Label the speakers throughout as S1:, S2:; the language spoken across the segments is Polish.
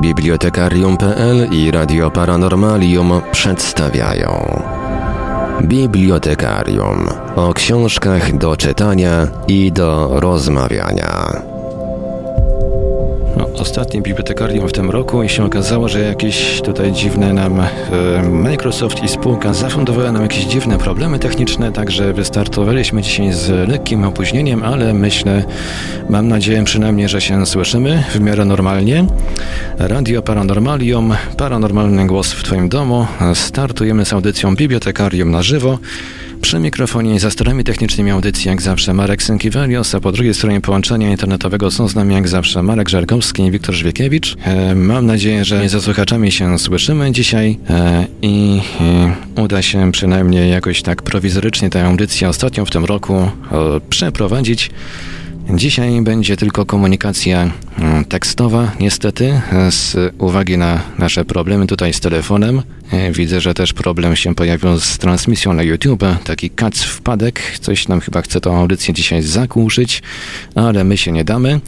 S1: Bibliotekarium.pl i Radio Paranormalium przedstawiają. Bibliotekarium. O książkach do czytania i do rozmawiania
S2: ostatnim bibliotekarium w tym roku i się okazało, że jakieś tutaj dziwne nam e, Microsoft i spółka zafundowały nam jakieś dziwne problemy techniczne, także wystartowaliśmy dzisiaj z lekkim opóźnieniem, ale myślę, mam nadzieję przynajmniej, że się słyszymy w miarę normalnie. Radio Paranormalium, paranormalny głos w Twoim domu. Startujemy z audycją Bibliotekarium na żywo. Przy mikrofonie za sterami technicznymi audycji jak zawsze Marek Sękiewelios, a po drugiej stronie połączenia internetowego są z nami jak zawsze Marek Żarkowski i Wiktor Żwiekiewicz. E, mam nadzieję, że ze słuchaczami się słyszymy dzisiaj e, i e, uda się przynajmniej jakoś tak prowizorycznie tę audycję ostatnią w tym roku e, przeprowadzić. Dzisiaj będzie tylko komunikacja mm, tekstowa, niestety, z uwagi na nasze problemy tutaj z telefonem. E, widzę, że też problem się pojawił z transmisją na YouTube, taki kac wpadek, coś nam chyba chce tą audycję dzisiaj zakłuszyć, ale my się nie damy.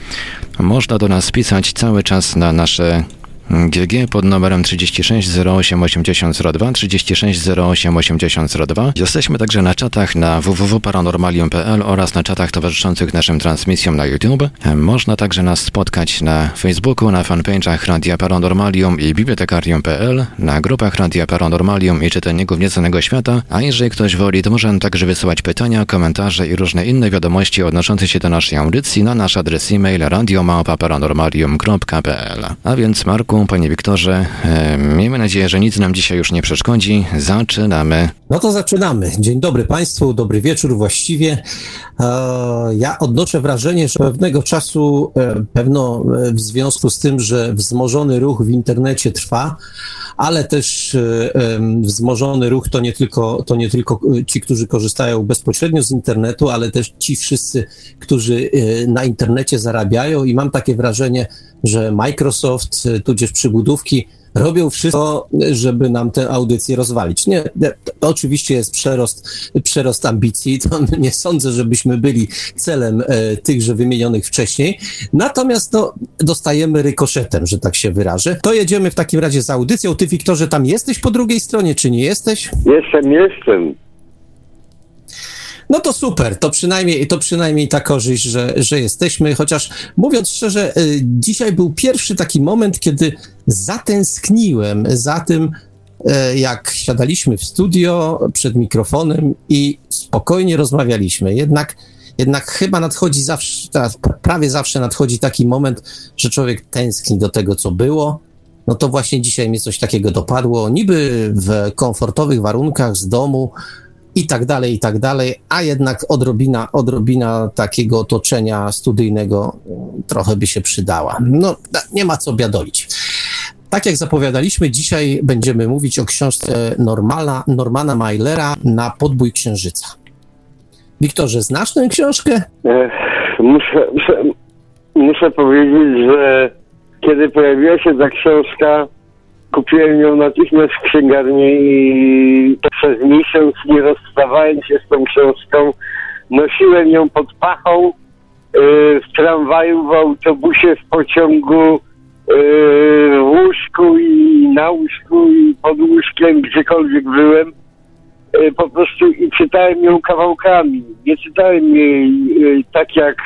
S2: Można do nas pisać cały czas na nasze GG pod numerem 36 08 80 36 08 80 Jesteśmy także na czatach na www.paranormalium.pl oraz na czatach towarzyszących naszym transmisjom na YouTube. Można także nas spotkać na Facebooku, na fanpage'ach Radia Paranormalium i Bibliotekarium.pl, na grupach Radia Paranormalium i Czytelników Nieznanego Świata, a jeżeli ktoś woli, to może także wysyłać pytania, komentarze i różne inne wiadomości odnoszące się do naszej audycji na nasz adres e-mail radiomałpa.paranormalium.pl. A więc Marku, panie Wiktorze. E, miejmy nadzieję, że nic nam dzisiaj już nie przeszkodzi. Zaczynamy.
S3: No to zaczynamy. Dzień dobry Państwu, dobry wieczór właściwie. E, ja odnoszę wrażenie, że pewnego czasu, e, pewno w związku z tym, że wzmożony ruch w internecie trwa, ale też wzmożony ruch to nie tylko, to nie tylko ci, którzy korzystają bezpośrednio z internetu, ale też ci wszyscy, którzy na internecie zarabiają i mam takie wrażenie, że Microsoft, tudzież przybudówki, robią wszystko, żeby nam tę audycję rozwalić. Nie, to oczywiście jest przerost, przerost ambicji, to nie sądzę, żebyśmy byli celem e, tychże wymienionych wcześniej, natomiast no, dostajemy rykoszetem, że tak się wyrażę. To jedziemy w takim razie z audycją. Ty, Wiktorze, tam jesteś po drugiej stronie, czy nie jesteś?
S4: Jestem, jestem.
S3: No to super, to przynajmniej, to przynajmniej ta korzyść, że, że jesteśmy, chociaż mówiąc szczerze, y, dzisiaj był pierwszy taki moment, kiedy zatęskniłem za tym, y, jak siadaliśmy w studio przed mikrofonem i spokojnie rozmawialiśmy. Jednak, jednak chyba nadchodzi zawsze, prawie zawsze nadchodzi taki moment, że człowiek tęskni do tego, co było. No to właśnie dzisiaj mnie coś takiego dopadło. Niby w komfortowych warunkach z domu, i tak dalej, i tak dalej, a jednak odrobina, odrobina takiego otoczenia studyjnego trochę by się przydała. No, nie ma co biadolić. Tak jak zapowiadaliśmy, dzisiaj będziemy mówić o książce Normala, Normana Mailera na podbój księżyca. Wiktorze, znasz tę książkę?
S4: Muszę, muszę, muszę powiedzieć, że kiedy pojawiła się ta książka, Kupiłem ją natychmiast w księgarni i przez miesiąc nie rozstawałem się z tą książką. Nosiłem ją pod pachą y, w tramwaju, w autobusie, w pociągu, y, w łóżku i na łóżku i pod łóżkiem, gdziekolwiek byłem. Y, po prostu i czytałem ją kawałkami. Nie czytałem jej tak jak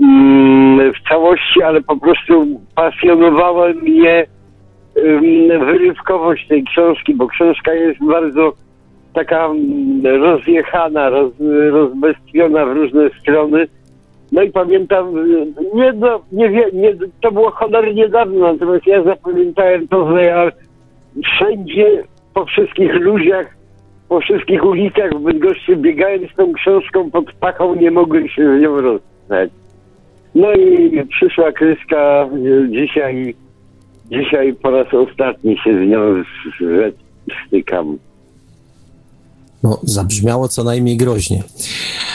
S4: mm, w całości, ale po prostu pasjonowało mnie wyrywkowość tej książki, bo książka jest bardzo taka rozjechana, roz, rozbestwiona w różne strony. No i pamiętam, nie, no, nie, wie, nie to było cholernie dawno, natomiast ja zapamiętałem to, że ja wszędzie, po wszystkich ludziach, po wszystkich ulicach w Bydgoszczy biegałem z tą książką pod pachą, nie mogłem się z nią rozstać. No i przyszła Kryska dzisiaj Dzisiaj po raz ostatni się z nią stykam.
S3: No, zabrzmiało co najmniej groźnie.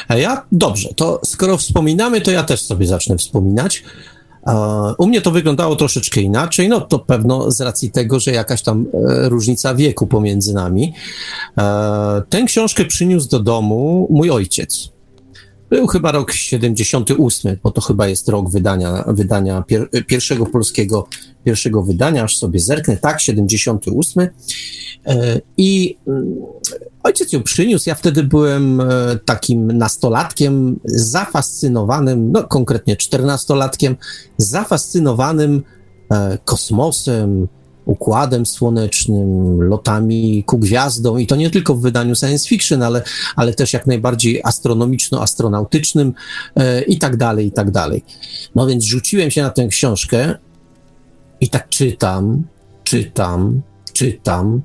S3: A ja, dobrze, to skoro wspominamy, to ja też sobie zacznę wspominać. U mnie to wyglądało troszeczkę inaczej, no to pewno z racji tego, że jakaś tam e, różnica wieku pomiędzy nami. E, tę książkę przyniósł do domu mój ojciec. Był chyba rok 78, bo to chyba jest rok wydania, wydania pier, pierwszego polskiego, pierwszego wydania, aż sobie zerknę, tak, 78. E, I mm, ojciec ją przyniósł. Ja wtedy byłem e, takim nastolatkiem, zafascynowanym, no konkretnie czternastolatkiem, zafascynowanym e, kosmosem, układem słonecznym, lotami ku gwiazdom i to nie tylko w wydaniu science fiction, ale, ale też jak najbardziej astronomiczno-astronautycznym e, i tak dalej, i tak dalej. No więc rzuciłem się na tę książkę i tak czytam, czytam, czytam,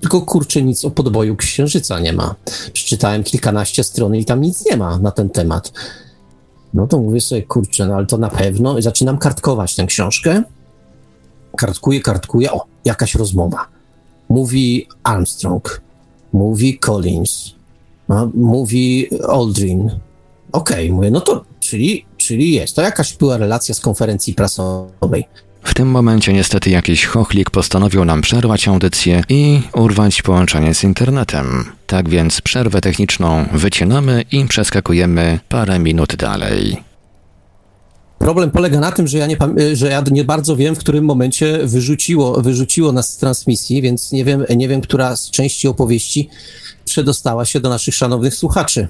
S3: tylko kurczę, nic o podboju księżyca nie ma. Przeczytałem kilkanaście stron i tam nic nie ma na ten temat. No to mówię sobie, kurczę, no ale to na pewno. I zaczynam kartkować tę książkę kartkuje, kartkuje, o, jakaś rozmowa. Mówi Armstrong, mówi Collins, mówi Aldrin. Okej, okay, mówię, no to, czyli, czyli jest. To jakaś była relacja z konferencji prasowej.
S2: W tym momencie niestety jakiś chochlik postanowił nam przerwać audycję i urwać połączenie z internetem. Tak więc przerwę techniczną wycinamy i przeskakujemy parę minut dalej.
S3: Problem polega na tym, że ja nie, że ja nie bardzo wiem, w którym momencie wyrzuciło, wyrzuciło nas z transmisji, więc nie wiem, nie wiem, która z części opowieści przedostała się do naszych szanownych słuchaczy.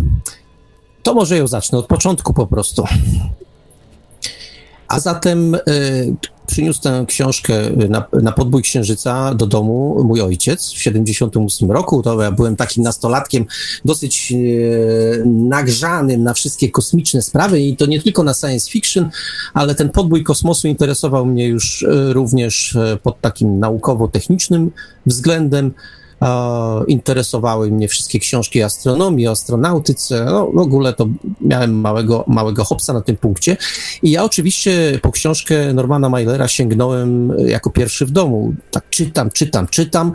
S3: To może ją zacznę od początku po prostu. A zatem y, przyniósł tę książkę na, na podbój księżyca do domu mój ojciec w 78 roku. To ja byłem takim nastolatkiem dosyć e, nagrzanym na wszystkie kosmiczne sprawy i to nie tylko na science fiction, ale ten podbój kosmosu interesował mnie już e, również e, pod takim naukowo-technicznym względem. E, interesowały mnie wszystkie książki astronomii, o astronautyce. No, w ogóle to miałem małego, małego hopsa na tym punkcie. I ja oczywiście po książkę Normana Mailera sięgnąłem jako pierwszy w domu. Tak czytam, czytam, czytam.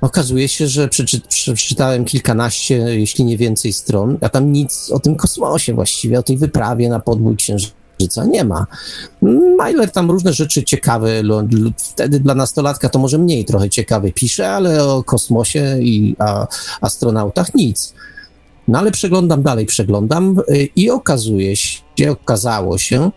S3: Okazuje się, że przeczy, przeczytałem kilkanaście, jeśli nie więcej stron, a tam nic o tym kosmosie właściwie, o tej wyprawie na podbój księżyca księżyca nie ma. Mailer tam różne rzeczy ciekawe, wtedy dla nastolatka to może mniej trochę ciekawe pisze, ale o kosmosie i a, astronautach nic. No ale przeglądam dalej, przeglądam y, i okazuje się, okazało się,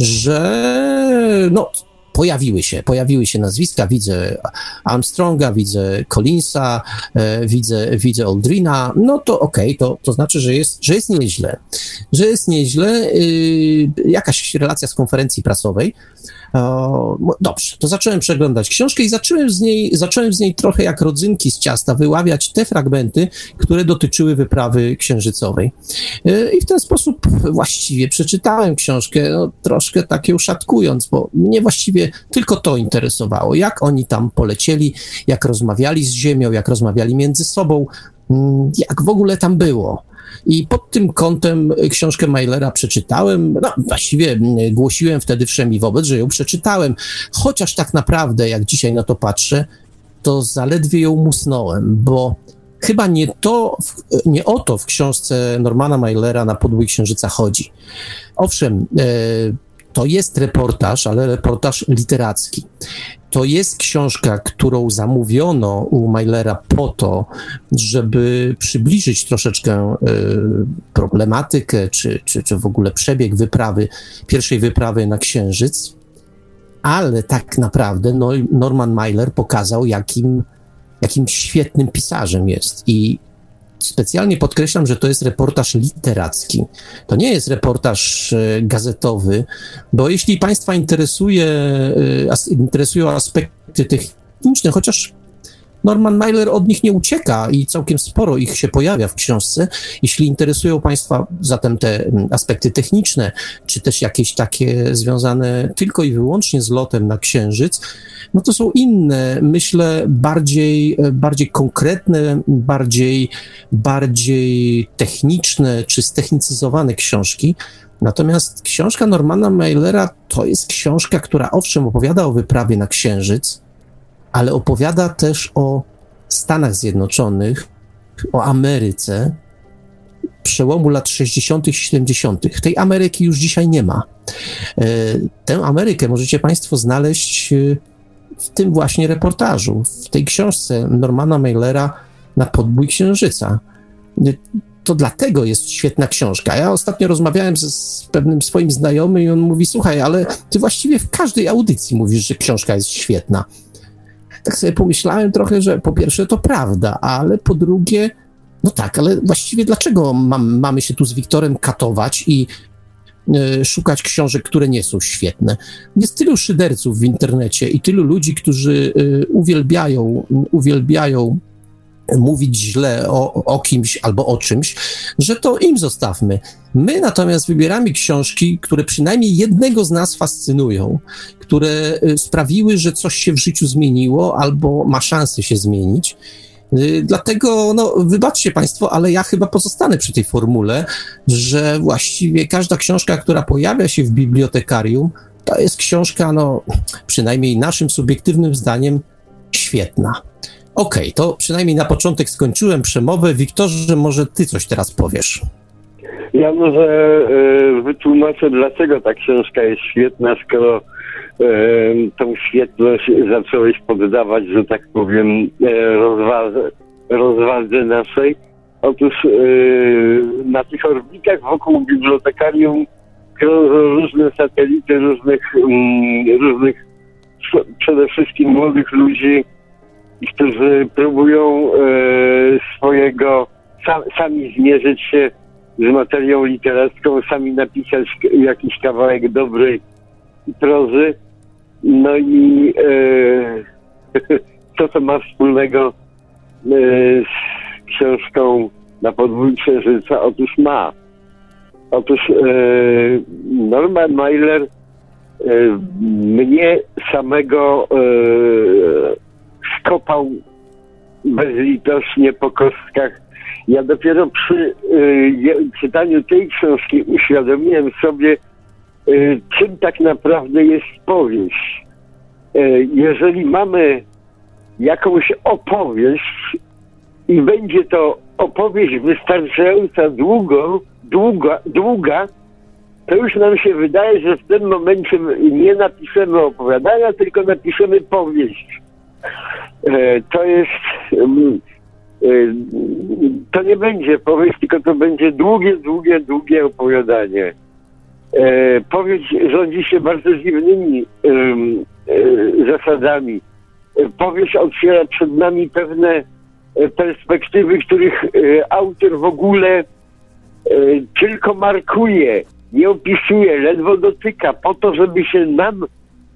S3: że no, pojawiły się, pojawiły się nazwiska, widzę Armstronga, widzę Collinsa, e, widzę, widzę Aldrina, no to okej, okay, to, to znaczy, że jest, że jest nieźle, że jest nieźle, yy, jakaś relacja z konferencji prasowej, dobrze, to zacząłem przeglądać książkę i zacząłem z, niej, zacząłem z niej trochę jak rodzynki z ciasta wyławiać te fragmenty, które dotyczyły wyprawy księżycowej. E, I w ten sposób właściwie przeczytałem książkę, no, troszkę tak ją szatkując, bo mnie właściwie tylko to interesowało, jak oni tam polecieli, jak rozmawiali z Ziemią, jak rozmawiali między sobą, mm, jak w ogóle tam było. I pod tym kątem książkę Mailera przeczytałem. No, właściwie głosiłem wtedy wszem i wobec, że ją przeczytałem. Chociaż tak naprawdę, jak dzisiaj na to patrzę, to zaledwie ją musnąłem, bo chyba nie, to, nie o to w książce Normana Mailera na podbój księżyca chodzi. Owszem, e, to jest reportaż, ale reportaż literacki. To jest książka, którą zamówiono u Mailera po to, żeby przybliżyć troszeczkę y, problematykę, czy, czy, czy w ogóle przebieg wyprawy, pierwszej wyprawy na Księżyc, ale tak naprawdę no, Norman Mailer pokazał, jakim, jakim świetnym pisarzem jest. I specjalnie podkreślam, że to jest reportaż literacki. To nie jest reportaż e, gazetowy, bo jeśli Państwa interesuje, e, interesują aspekty techniczne, chociaż Norman Mailer od nich nie ucieka i całkiem sporo ich się pojawia w książce. Jeśli interesują Państwa zatem te mm, aspekty techniczne, czy też jakieś takie związane tylko i wyłącznie z lotem na Księżyc, no to są inne, myślę, bardziej, bardziej konkretne, bardziej, bardziej techniczne czy ztechnicyzowane książki. Natomiast książka Normana Mailera to jest książka, która owszem opowiada o wyprawie na Księżyc, ale opowiada też o Stanach Zjednoczonych, o Ameryce przełomu lat 60., 70. Tej Ameryki już dzisiaj nie ma. E, tę Amerykę możecie Państwo znaleźć e, w tym właśnie reportażu, w tej książce Normana Mailera na podbój księżyca. E, to dlatego jest świetna książka. Ja ostatnio rozmawiałem z, z pewnym swoim znajomym i on mówi, słuchaj, ale ty właściwie w każdej audycji mówisz, że książka jest świetna. Tak sobie pomyślałem trochę, że po pierwsze to prawda, ale po drugie, no tak, ale właściwie dlaczego mam, mamy się tu z Wiktorem katować i e, szukać książek, które nie są świetne. Jest tylu szyderców w internecie i tylu ludzi, którzy e, uwielbiają, uwielbiają mówić źle o, o kimś albo o czymś, że to im zostawmy. My natomiast wybieramy książki, które przynajmniej jednego z nas fascynują, które y, sprawiły, że coś się w życiu zmieniło albo ma szansę się zmienić. Y, dlatego, no, wybaczcie Państwo, ale ja chyba pozostanę przy tej formule, że właściwie każda książka, która pojawia się w bibliotekarium, to jest książka, no, przynajmniej naszym subiektywnym zdaniem, świetna. Okej, okay, to przynajmniej na początek skończyłem przemowę. Wiktorze, może ty coś teraz powiesz?
S4: Ja może e, wytłumaczę, dlaczego ta książka jest świetna, skoro e, tą świetność zacząłeś poddawać, że tak powiem, e, rozwadze, rozwadze naszej. Otóż e, na tych orbitach wokół bibliotekarium krążą różne satelity różnych, mm, różnych przede wszystkim młodych ludzi, którzy próbują e, swojego, sam, sami zmierzyć się z materią literacką, sami napisać jakiś kawałek dobrej prozy. No i e, co to ma wspólnego e, z książką na podwójnie księżyca? Otóż ma. Otóż e, Norman Mailer e, mnie samego skopał bezlitośnie po kostkach. Ja dopiero przy y, czytaniu tej książki uświadomiłem sobie, y, czym tak naprawdę jest powieść. Y, jeżeli mamy jakąś opowieść i będzie to opowieść wystarczająco długo, długa, długa, to już nam się wydaje, że w tym momencie nie napiszemy opowiadania, tylko napiszemy powieść. E, to jest e, to nie będzie powieść, tylko to będzie długie, długie, długie opowiadanie. E, powieść rządzi się bardzo dziwnymi zasadami. Powieść otwiera przed nami pewne perspektywy, których autor w ogóle tylko markuje, nie opisuje, ledwo dotyka, po to, żeby się nam,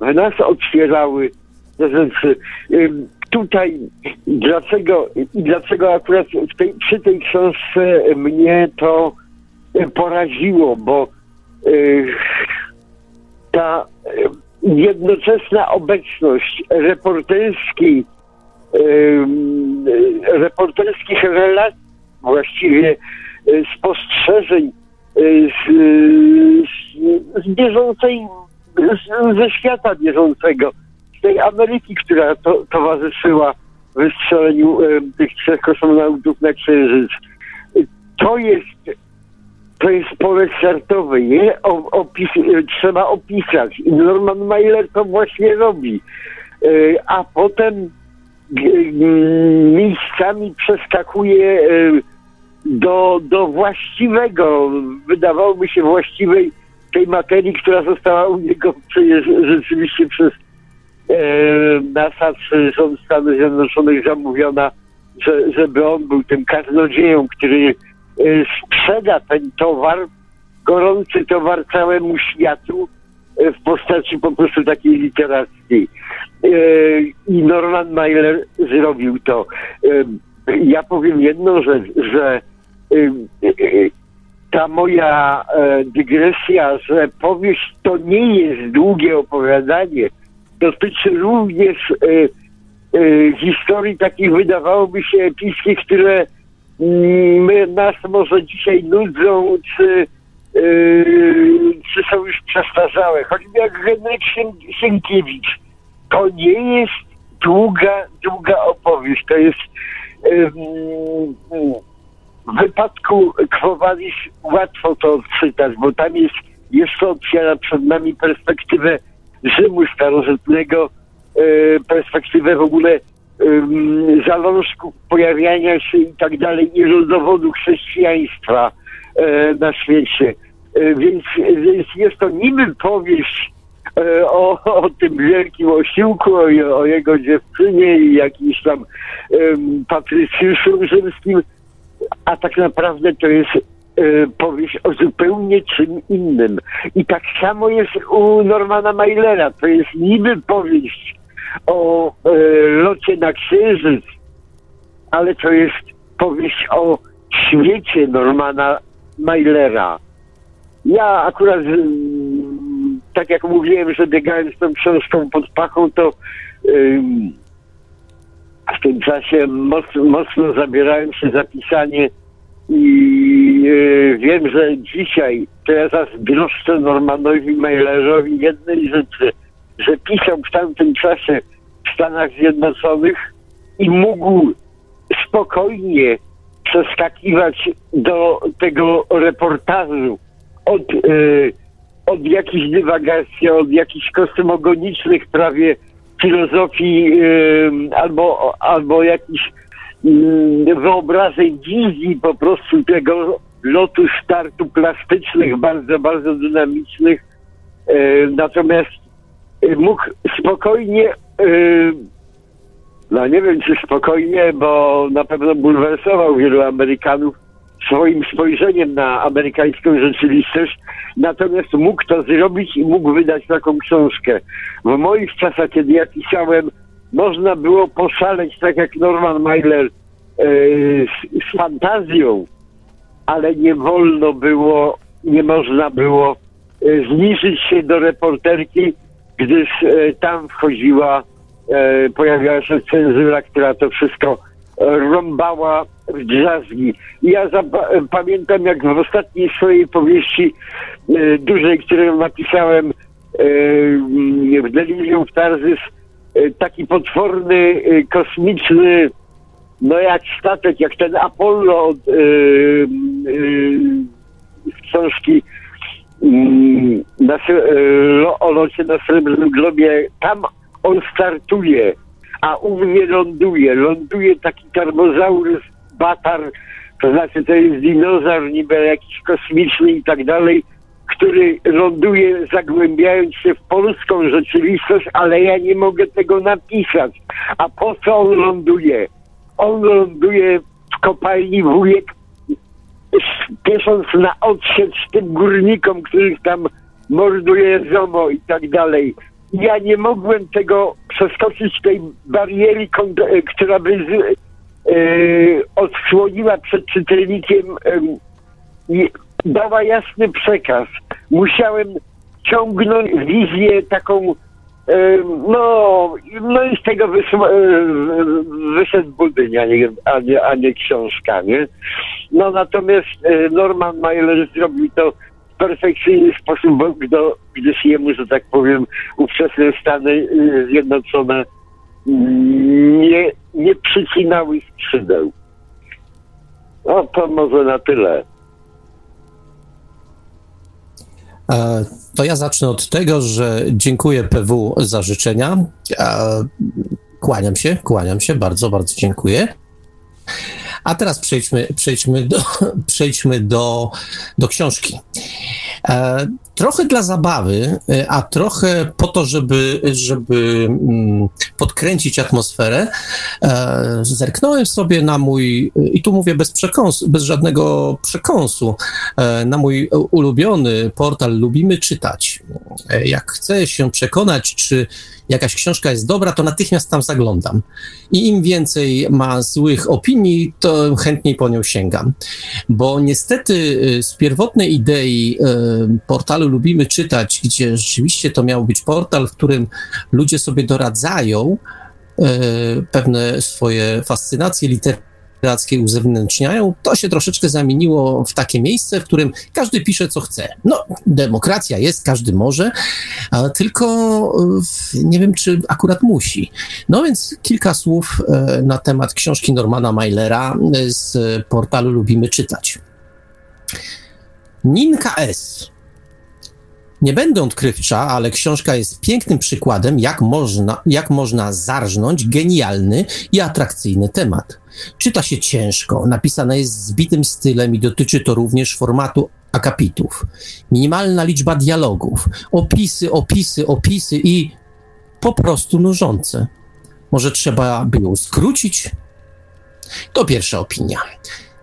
S4: w nas otwierały rzeczy. Tutaj dlaczego dlaczego akurat tej, przy tej książce mnie to poraziło, bo y, ta jednoczesna obecność reporterskiej, reporterskich relacji, właściwie y, spostrzeżeń y, z, z, z bieżącej, z, ze świata bieżącego, tej Ameryki, która to, towarzyszyła wystrzeleniu e, tych trzech kosmonautów na Księżyc. To jest to jest pole startowe, je opis, e, trzeba opisać. Norman Mailer to właśnie robi. E, a potem miejscami przeskakuje do, do właściwego, wydawałoby się właściwej tej materii, która została u niego przecież rzeczywiście przez NASA czy rząd Stanów Zjednoczonych zamówiona, że, żeby on był tym kaznodzieją, który e, sprzeda ten towar, gorący towar całemu światu e, w postaci po prostu takiej literackiej. I Norman Mailer zrobił to. Ja powiem jedną rzecz, że ta moja dygresja, że powieść to nie jest długie opowiadanie, dotyczy również e, e, historii takich wydawałoby się epickich, które mm, my, nas może dzisiaj nudzą, czy, e, czy są już przestarzałe. Choćby jak Henryk Sienkiewicz. To nie jest długa, długa opowieść. To jest w wypadku Kwowalis łatwo to odczytać, bo tam jest jeszcze otwiera przed nami perspektywę Rzymu starożytnego, e, perspektywę w ogóle zalążków pojawiania się i tak dalej i rodowodu chrześcijaństwa e, na świecie. E, więc, więc jest to niby powieść o, o tym wielkim osiłku, o, o jego dziewczynie i jakimś tam um, patrycjuszu rzymskim, a tak naprawdę to jest powieść o zupełnie czym innym. I tak samo jest u Normana Mailera. To jest niby powieść o e, locie na księżyc, ale to jest powieść o świecie Normana Mailera. Ja akurat, mm, tak jak mówiłem, że biegałem z tą książką pod pachą, to w tym czasie mocno, mocno zabierałem się za pisanie i yy, wiem, że dzisiaj to ja zazdroszczę Normanowi Mailerowi jednej rzeczy, że pisał w tamtym czasie w Stanach Zjednoczonych i mógł spokojnie przeskakiwać do tego reportażu od, y, od jakichś dywagacji, od jakichś kosmogonicznych prawie filozofii y, albo, albo jakichś wyobrażeń wizji po prostu tego lotu startu plastycznych, bardzo, bardzo dynamicznych. Y, natomiast y, mógł spokojnie y, no nie wiem, czy spokojnie, bo na pewno bulwersował wielu Amerykanów swoim spojrzeniem na amerykańską rzeczywistość, natomiast mógł to zrobić i mógł wydać taką książkę. W moich czasach, kiedy ja pisałem, można było poszaleć, tak jak Norman Mailer, e, z, z fantazją, ale nie wolno było, nie można było e, zniżyć się do reporterki, gdyż e, tam wchodziła, pojawiała się cenzura, która to wszystko rąbała w drzazgi. Ja pamiętam, jak w ostatniej swojej powieści dużej, którą napisałem w Delirium w Tarzys, taki potworny, e, kosmiczny, no jak statek, jak ten Apollo od e, e, z książki mm, na, e, o locie na Srebrnym Globie, tam on startuje, a u mnie ląduje. Ląduje taki karbozaurus batar, to znaczy to jest dinozaur niby jakiś kosmiczny i tak dalej, który ląduje zagłębiając się w polską rzeczywistość, ale ja nie mogę tego napisać. A po co on ląduje? On ląduje w kopalni wujek, piesząc na odsiecz tym górnikom, których tam morduje ZOMO i tak dalej. Ja nie mogłem tego przeskoczyć tej bariery, e, która by z, e, odsłoniła przed czytelnikiem, dała jasny przekaz. Musiałem ciągnąć wizję taką, e, no, no i z tego e, wyszedł budyń, a nie, a, nie, a nie książka, nie? No natomiast e, Norman Mailer zrobił to w perfekcyjny sposób, bo gdo, gdyż jemu, że tak powiem, ówczesne Stany y, Zjednoczone mm, nie, nie przycinały skrzydeł. No to może na tyle.
S3: To ja zacznę od tego, że dziękuję PW za życzenia. E, Kłaniam się, kłaniam się, bardzo, bardzo dziękuję. A teraz przejdźmy, przejdźmy, do, przejdźmy do, do książki. Trochę dla zabawy, e, a trochę po to, żeby, żeby mm, podkręcić atmosferę, e, zerknąłem sobie na mój, i tu mówię bez przekąsu, bez żadnego przekąsu, e, na mój ulubiony portal Lubimy Czytać. E, Jak chcę się przekonać, czy jakaś książka jest dobra, to natychmiast tam zaglądam. I im więcej ma złych opinii, to chętniej po nią sięgam. Bo niestety y, z pierwotnej idei y, portalu Lubimy Czytać, gdzie rzeczywiście to miał być portal, w którym ludzie sobie doradzają, y, pewne swoje fascynacje literackie uzewnętrzniają, to się troszeczkę zamieniło w takie miejsce, w którym każdy pisze co chce. No, demokracja jest, każdy może, tylko y, nie wiem, czy akurat musi. No więc kilka słów e, na temat książki Normana Mailera e, z portalu Lubimy Czytać. Ninka S. Nie będę odkrywcza, ale książka jest pięknym przykładem, jak można, jak można zarżnąć genialny i atrakcyjny temat. Czyta się ciężko, napisana jest zbitym stylem i dotyczy to również formatu akapitów. Minimalna liczba dialogów, opisy, opisy, opisy i po prostu nużące. Może trzeba by ją skrócić? To pierwsza opinia.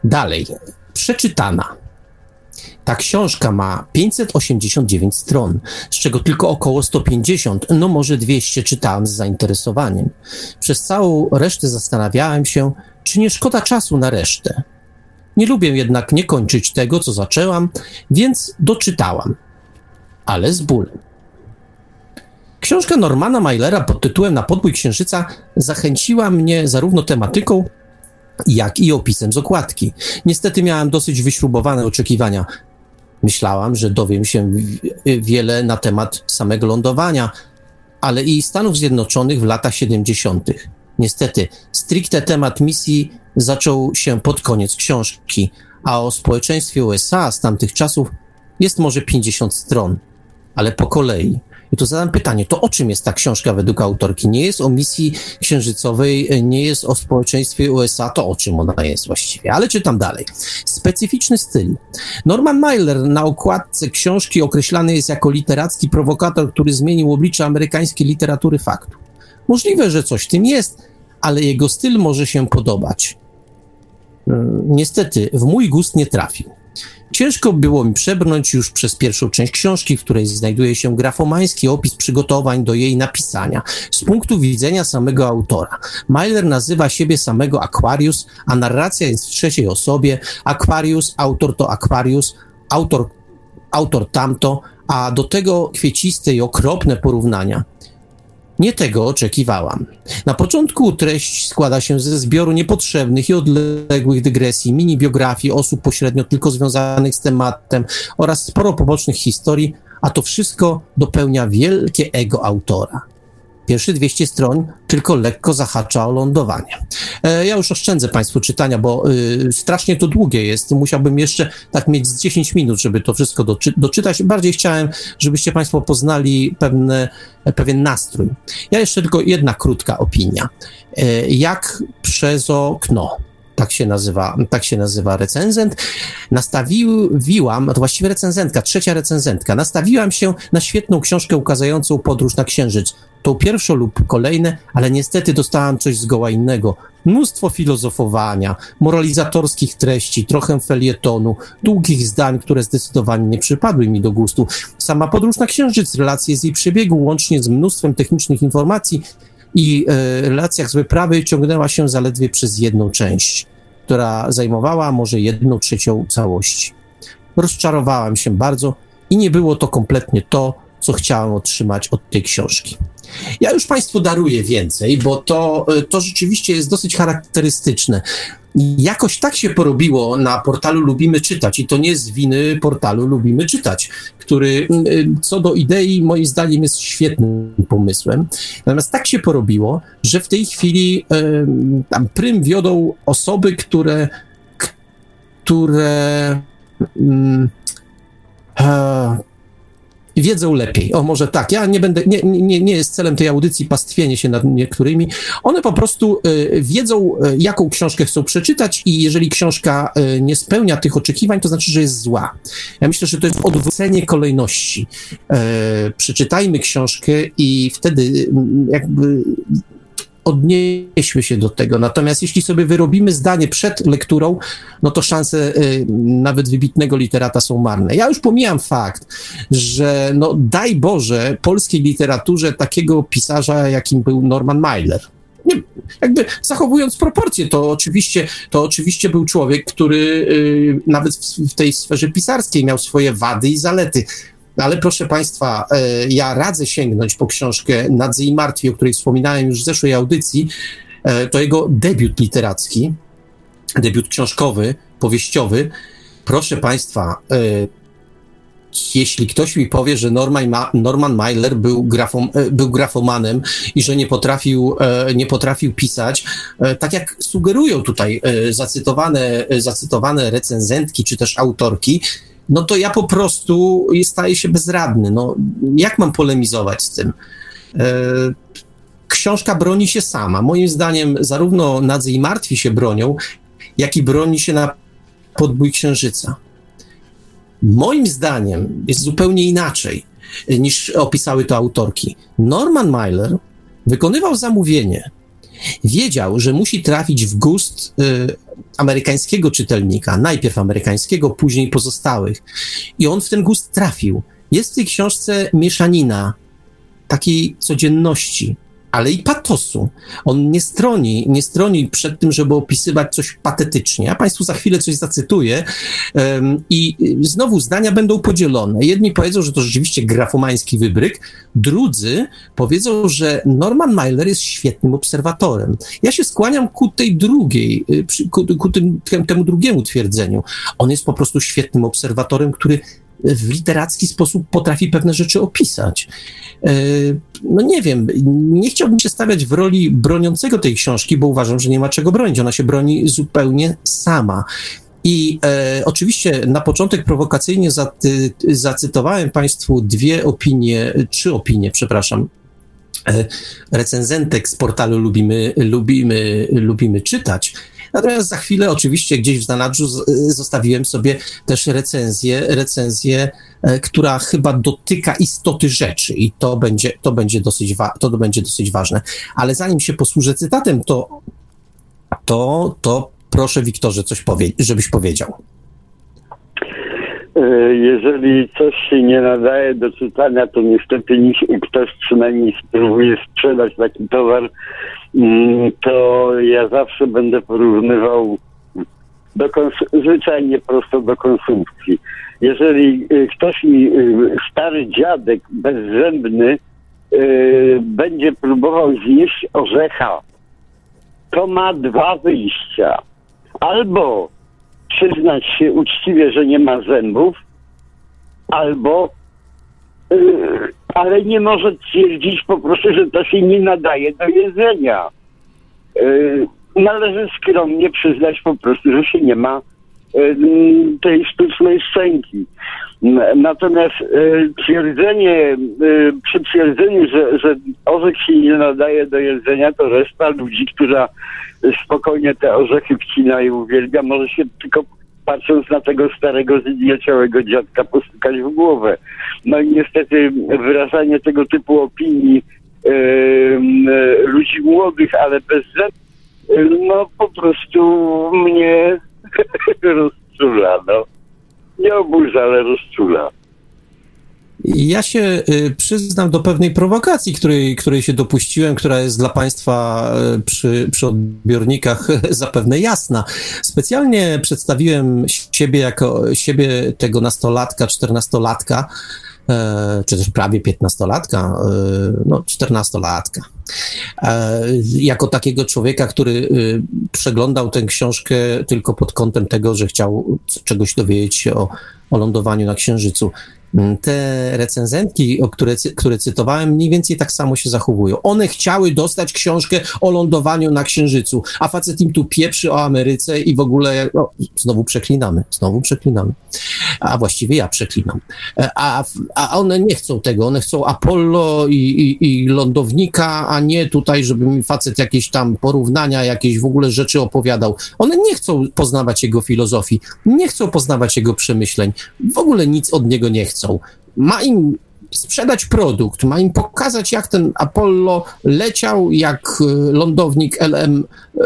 S3: Dalej, przeczytana. Ta książka ma 589 stron, z czego tylko około 150, no może 200 czytałem z zainteresowaniem. Przez całą resztę zastanawiałem się, czy nie szkoda czasu na resztę. Nie lubię jednak nie kończyć tego, co zaczęłam, więc doczytałam, ale z bólem. Książka Normana Mailera pod tytułem Na podbój księżyca zachęciła mnie zarówno tematyką, jak i opisem z okładki. Niestety miałem dosyć wyśrubowane oczekiwania. Myślałam, że dowiem się wiele na temat samego lądowania, ale i Stanów Zjednoczonych w latach 70. Niestety, stricte temat misji zaczął się pod koniec książki, a o społeczeństwie USA z tamtych czasów jest może 50 stron, ale po kolei. I tu zadam pytanie, to o czym jest ta książka według autorki? Nie jest o misji księżycowej, nie jest o społeczeństwie USA, to o czym ona jest właściwie? Ale czytam dalej. Specyficzny styl. Norman Mailer na okładce książki określany jest jako literacki prowokator, który zmienił oblicze amerykańskiej literatury faktu. Możliwe, że coś w tym jest, ale jego styl może się podobać. Niestety, w mój gust nie trafił. Ciężko było mi przebrnąć już przez pierwszą część książki, w której znajduje się grafomański opis przygotowań do jej napisania z punktu widzenia samego autora. Myler nazywa siebie samego Aquarius, a narracja jest w trzeciej osobie. Aquarius, autor to Aquarius, autor, autor tamto, a do tego kwieciste i okropne porównania. Nie tego oczekiwałam. Na początku treść składa się ze zbioru niepotrzebnych i odległych dygresji, mini-biografii osób pośrednio tylko związanych z tematem oraz sporo pobocznych historii, a to wszystko dopełnia wielkie ego autora. Pierwsze 200 stron tylko lekko zahacza o lądowanie. E, ja już oszczędzę Państwu czytania, bo y, strasznie to długie jest. Musiałbym jeszcze tak mieć z 10 minut, żeby to wszystko doczy doczytać. Bardziej chciałem, żebyście Państwo poznali pewne, pewien nastrój. Ja jeszcze tylko jedna krótka opinia. E, jak przez okno tak się nazywa, tak się nazywa recenzent, nastawiłam, to właściwie recenzentka, trzecia recenzentka, nastawiłam się na świetną książkę ukazującą podróż na Księżyc. Tą pierwszą lub kolejne, ale niestety dostałam coś zgoła innego. Mnóstwo filozofowania, moralizatorskich treści, trochę felietonu, długich zdań, które zdecydowanie nie przypadły mi do gustu. Sama podróż na Księżyc, relacje z jej przebiegu, łącznie z mnóstwem technicznych informacji, i e, relacjach z wyprawy ciągnęła się zaledwie przez jedną część, która zajmowała może jedną trzecią całości. Rozczarowałem się bardzo i nie było to kompletnie to, co chciałem otrzymać od tej książki. Ja już Państwu daruję więcej, bo to, e, to rzeczywiście jest dosyć charakterystyczne. Jakoś tak się porobiło na portalu Lubimy Czytać i to nie z winy portalu Lubimy Czytać, który mm, y, co do idei moim zdaniem jest świetnym pomysłem. Natomiast tak się porobiło, że w tej chwili tam prym wiodą osoby, które które um, wiedzą lepiej. O, może tak, ja nie będę, nie, nie, nie jest celem tej audycji pastwienie się nad niektórymi. One po prostu y, wiedzą, y, jaką książkę chcą przeczytać i jeżeli książka y, nie spełnia tych oczekiwań, to znaczy, że jest zła. Ja myślę, że to jest odwrócenie kolejności. przeczytajmy książkę i wtedy jakby odnieśmy się do tego. Natomiast jeśli sobie wyrobimy zdanie przed lekturą, no to szanse y, nawet wybitnego literata są marne. Ja już pomijam fakt, że no daj Boże polskiej literaturze takiego pisarza, jakim był Norman Mailer. Nie, jakby zachowując proporcje, to oczywiście, to oczywiście był człowiek, który y, nawet w, w tej sferze pisarskiej miał swoje wady i zalety. Ale proszę Państwa, e, ja radzę sięgnąć po książkę Nadzy i Martwi, o której wspominałem już w zeszłej audycji. E, to jego debiut literacki, debiut książkowy, powieściowy. Proszę Państwa, e, jeśli ktoś mi powie, że Norman, Ma Norman Mailer był, grafom, był grafomanem i że nie potrafił, nie potrafił pisać, tak jak sugerują tutaj zacytowane, zacytowane recenzentki czy też autorki, no to ja po prostu staję się bezradny. No, jak mam polemizować z tym? E, książka broni się sama. Moim zdaniem zarówno Nadzy i Martwi się bronią, jak i broni się na podbój księżyca. Moim zdaniem jest zupełnie inaczej niż opisały to autorki. Norman Mailer wykonywał zamówienie. Wiedział, że musi trafić w gust y, amerykańskiego czytelnika, najpierw amerykańskiego, później pozostałych. I on w ten gust trafił. Jest w tej książce mieszanina takiej codzienności, ale i patosu. On nie stroni, nie stroni przed tym, żeby opisywać coś patetycznie. Ja Państwu za chwilę coś zacytuję um, i znowu zdania będą podzielone. Jedni powiedzą, że to rzeczywiście grafomański wybryk, drudzy powiedzą, że Norman Mailer jest świetnym obserwatorem. Ja się skłaniam ku tej drugiej, y, ku, ku tym, temu drugiemu twierdzeniu. On jest po prostu świetnym obserwatorem, który w literacki sposób potrafi pewne rzeczy opisać. E, no nie wiem, nie chciałbym się stawiać w roli broniącego tej książki, bo uważam, że nie ma czego bronić. Ona się broni zupełnie sama. I e, oczywiście na początek prowokacyjnie zaty, zacytowałem Państwu dwie opinie, trzy opinie, przepraszam, e, recenzentek z portalu Lubimy, Lubimy, Lubimy Czytać. Natomiast za chwilę oczywiście gdzieś w zanadrzu zostawiłem sobie też recenzję, recenzję, e, która chyba dotyka istoty rzeczy i to będzie, to będzie, dosyć, to będzie dosyć ważne. Ale zanim się posłużę cytatem, to, to, to proszę Wiktorze coś powie, żebyś powiedział.
S4: E, jeżeli coś się nie nadaje do czytania, to niestety ktoś przynajmniej spróbuje sprzedać taki towar, mm, to ja zawsze będę porównywał do zwyczajnie prosto do konsumpcji. Jeżeli e, ktoś mi, e, stary dziadek, bezzębny, będzie próbował zjeść orzecha, to ma dwa wyjścia. Albo przyznać się uczciwie, że nie ma zębów, albo yy, ale nie może twierdzić po prostu, że to się nie nadaje do jedzenia. Yy, należy skromnie przyznać po prostu, że się nie ma yy, tej sztucznej szczęki. Natomiast yy, twierdzenie, yy, przy twierdzeniu, że, że orzech się nie nadaje do jedzenia, to reszta ludzi, która spokojnie te orzechy wcina i uwielbia, może się tylko patrząc na tego starego, znieciałego dziadka postukać w głowę. No i niestety wyrażanie tego typu opinii yy, ludzi młodych, ale bez no po prostu mnie rozczula, no. Nie oburza, ale rozczula.
S3: Ja się y, przyznam do pewnej prowokacji, której, której się dopuściłem, która jest dla Państwa y, przy, przy odbiornikach zapewne jasna. Specjalnie przedstawiłem siebie jako siebie tego nastolatka, czternastolatka, czy też prawie piętnastolatka, e, no czternastolatka. E, jako takiego człowieka, który przeglądał tę książkę tylko pod kątem tego, że chciał czegoś dowiedzieć się o, o lądowaniu na Księżycu. Mm, te recenzentki, o które, które cytowałem, mniej więcej tak samo się zachowują. One chciały dostać książkę o lądowaniu na Księżycu, a facet im tu pieprzy o Ameryce i w ogóle, no, znowu przeklinamy, znowu przeklinamy. A właściwie ja przeklinam. E, a, a one nie chcą tego, one chcą Apollo i, i, i lądownika, a nie tutaj, żeby mi facet jakieś tam porównania, jakieś w ogóle rzeczy opowiadał. One nie chcą poznawać jego filozofii, nie chcą poznawać jego przemyśleń, w ogóle nic od niego nie chcą. Ma im sprzedać produkt, ma im pokazać, jak ten Apollo leciał, jak y, lądownik LM y,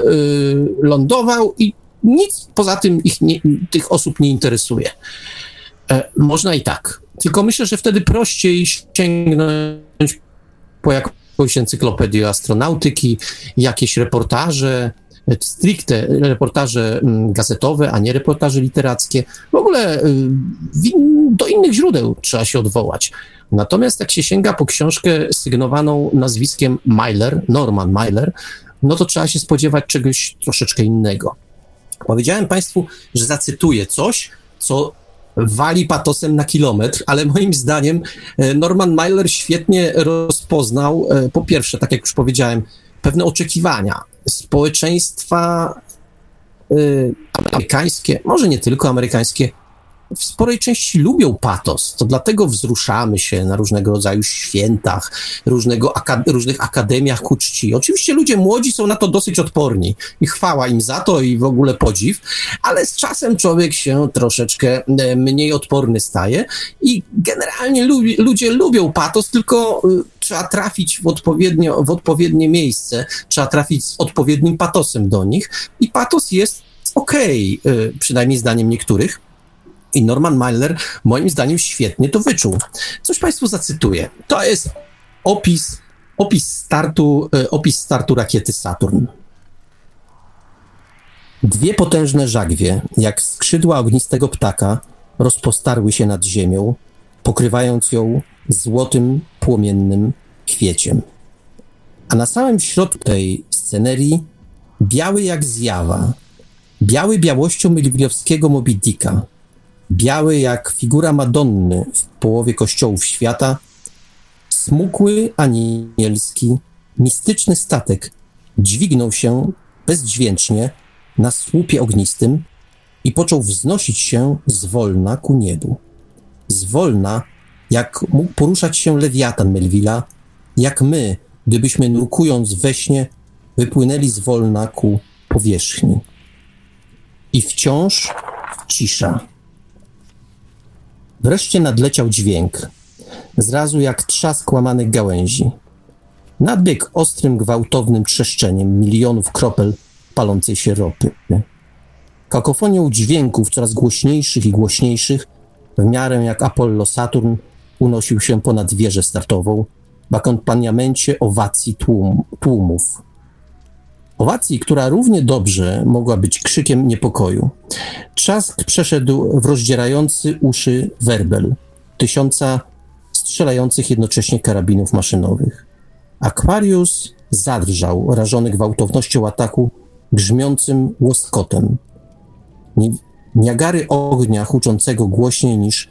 S3: lądował i nic poza tym ich nie, tych osób nie interesuje. E, można i tak. Tylko myślę, że wtedy prościej sięgnąć po jakąś encyklopedię astronautyki, jakieś reportaże, stricte reportaże mm, gazetowe, a nie reportaże literackie. W ogóle y, do innych źródeł trzeba się odwołać. Natomiast jak się sięga po książkę sygnowaną nazwiskiem Myler, Norman Myler, no to trzeba się spodziewać czegoś troszeczkę innego. Powiedziałem Państwu, że zacytuję coś, co wali patosem na kilometr, ale moim zdaniem e, Norman Myler świetnie rozpoznał, e, po pierwsze, tak jak już powiedziałem, pewne oczekiwania społeczeństwa y, amerykańskie, może nie tylko amerykańskie, w sporej części lubią patos. To dlatego wzruszamy się na różnego rodzaju świętach, różnego różnych akademiach ku czci. Oczywiście ludzie młodzi są na to dosyć odporni i chwała im za to i w ogóle podziw, ale z czasem człowiek się troszeczkę e, mniej odporny staje i generalnie lubi, ludzie lubią patos, tylko y, trzeba trafić w, odpowiednio, w odpowiednie miejsce, trzeba trafić z odpowiednim patosem do nich i patos jest okej, okay, przynajmniej zdaniem niektórych. I Norman Mailer moim zdaniem świetnie to wyczuł. Coś Państwu zacytuję. To jest opis, opis, startu, y, opis startu rakiety Saturn. Dwie potężne żagwie, jak skrzydła ognistego ptaka, rozpostarły się nad ziemią, pokrywając ją złotym, płomiennym kwieciem. A na samym środku tej scenerii, biały jak zjawa, biały białością Milwiowskiego Moby Dicka, biały jak figura Madonny w połowie kościołów świata, smukły, anielski, mistyczny statek dźwignął się bezdźwięcznie na słupie ognistym i począł wznosić się zwolna ku niebu. Zwolna, jak mógł poruszać się lewiatan Melvilla, jak my, gdybyśmy nurkując we śnie, wypłynęli zwolna ku powierzchni. I wciąż cisza. Wreszcie nadleciał dźwięk, zrazu jak trzask łamanych gałęzi. Nadbiegł ostrym, gwałtownym trzeszczeniem milionów kropel palącej się ropy. Kakofonią dźwięków coraz głośniejszych i głośniejszych, w miarę jak Apollo Saturn unosił się ponad wieżę startową, w akompaniamencie owacji tłum, tłumów. Owacji, która równie dobrze mogła być krzykiem niepokoju. Trzask przeszedł w rozdzierający uszy werbel, tysiąca strzelających jednocześnie karabinów maszynowych. Aquarius zadrżał, rażony gwałtownością ataku, grzmiącym łoskotem. Niagary ognia huczącego głośniej niż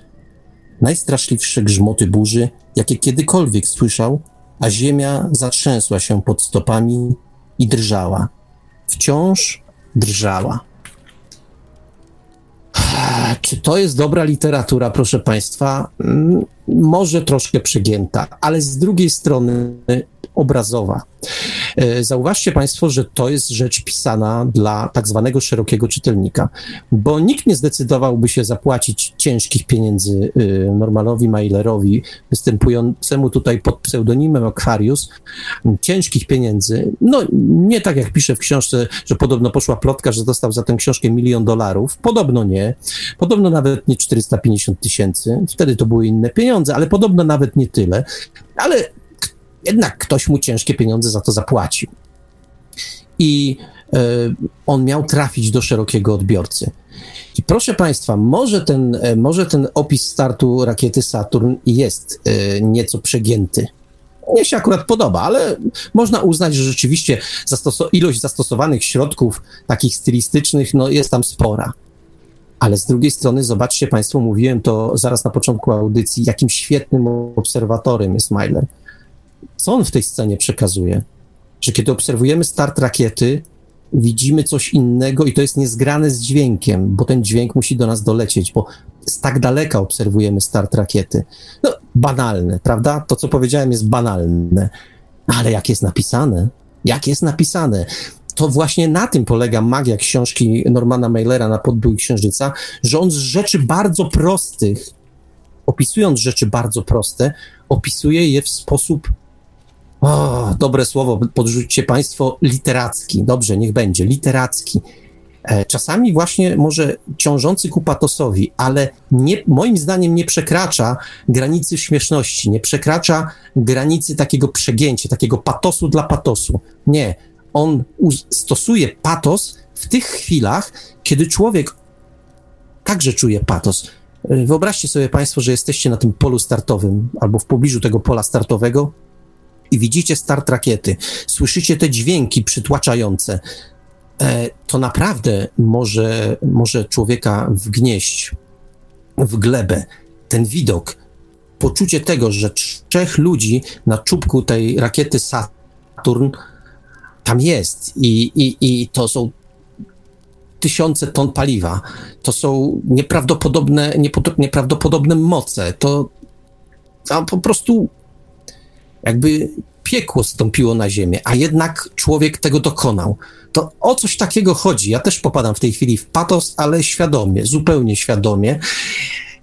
S3: najstraszliwsze grzmoty burzy, jakie kiedykolwiek słyszał, a ziemia zatrzęsła się pod stopami i drżała. Wciąż drżała. Czy to jest dobra literatura, proszę Państwa? Mm, może troszkę przegięta, ale z drugiej strony obrazowa. E, zauważcie Państwo, że to jest rzecz pisana dla tak zwanego szerokiego czytelnika, bo nikt nie zdecydowałby się zapłacić ciężkich pieniędzy y, Normalowi Mailerowi, występującemu tutaj pod pseudonimem Aquarius, ciężkich pieniędzy, no nie tak jak pisze w książce, że podobno poszła plotka, że dostał za tę książkę milion dolarów, podobno nie, podobno nawet nie 450 tysięcy, wtedy to były inne pieniądze, ale podobno nawet nie tyle, ale jednak ktoś mu ciężkie pieniądze za to zapłacił. I y, on miał trafić do szerokiego odbiorcy. I proszę Państwa, może ten, e, może ten opis startu rakiety Saturn jest y, nieco przegięty. Mnie się akurat podoba, ale można uznać, że rzeczywiście zastos- ilość zastosowanych środków takich stylistycznych no, jest tam spora. Ale z drugiej strony, zobaczcie Państwo, mówiłem to zaraz na początku audycji, jakim świetnym obserwatorem jest Myler co on w tej scenie przekazuje? Że kiedy obserwujemy start rakiety, widzimy coś innego i to jest niezgrane z dźwiękiem, bo ten dźwięk musi do nas dolecieć, bo z tak daleka obserwujemy start rakiety. No, banalne, prawda? To, co powiedziałem, jest banalne. Ale jak jest napisane? Jak jest napisane? To właśnie na tym polega magia książki Normana Mailera na podbój Księżyca, że on z rzeczy bardzo prostych, opisując rzeczy bardzo proste, opisuje je w sposób o, dobre słowo, podrzućcie Państwo, literacki. Dobrze, niech będzie, literacki. E, czasami właśnie może ciążący ku patosowi, ale nie, moim zdaniem nie przekracza granicy śmieszności, nie przekracza granicy takiego przegięcia, takiego patosu dla patosu. Nie, on stosuje patos w tych chwilach, kiedy człowiek także czuje patos. E, wyobraźcie sobie Państwo, że jesteście na tym polu startowym albo w pobliżu tego pola startowego i widzicie start rakiety, słyszycie te dźwięki przytłaczające, e, to naprawdę może, może człowieka wgnieść w glebę. Ten widok, poczucie tego, że trzech ludzi na czubku tej rakiety Saturn tam jest i, i, i to są tysiące ton paliwa. To są nieprawdopodobne, nieprawdopodobne moce. To po prostu jakby piekło stąpiło na ziemię, a jednak człowiek tego dokonał. To o coś takiego chodzi. Ja też popadam w tej chwili w patos, ale świadomie, zupełnie świadomie.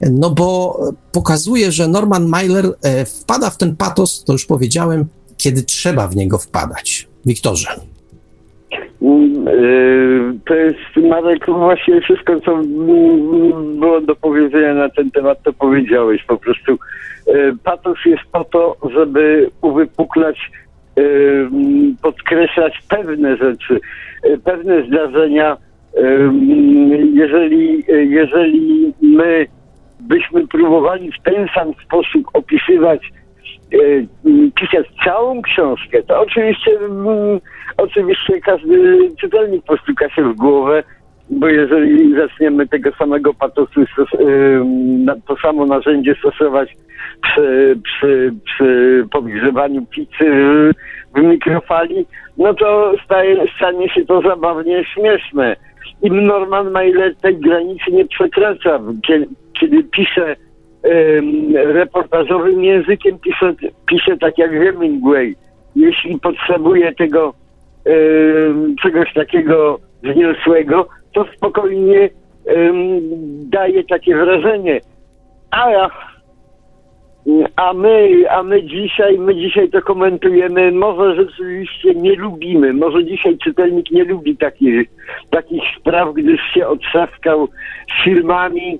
S3: No bo pokazuje, że Norman Mailer e, wpada w ten patos, to już powiedziałem, kiedy trzeba w niego wpadać. Wiktorze.
S4: Mm, e, to jest, Marek, właśnie wszystko, co było do powiedzenia na ten temat, to powiedziałeś. Po prostu e, patos jest po to, żeby uwypuklać, podkreślać pewne rzeczy, pewne zdarzenia. Jeżeli, jeżeli my byśmy próbowali w ten sam sposób opisywać, pisać całą książkę, to oczywiście, mm, oczywiście każdy czytelnik postuka się w głowę, bo jeżeli zaczniemy tego samego patosu, to samo narzędzie stosować przy, przy, przy podgrzewaniu pizzy w mikrofali, no to staje, stanie się to zabawnie śmieszne. I Norman Mailer tej granicy nie przekracza kiedy piszę um, reportażowym językiem, piszę, piszę tak jak Hemingway. Jeśli potrzebuję tego czegoś takiego wzniosłego, to spokojnie daje takie wrażenie. A ja a my, a my dzisiaj, my dzisiaj to komentujemy, może rzeczywiście nie lubimy, może dzisiaj czytelnik nie lubi takich, takich spraw, gdyż się otrzaskał z filmami,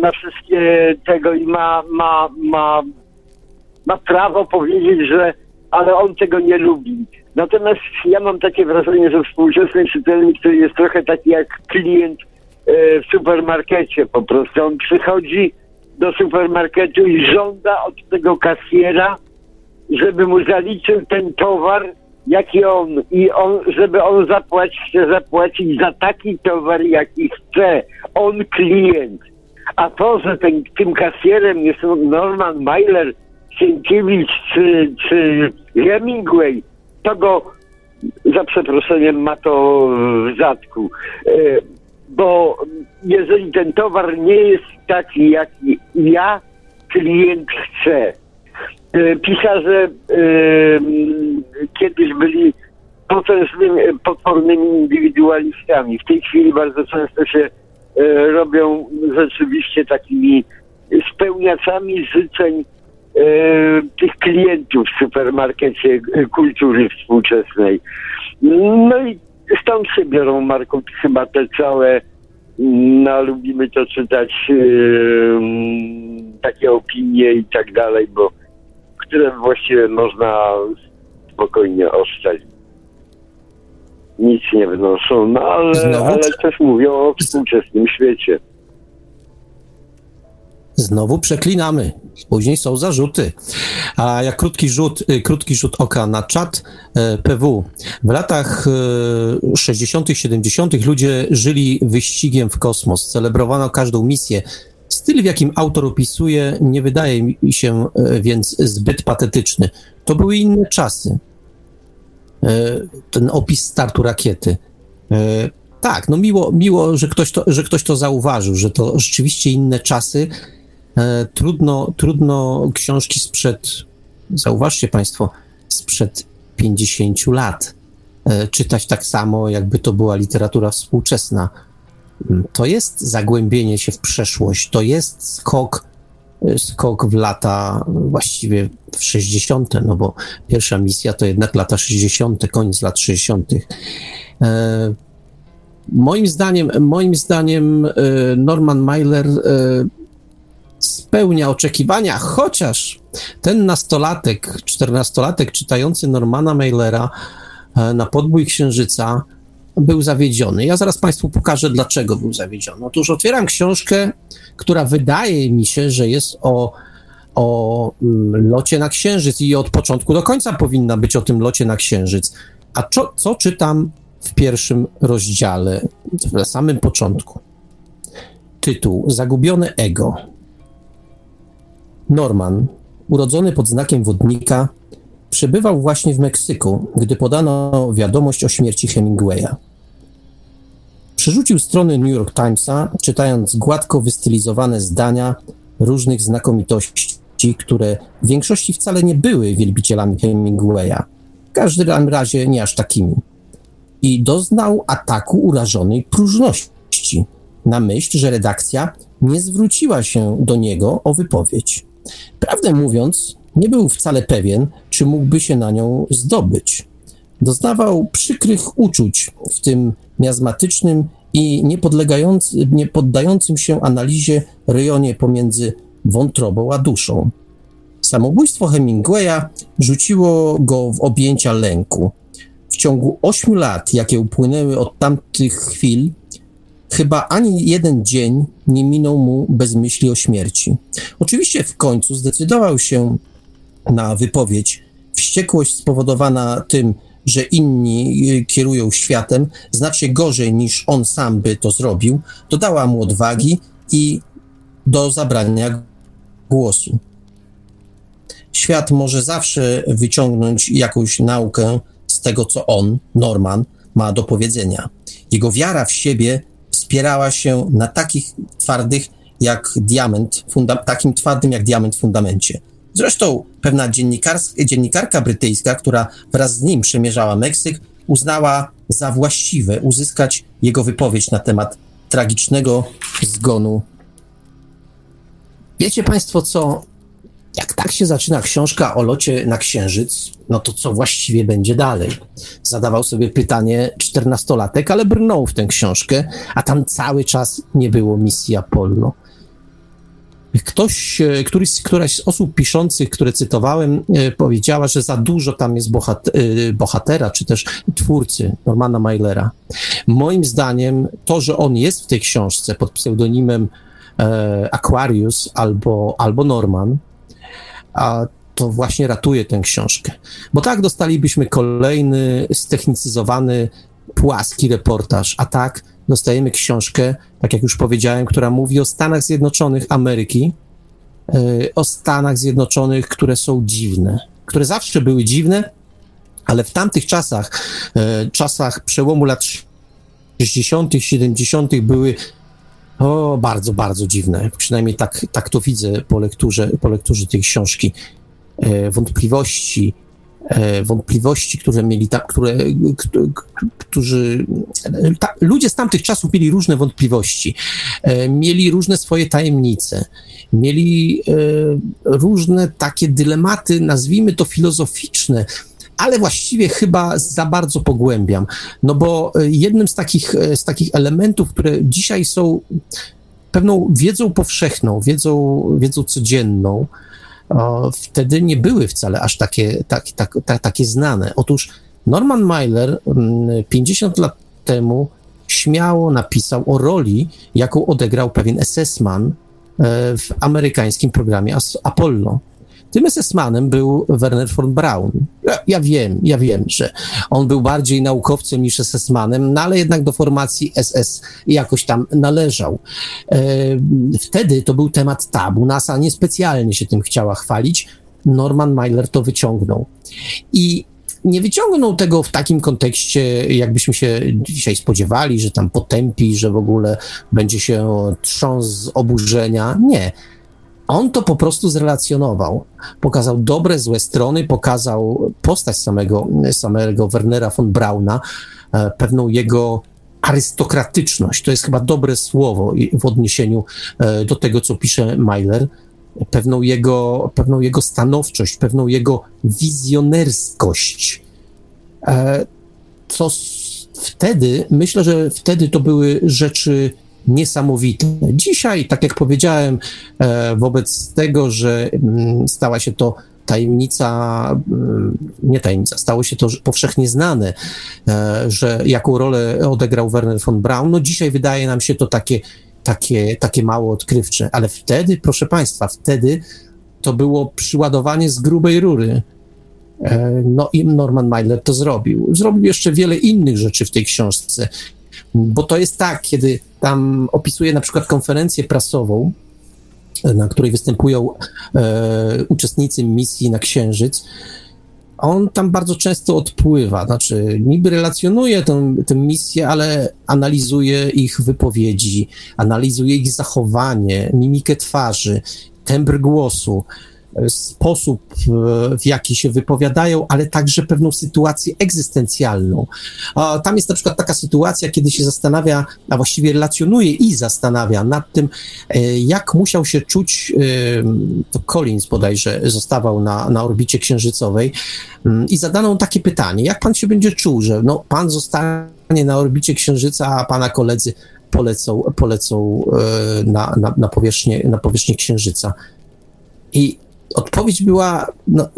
S4: na wszystkie tego i ma, ma, ma, ma prawo powiedzieć, że ale on tego nie lubi. Natomiast ja mam takie wrażenie, że współczesny czytelnik to jest trochę taki jak klient e, w supermarkecie po prostu. On przychodzi do supermarketu i żąda od tego kasjera, żeby mu zaliczył ten towar, jaki on i on, żeby on zapłacić, chce zapłacić za taki towar, jaki chce. On klient. A to, że ten, tym kasjerem jest Norman Mailer, Sienkiewicz czy, czy Hemingway, to go za przeproszeniem ma to w zadku. E, bo jeżeli ten towar nie jest taki, jaki ja, klient chce, E, pisarze e, kiedyś byli potężnymi, potwornymi indywidualistami. W tej chwili bardzo często się e, robią rzeczywiście takimi spełniaczami życzeń tych klientów w supermarkecie kultury współczesnej. No i stąd się biorą, Marku, chyba te całe, no lubimy to czytać, takie opinie i tak dalej, bo które właściwie można spokojnie oszczędzić. Nic nie wnoszą, no ale, ale też mówią o współczesnym świecie.
S3: Znowu przeklinamy. Później są zarzuty. A jak krótki rzut, y, krótki rzut oka na czat y, PW. W latach 60., y, 70. ludzie żyli wyścigiem w kosmos. Celebrowano każdą misję. Styl, w jakim autor opisuje, nie wydaje mi się e, więc zbyt patetyczny. To były inne czasy. E, ten opis startu rakiety. E, tak, no miło, miło że, ktoś to, że ktoś to zauważył, że to rzeczywiście inne czasy. Trudno, trudno książki sprzed, zauważcie Państwo, sprzed 50 lat czytać tak samo, jakby to była literatura współczesna to jest zagłębienie się w przeszłość, to jest skok, skok w lata właściwie w 60., no bo pierwsza misja to jednak lata 60., koniec lat 60. E, moim zdaniem, moim zdaniem e, Norman Mailer e, spełnia oczekiwania, chociaż ten nastolatek, czternastolatek czytający Normana Mailera na podbój Księżyca był zawiedziony. Ja zaraz Państwu pokażę, dlaczego był zawiedziony. Otóż otwieram książkę, która wydaje mi się, że jest o, o mm, locie na Księżyc i od początku do końca powinna być o tym locie na Księżyc. A co, co czytam w pierwszym rozdziale, na samym początku? Tytuł Zagubione ego. Norman, urodzony pod znakiem wodnika, Przebywał właśnie w Meksyku, gdy podano wiadomość o śmierci Hemingwaya. Przerzucił strony New York Timesa, czytając gładko wystylizowane zdania różnych znakomitości, które w większości wcale nie były wielbicielami Hemingwaya. W każdym razie nie aż takimi. I doznał ataku urażonej próżności na myśl, że redakcja nie zwróciła się do niego o wypowiedź. Prawdę mówiąc, nie był wcale pewien, czy mógłby się na nią zdobyć. Doznawał przykrych uczuć w tym miazmatycznym i nie poddającym się analizie rejonie pomiędzy wątrobą a duszą. Samobójstwo Hemingwaya rzuciło go w objęcia lęku. W ciągu ośmiu lat, jakie upłynęły od tamtych chwil, chyba ani jeden dzień nie minął mu bez myśli o śmierci. Oczywiście w końcu zdecydował się na wypowiedź. Wściekłość spowodowana tym, że inni y, kierują światem znacznie gorzej niż on sam by to zrobił, dodała mu odwagi i do zabrania głosu. Świat może zawsze wyciągnąć jakąś naukę z tego, co on, Norman, ma do powiedzenia. Jego wiara w siebie wspierała się na takich twardych jak diament, takim twardym jak diament fundamencie. Zresztą pewna dziennikarka brytyjska, która wraz z nim przemierzała Meksyk, uznała za właściwe uzyskać jego wypowiedź na temat tragicznego zgonu. Wiecie Państwo co? Jak tak się zaczyna książka o locie na Księżyc, no to co właściwie będzie dalej? Zadawał sobie pytanie czternastolatek, ale brnął w tę książkę, a tam cały czas nie było misji Apollo. Ktoś, e, któryś, któraś z osób piszących, które cytowałem, e, powiedziała, że za dużo tam jest e, bohatera, czy też twórcy Normana Mailera. Moim zdaniem to, że on jest w tej książce pod pseudonimem Aquarius albo, albo Norman, a to właśnie ratuje tę książkę. Bo tak dostalibyśmy kolejny ztechnicyzowany, płaski reportaż, a tak dostajemy książkę, tak jak już powiedziałem, która mówi o Stanach Zjednoczonych Ameryki, e, o Stanach Zjednoczonych, które są dziwne, które zawsze były dziwne, ale w tamtych czasach, e, czasach przełomu lat 60., 70., były o, bardzo, bardzo dziwne. Przynajmniej tak, tak to widzę po lekturze, po lekturze tej książki. E, wątpliwości, wątpliwości, które mieli, ta, które, którzy, ta, ludzie z tamtych czasów mieli różne wątpliwości, e, mieli różne swoje tajemnice, mieli e, różne takie dylematy, nazwijmy to filozoficzne, ale właściwie chyba za bardzo pogłębiam, no bo jednym z takich, z takich elementów, które dzisiaj są pewną wiedzą powszechną, wiedzą, wiedzą codzienną, wtedy nie były wcale aż takie, tak, tak, tak, takie znane. Otóż Norman Mailer 50 mm, lat temu śmiało napisał o roli, jaką odegrał pewien SS-man e, w amerykańskim programie Apollo. Tym SS-manem był Werner von Braun. Ja, ja, wiem, ja wiem, że on był bardziej naukowcem niż SS-manem, no ale jednak do formacji SS jakoś tam należał. E, wtedy to był temat tabu. NASA niespecjalnie się tym chciała chwalić. Norman Mailer to wyciągnął. I nie wyciągnął tego w takim kontekście, jakbyśmy się dzisiaj spodziewali, że tam potępi, że w ogóle będzie się trząsł z oburzenia. Nie on to po prostu zrelacjonował. Pokazał dobre, złe strony, pokazał postać samego, samego Wernera von Brauna, e, pewną jego arystokratyczność. To jest chyba dobre słowo w odniesieniu e, do tego, co pisze Mailer. Pewną jego, pewną jego stanowczość, pewną jego wizjonerskość. E, co wtedy, myślę, że wtedy to były rzeczy niesamowite. Dzisiaj, tak jak powiedziałem, e, wobec tego, że mm, stała się to tajemnica, mm, nie tajemnica, stało się to powszechnie znane, e, że jaką rolę odegrał Werner von Braun, no dzisiaj wydaje nam się to takie, takie, takie mało odkrywcze, ale wtedy, proszę Państwa, wtedy to było przyładowanie z grubej rury. E, no i Norman Mailer to zrobił. Zrobił jeszcze wiele innych rzeczy w tej książce. Bo to jest tak, kiedy tam opisuje na przykład konferencję prasową, na której występują e, uczestnicy misji na Księżyc, on tam bardzo często odpływa. Znaczy, niby relacjonuje tę, tę misję, ale analizuje ich wypowiedzi, analizuje ich zachowanie, mimikę twarzy, tembr głosu sposób, e, w jaki się wypowiadają, ale także pewną sytuację egzystencjalną. Tam jest na przykład taka sytuacja, kiedy się zastanawia, a właściwie relacjonuje i zastanawia nad tym, e, jak musiał się czuć, e, to Collins bodajże zostawał na, na orbicie księżycowej mm, i zadano takie pytanie, jak pan się będzie czuł, że no, pan zostanie na orbicie księżyca, a pana koledzy polecą, polecą na, na, na, powierzchnię, na powierzchnię księżyca. I odpowiedź była no,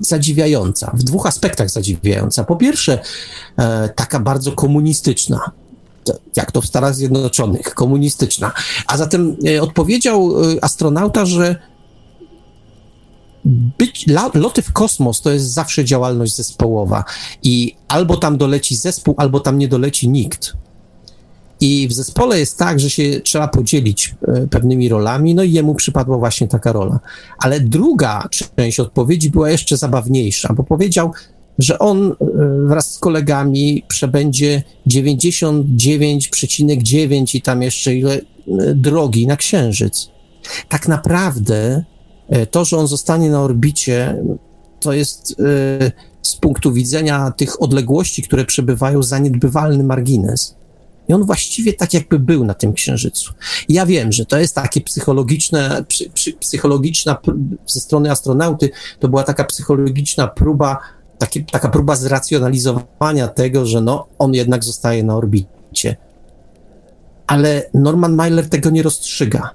S3: zadziwiająca, w dwóch aspektach zadziwiająca. Po pierwsze, e, taka bardzo komunistyczna, jak to w Stanach Zjednoczonych, komunistyczna. A zatem e, odpowiedział e, astronauta, że być, loty w kosmos to jest zawsze działalność zespołowa i albo tam doleci zespół, albo tam nie doleci nikt. I w zespole jest tak, że się trzeba podzielić e, pewnymi rolami, no i jemu przypadła właśnie taka rola. Ale druga część odpowiedzi była jeszcze zabawniejsza, bo powiedział, że on e, wraz z kolegami przebędzie 99,9 i tam jeszcze ile e, drogi na Księżyc. Tak naprawdę to, że on zostanie na orbicie, to jest z punktu widzenia tych odległości, które przebywają, zaniedbywalny margines. I on właściwie tak jakby był na tym księżycu. Ja wiem, że to jest takie psychologiczne, psy, psy, psychologiczna ze strony astronauty, to była taka psychologiczna próba, takie, taka próba zracjonalizowania tego, że no, on jednak zostaje na orbicie. Ale Norman Mailer tego nie rozstrzyga.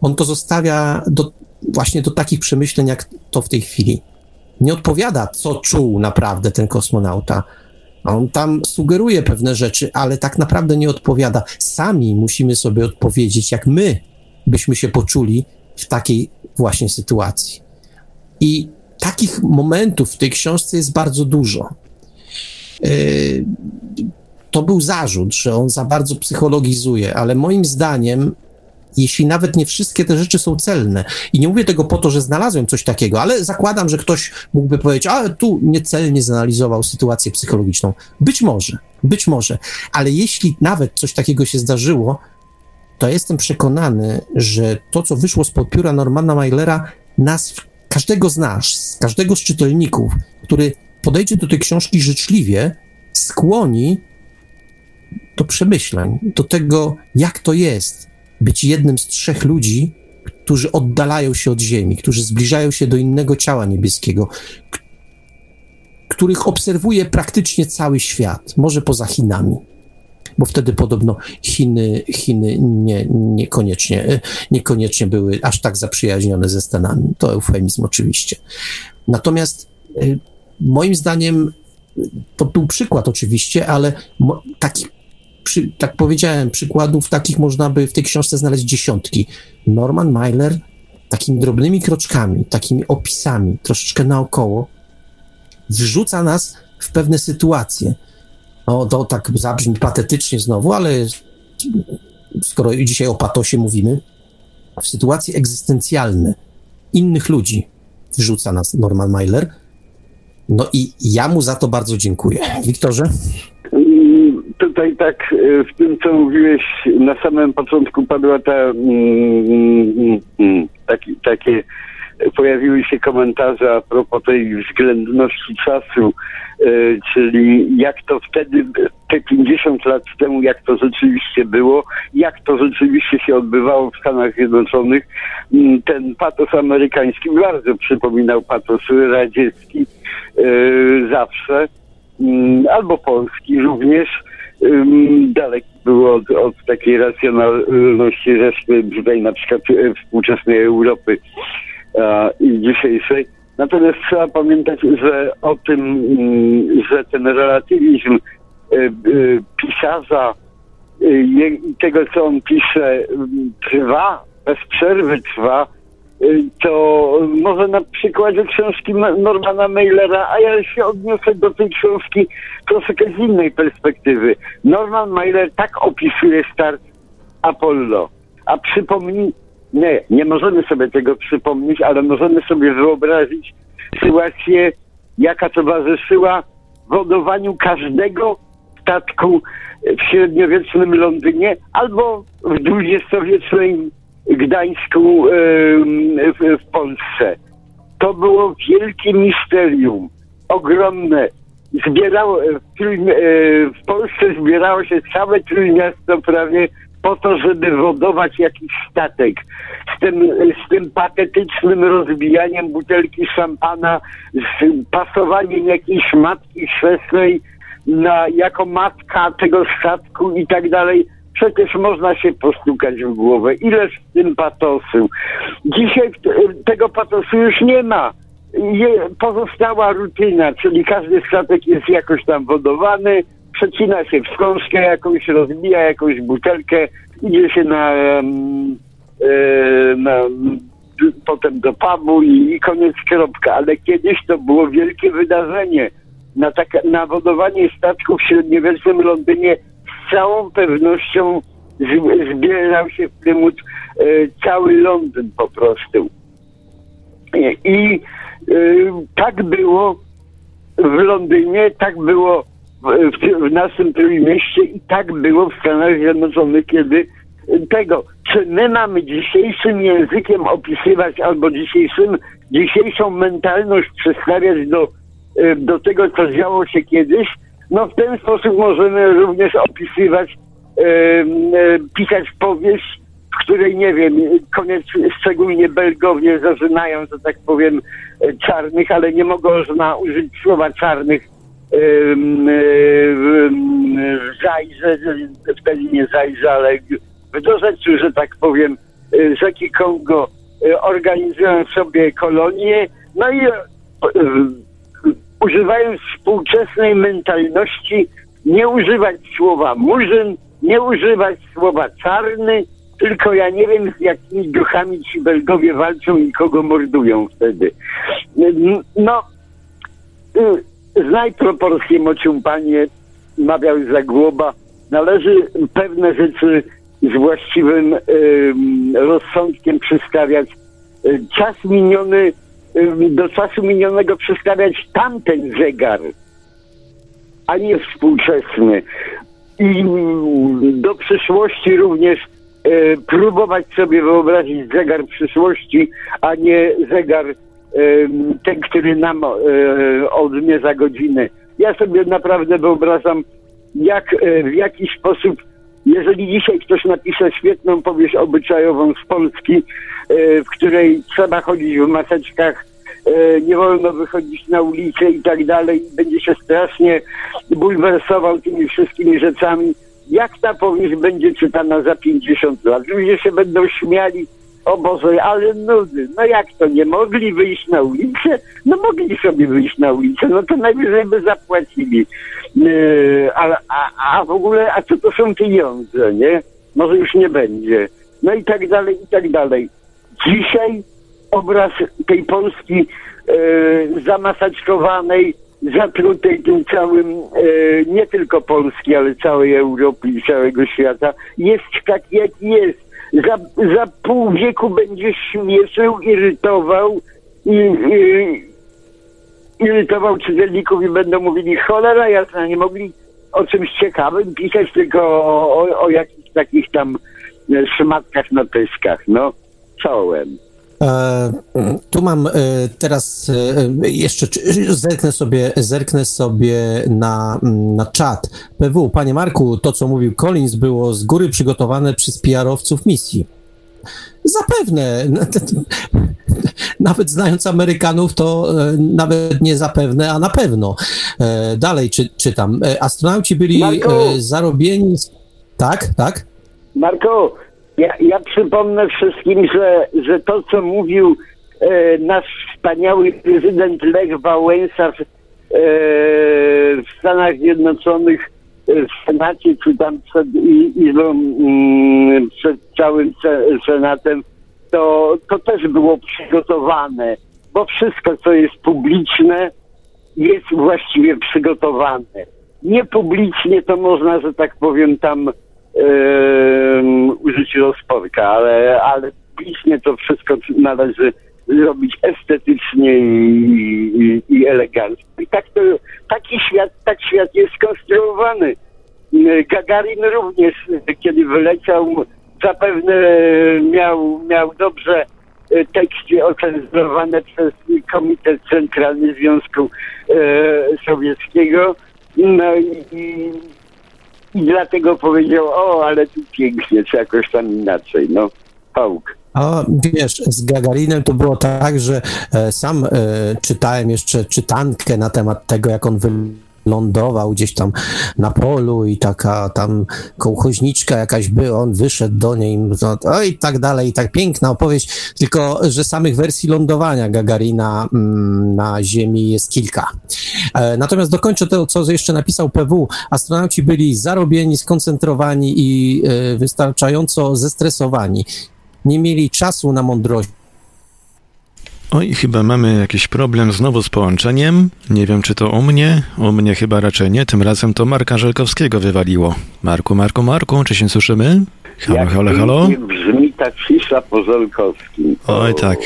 S3: On to zostawia do, właśnie do takich przemyśleń, jak to w tej chwili. Nie odpowiada, co czuł naprawdę ten kosmonauta on tam sugeruje pewne rzeczy, ale tak naprawdę nie odpowiada. Sami musimy sobie odpowiedzieć, jak my byśmy się poczuli w takiej właśnie sytuacji. I takich momentów w tej książce jest bardzo dużo. Yy, to był zarzut, że on za bardzo psychologizuje, ale moim zdaniem jeśli nawet nie wszystkie te rzeczy są celne. I nie mówię tego po to, że znalazłem coś takiego, ale zakładam, że ktoś mógłby powiedzieć, a tu niecelnie zanalizował sytuację psychologiczną. Być może, być może, ale jeśli nawet coś takiego się zdarzyło, to jestem przekonany, że to, co wyszło z pióra Normana Mailera, nas, każdego z nas, każdego z czytelników, który podejdzie do tej książki życzliwie, skłoni do przemyśleń, do tego, jak to jest, być jednym z trzech ludzi, którzy oddalają się od Ziemi, którzy zbliżają się do innego ciała niebieskiego, których obserwuje praktycznie cały świat, może poza Chinami. Bo wtedy podobno Chiny, Chiny nie, niekoniecznie, niekoniecznie były aż tak zaprzyjaźnione ze Stanami. To eufemizm oczywiście. Natomiast y, moim zdaniem to był przykład oczywiście, ale taki przy, tak powiedziałem, przykładów takich można by w tej książce znaleźć dziesiątki. Norman Mailer takimi drobnymi kroczkami, takimi opisami, troszeczkę naokoło, wrzuca nas w pewne sytuacje. No, to tak zabrzmi patetycznie znowu, ale skoro dzisiaj o patosie mówimy, w sytuacje egzystencjalne innych ludzi wrzuca nas Norman Mailer. No i ja mu za to bardzo dziękuję. Wiktorze?
S4: Tutaj tak e, w tym, co mówiłeś na samym początku padła ta mm, mm, mm, taki, takie pojawiły się komentarze a propos tej względności czasu, e, czyli jak to wtedy, te 50 lat temu, jak to rzeczywiście było, jak to rzeczywiście się odbywało w Stanach Zjednoczonych. Ten patos amerykański bardzo przypominał patos radziecki e, zawsze, albo polski również daleki było od, od, takiej racjonalności reszty tutaj na przykład e, współczesnej Europy i dzisiejszej. Natomiast trzeba pamiętać, że o tym, mm, że ten relatywizm e, e, pisarza tego, co on pisze, trwa, bez przerwy trwa, to może na przykładzie książki Normana Mailera, a ja się odniosę do tej książki troszkę z innej perspektywy. Norman Mailer tak opisuje start Apollo, a przypomnij, nie, nie możemy sobie tego przypomnieć, ale możemy sobie wyobrazić sytuację jaka towarzyszyła wodowaniu każdego statku w średniowiecznym Londynie albo w dwudziestowiecznej Gdańsku w, w Polsce. To było wielkie misterium, ogromne. Zbierało, w, w Polsce zbierało się całe Trójmiasto prawie po to, żeby wodować jakiś statek. Z tym, z tym patetycznym rozbijaniem butelki szampana, z pasowaniem jakiejś matki chrzestnej na, jako matka tego statku i tak dalej. Przecież można się postukać w głowę. Ileż w tym patosu. Dzisiaj tego patosu już nie ma. Je, pozostała rutyna, czyli każdy statek jest jakoś tam wodowany, przecina się wskąskę jakąś, rozbija jakąś butelkę, idzie się na, na potem do pubu i, i koniec kropka. Ale kiedyś to było wielkie wydarzenie. Na, tak, na wodowanie statków w średniowiecznym Londynie z całą pewnością zbierał się w Plymouth e, cały Londyn po prostu. I, e, tak było w Londynie, tak było w, w naszym Trójmieście i tak było w Stanach Zjednoczonych, kiedy tego, czy my mamy dzisiejszym językiem opisywać albo dzisiejszym, dzisiejszą mentalność przedstawiać do, e, do tego, co działo się kiedyś, no w ten sposób możemy również opisywać, e, e, pisać powieść, w której, nie wiem, koniec, szczególnie Belgowie zażynają, że tak powiem, e, czarnych, ale nie mogą użyć słowa czarnych w Zajrze, wtedy nie Zajrze, ale w dorzeczu, że tak powiem, e, rzeki Kongo e, organizują sobie kolonie, no i e, używając współczesnej mentalności, nie używać słowa murzyn, nie używać słowa czarny, tylko ja nie wiem z jakimi duchami ci Belgowie walczą i kogo mordują wtedy. No, Znaj proporcje mociumpanie, mawiał Zagłoba. Należy pewne rzeczy z właściwym y, rozsądkiem przystawiać. Czas miniony, y, do czasu minionego przystawiać tamten zegar, a nie współczesny. I do przyszłości również y, próbować sobie wyobrazić zegar przyszłości, a nie zegar ten, który nam e, odmierza godziny. Ja sobie naprawdę wyobrażam, jak, e, w jaki sposób, jeżeli dzisiaj ktoś napisze świetną powieść obyczajową z Polski, e, w której trzeba chodzić w maseczkach, nie wolno wychodzić na ulicę i tak dalej, będzie się strasznie bulwersował tymi wszystkimi rzeczami, jak ta powieść będzie czytana za 50 lat? Ludzie się będą śmiali, o Boże, ale nudy. No jak to, nie mogli wyjść na ulicę? No mogli sobie wyjść na ulicę, no to najwyżej by zapłacili. Yy, a, a, a w ogóle, a co to są pieniądze, nie? Może już nie będzie. No i tak dalej, i tak dalej. Dzisiaj obraz tej Polski yy, zamasaczkowanej, zatrutej tym całym, yy, nie tylko Polski, ale całej Europy i całego świata, jest taki, jak jest za, za pół wieku będzie śmieszył, irytował i, i irytował czytelników i będą mówili cholera jasna, nie mogli o czymś ciekawym pisać, tylko o, o, o jakichś takich tam szmatkach na pyskach, no, czołem.
S3: E, tu mam e, teraz e, jeszcze zerknę sobie, zerknę sobie na, na czat. PW, panie Marku, to co mówił Collins było z góry przygotowane przez PR-owców misji. Zapewne. Nawet znając Amerykanów, to nawet nie zapewne, a na pewno. Dalej czy, czytam. Astronauci byli Marku. zarobieni. Tak, tak.
S4: Marko, ja, ja przypomnę wszystkim, że, że to, co mówił e, nasz wspaniały prezydent Lech Wałęsa w, e, w Stanach Zjednoczonych, e, w Senacie, czy tam przed mm, przed całym Senatem, to, to też było przygotowane, bo wszystko, co jest publiczne, jest właściwie przygotowane. Niepublicznie to można, że tak powiem, tam użyć rozporka, ale, ale to wszystko należy zrobić estetycznie i, i, i elegancko. I tak to, taki świat, tak świat jest skonstruowany. Gagarin również, kiedy wyleciał, zapewne miał, miał dobrze e, teksty ocenzurowane przez Komitet Centralny Związku e, Sowieckiego. No i, i, i dlatego powiedział, o, ale tu pięknie, czy jakoś tam inaczej, no, pałk.
S3: A wiesz, z Gagarinem to było tak, że e, sam e, czytałem jeszcze czytankę na temat tego, jak on wylądował gdzieś tam na polu i taka tam kołchoźniczka jakaś była, on wyszedł do niej no, o, i tak dalej, i tak piękna opowieść, tylko że samych wersji lądowania Gagarina mm, na Ziemi jest kilka. E, natomiast dokończę to, co jeszcze napisał PW. Astronauci byli zarobieni, skoncentrowani i e, wystarczająco zestresowani nie mieli czasu na mądrość.
S2: Oj, chyba mamy jakiś problem znowu z połączeniem. Nie wiem, czy to u mnie. U mnie chyba raczej nie. Tym razem to Marka Żelkowskiego wywaliło. Marku, Marku, Marku, czy się słyszymy? Halo,
S4: Jak
S2: halo, halo?
S4: brzmi ta cisza po Żelkowskim.
S2: Oj, tak.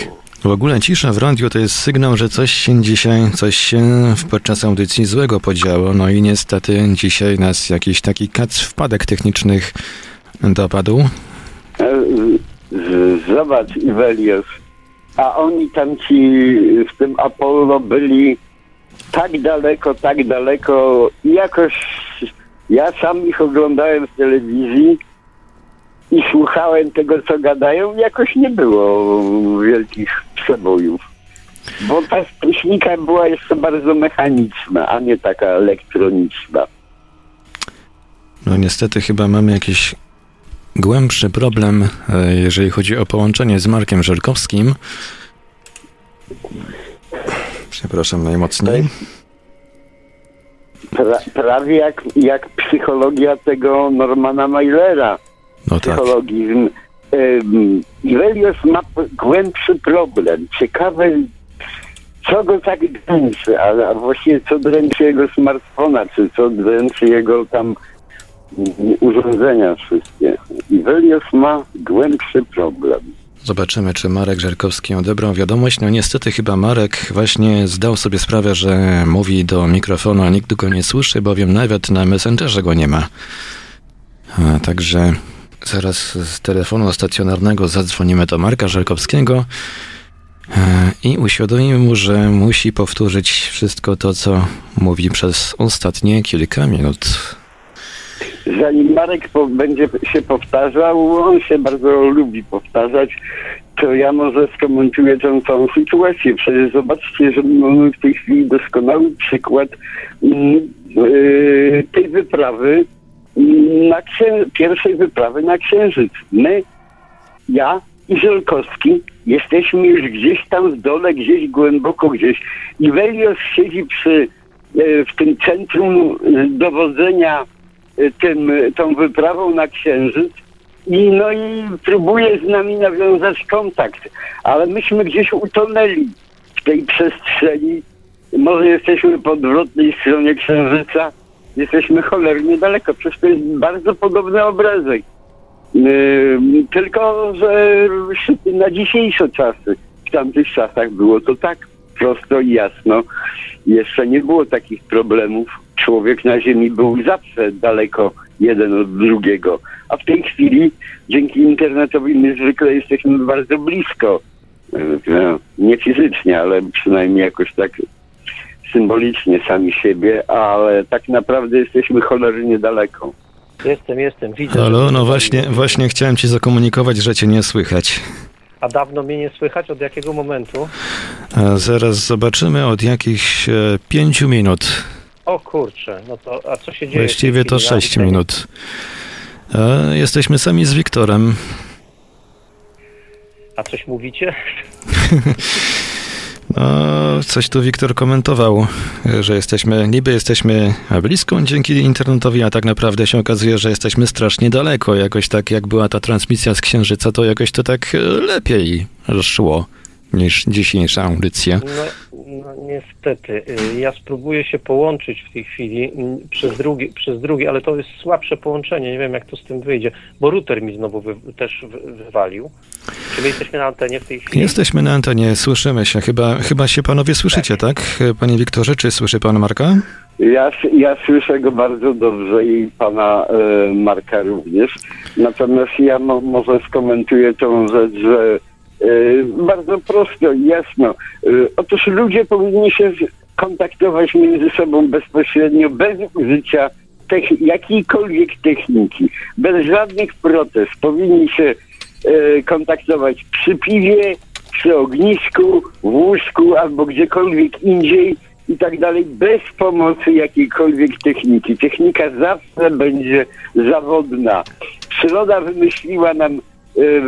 S2: W ogóle cisza w radiu to jest sygnał, że coś się dzisiaj, coś się podczas audycji złego podziało. No i niestety dzisiaj nas jakiś taki kac wpadek technicznych dopadł.
S4: E, Zobacz, Iwelios, a oni tam ci w tym Apollo byli tak daleko, tak daleko i jakoś ja sam ich oglądałem w telewizji i słuchałem tego, co gadają, jakoś nie było wielkich przebojów. Bo ta technika była jeszcze bardzo mechaniczna, a nie taka elektroniczna.
S2: No niestety chyba mamy jakiś głębszy problem, e, jeżeli chodzi o połączenie z Markiem Żelkowskim. Przepraszam najmocniej.
S4: Pra, prawie jak, jak psychologia tego Normana Mailera.
S2: No tak.
S4: Psychologizm. Ym, Ivelios ma głębszy problem. Ciekawe, co go tak dręczy, a, a właściwie co dręczy jego smartfona, czy co dręczy jego tam urządzenia wszystkie. Ivelios ma głębszy problem.
S2: Zobaczymy, czy Marek Żelkowski odebrał wiadomość. No niestety chyba Marek właśnie zdał sobie sprawę, że mówi do mikrofonu, a nikt go nie słyszy, bowiem nawet na Messengerze go nie ma. A, także zaraz z telefonu stacjonarnego zadzwonimy do Marka Żelkowskiego e, i uświadomimy mu, że musi powtórzyć wszystko to, co mówi przez ostatnie kilka minut.
S4: Zanim Marek po, będzie się powtarzał, on się bardzo lubi powtarzać, to ja może skomentuję tę całą sytuację. Przecież zobaczcie, że mamy w tej chwili doskonały przykład yy, tej wyprawy, na księ- pierwszej wyprawy na Księżyc. My, ja i Żelkowski jesteśmy już gdzieś tam w dole, gdzieś głęboko gdzieś. I Welios siedzi przy, e, w tym centrum dowodzenia tym, e, tą wyprawą na Księżyc i no i próbuje z nami nawiązać kontakt, ale myśmy gdzieś utonęli w tej przestrzeni. Może jesteśmy po odwrotnej stronie Księżyca, jesteśmy cholernie daleko, przecież to jest bardzo podobny obrazek. Yy, tylko, że na dzisiejsze czasy, w tamtych czasach było to tak prosto i jasno. Jeszcze nie było takich problemów. Człowiek na Ziemi był zawsze daleko jeden od drugiego. A w tej chwili dzięki internetowi my zwykle jesteśmy bardzo blisko. Yy, no, nie fizycznie, ale przynajmniej jakoś tak symbolicznie sami siebie, ale tak naprawdę jesteśmy cholernie daleko.
S5: Jestem, jestem, widzę.
S2: Halo, no właśnie, właśnie chciałem ci zakomunikować, że cię nie słychać.
S5: A dawno mnie nie słychać? Od jakiego momentu?
S2: A zaraz zobaczymy od jakichś e, pięciu minut.
S5: O kurczę, no to a co się dzieje?
S2: Właściwie to
S5: chwili? Ja
S2: 6
S5: mam-
S2: minut. E, jesteśmy sami z Wiktorem.
S5: A coś mówicie?
S2: No, coś tu Wiktor komentował, że jesteśmy, niby jesteśmy blisko dzięki internetowi, a tak naprawdę się okazuje, że jesteśmy strasznie daleko. Jakoś tak, jak była ta transmisja z Księżyca, to jakoś to tak e, lepiej szło niż dzisiejsza audycja.
S5: No, no niestety. y, Ja spróbuję się połączyć w tej chwili mm, przez drugi, przez drugi, ale to jest słabsze połączenie. Nie wiem, jak to z tym wyjdzie, bo router mi znowu wy, też wy, wywalił. Czy my jesteśmy na antenie w tej chwili?
S2: Jesteśmy na antenie, słyszymy się. Chyba, chyba się panowie słyszycie, tak? Panie Wiktorze, czy słyszy pan Marka?
S4: Ja, ja słyszę go bardzo dobrze i pana e, Marka również. Natomiast ja mo, może skomentuję tą rzecz, że bardzo prosto i jasno. E, otóż ludzie powinni się kontaktować między sobą bezpośrednio, bez użycia tech, jakiejkolwiek techniki, bez żadnych protest. Powinni się e, kontaktować przy piwie, przy ognisku, w łóżku albo gdziekolwiek indziej i tak dalej, bez pomocy jakiejkolwiek techniki. Technika zawsze będzie zawodna. Przyroda wymyśliła nam e,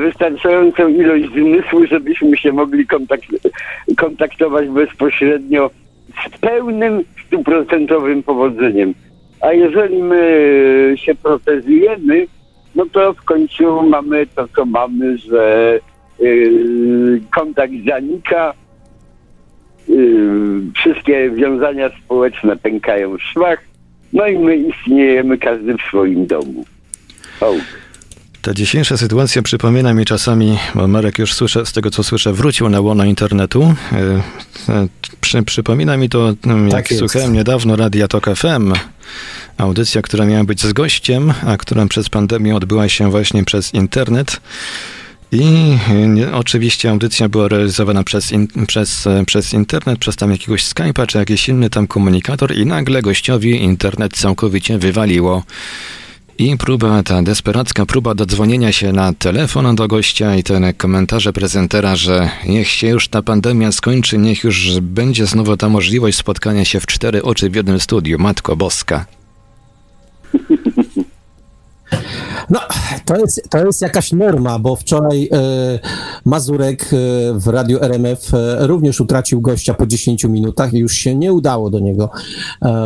S4: wystarczającą ilość zmysłu, żebyśmy się mogli kontakt- kontaktować bezpośrednio z pełnym, stuprocentowym powodzeniem. A jeżeli my się protezujemy, no to w końcu mamy to, co mamy, że yy, kontakt zanika, yy, wszystkie wiązania społeczne pękają w szwach, no i my istniejemy każdy w swoim domu. O.
S2: Ta dzisiejsza sytuacja przypomina mi czasami, bo Marek już słyszę, z tego co słyszę, wrócił na łono internetu. E, e, przy, przypomina mi to, jak
S3: Tak
S2: słuchałem niedawno Radia Tok FM, audycja, która miała być z gościem, a która przez pandemię odbyła się właśnie przez internet. I nie, oczywiście audycja była realizowana przez, in, przez, e, przez internet, przez tam jakiegoś Skype'a czy jakiś inny tam komunikator i nagle gościowi internet całkowicie wywaliło. I próba, ta desperacka próba dodzwonienia się na telefon do gościa i te komentarze prezentera, że niech się już ta pandemia skończy, niech już będzie znowu ta możliwość spotkania się w cztery oczy w jednym studiu. Matko Boska.
S3: No, to jest, to jest jakaś norma, bo wczoraj e, Mazurek e, w radiu RMF e, również utracił gościa po 10 minutach i już się nie udało do niego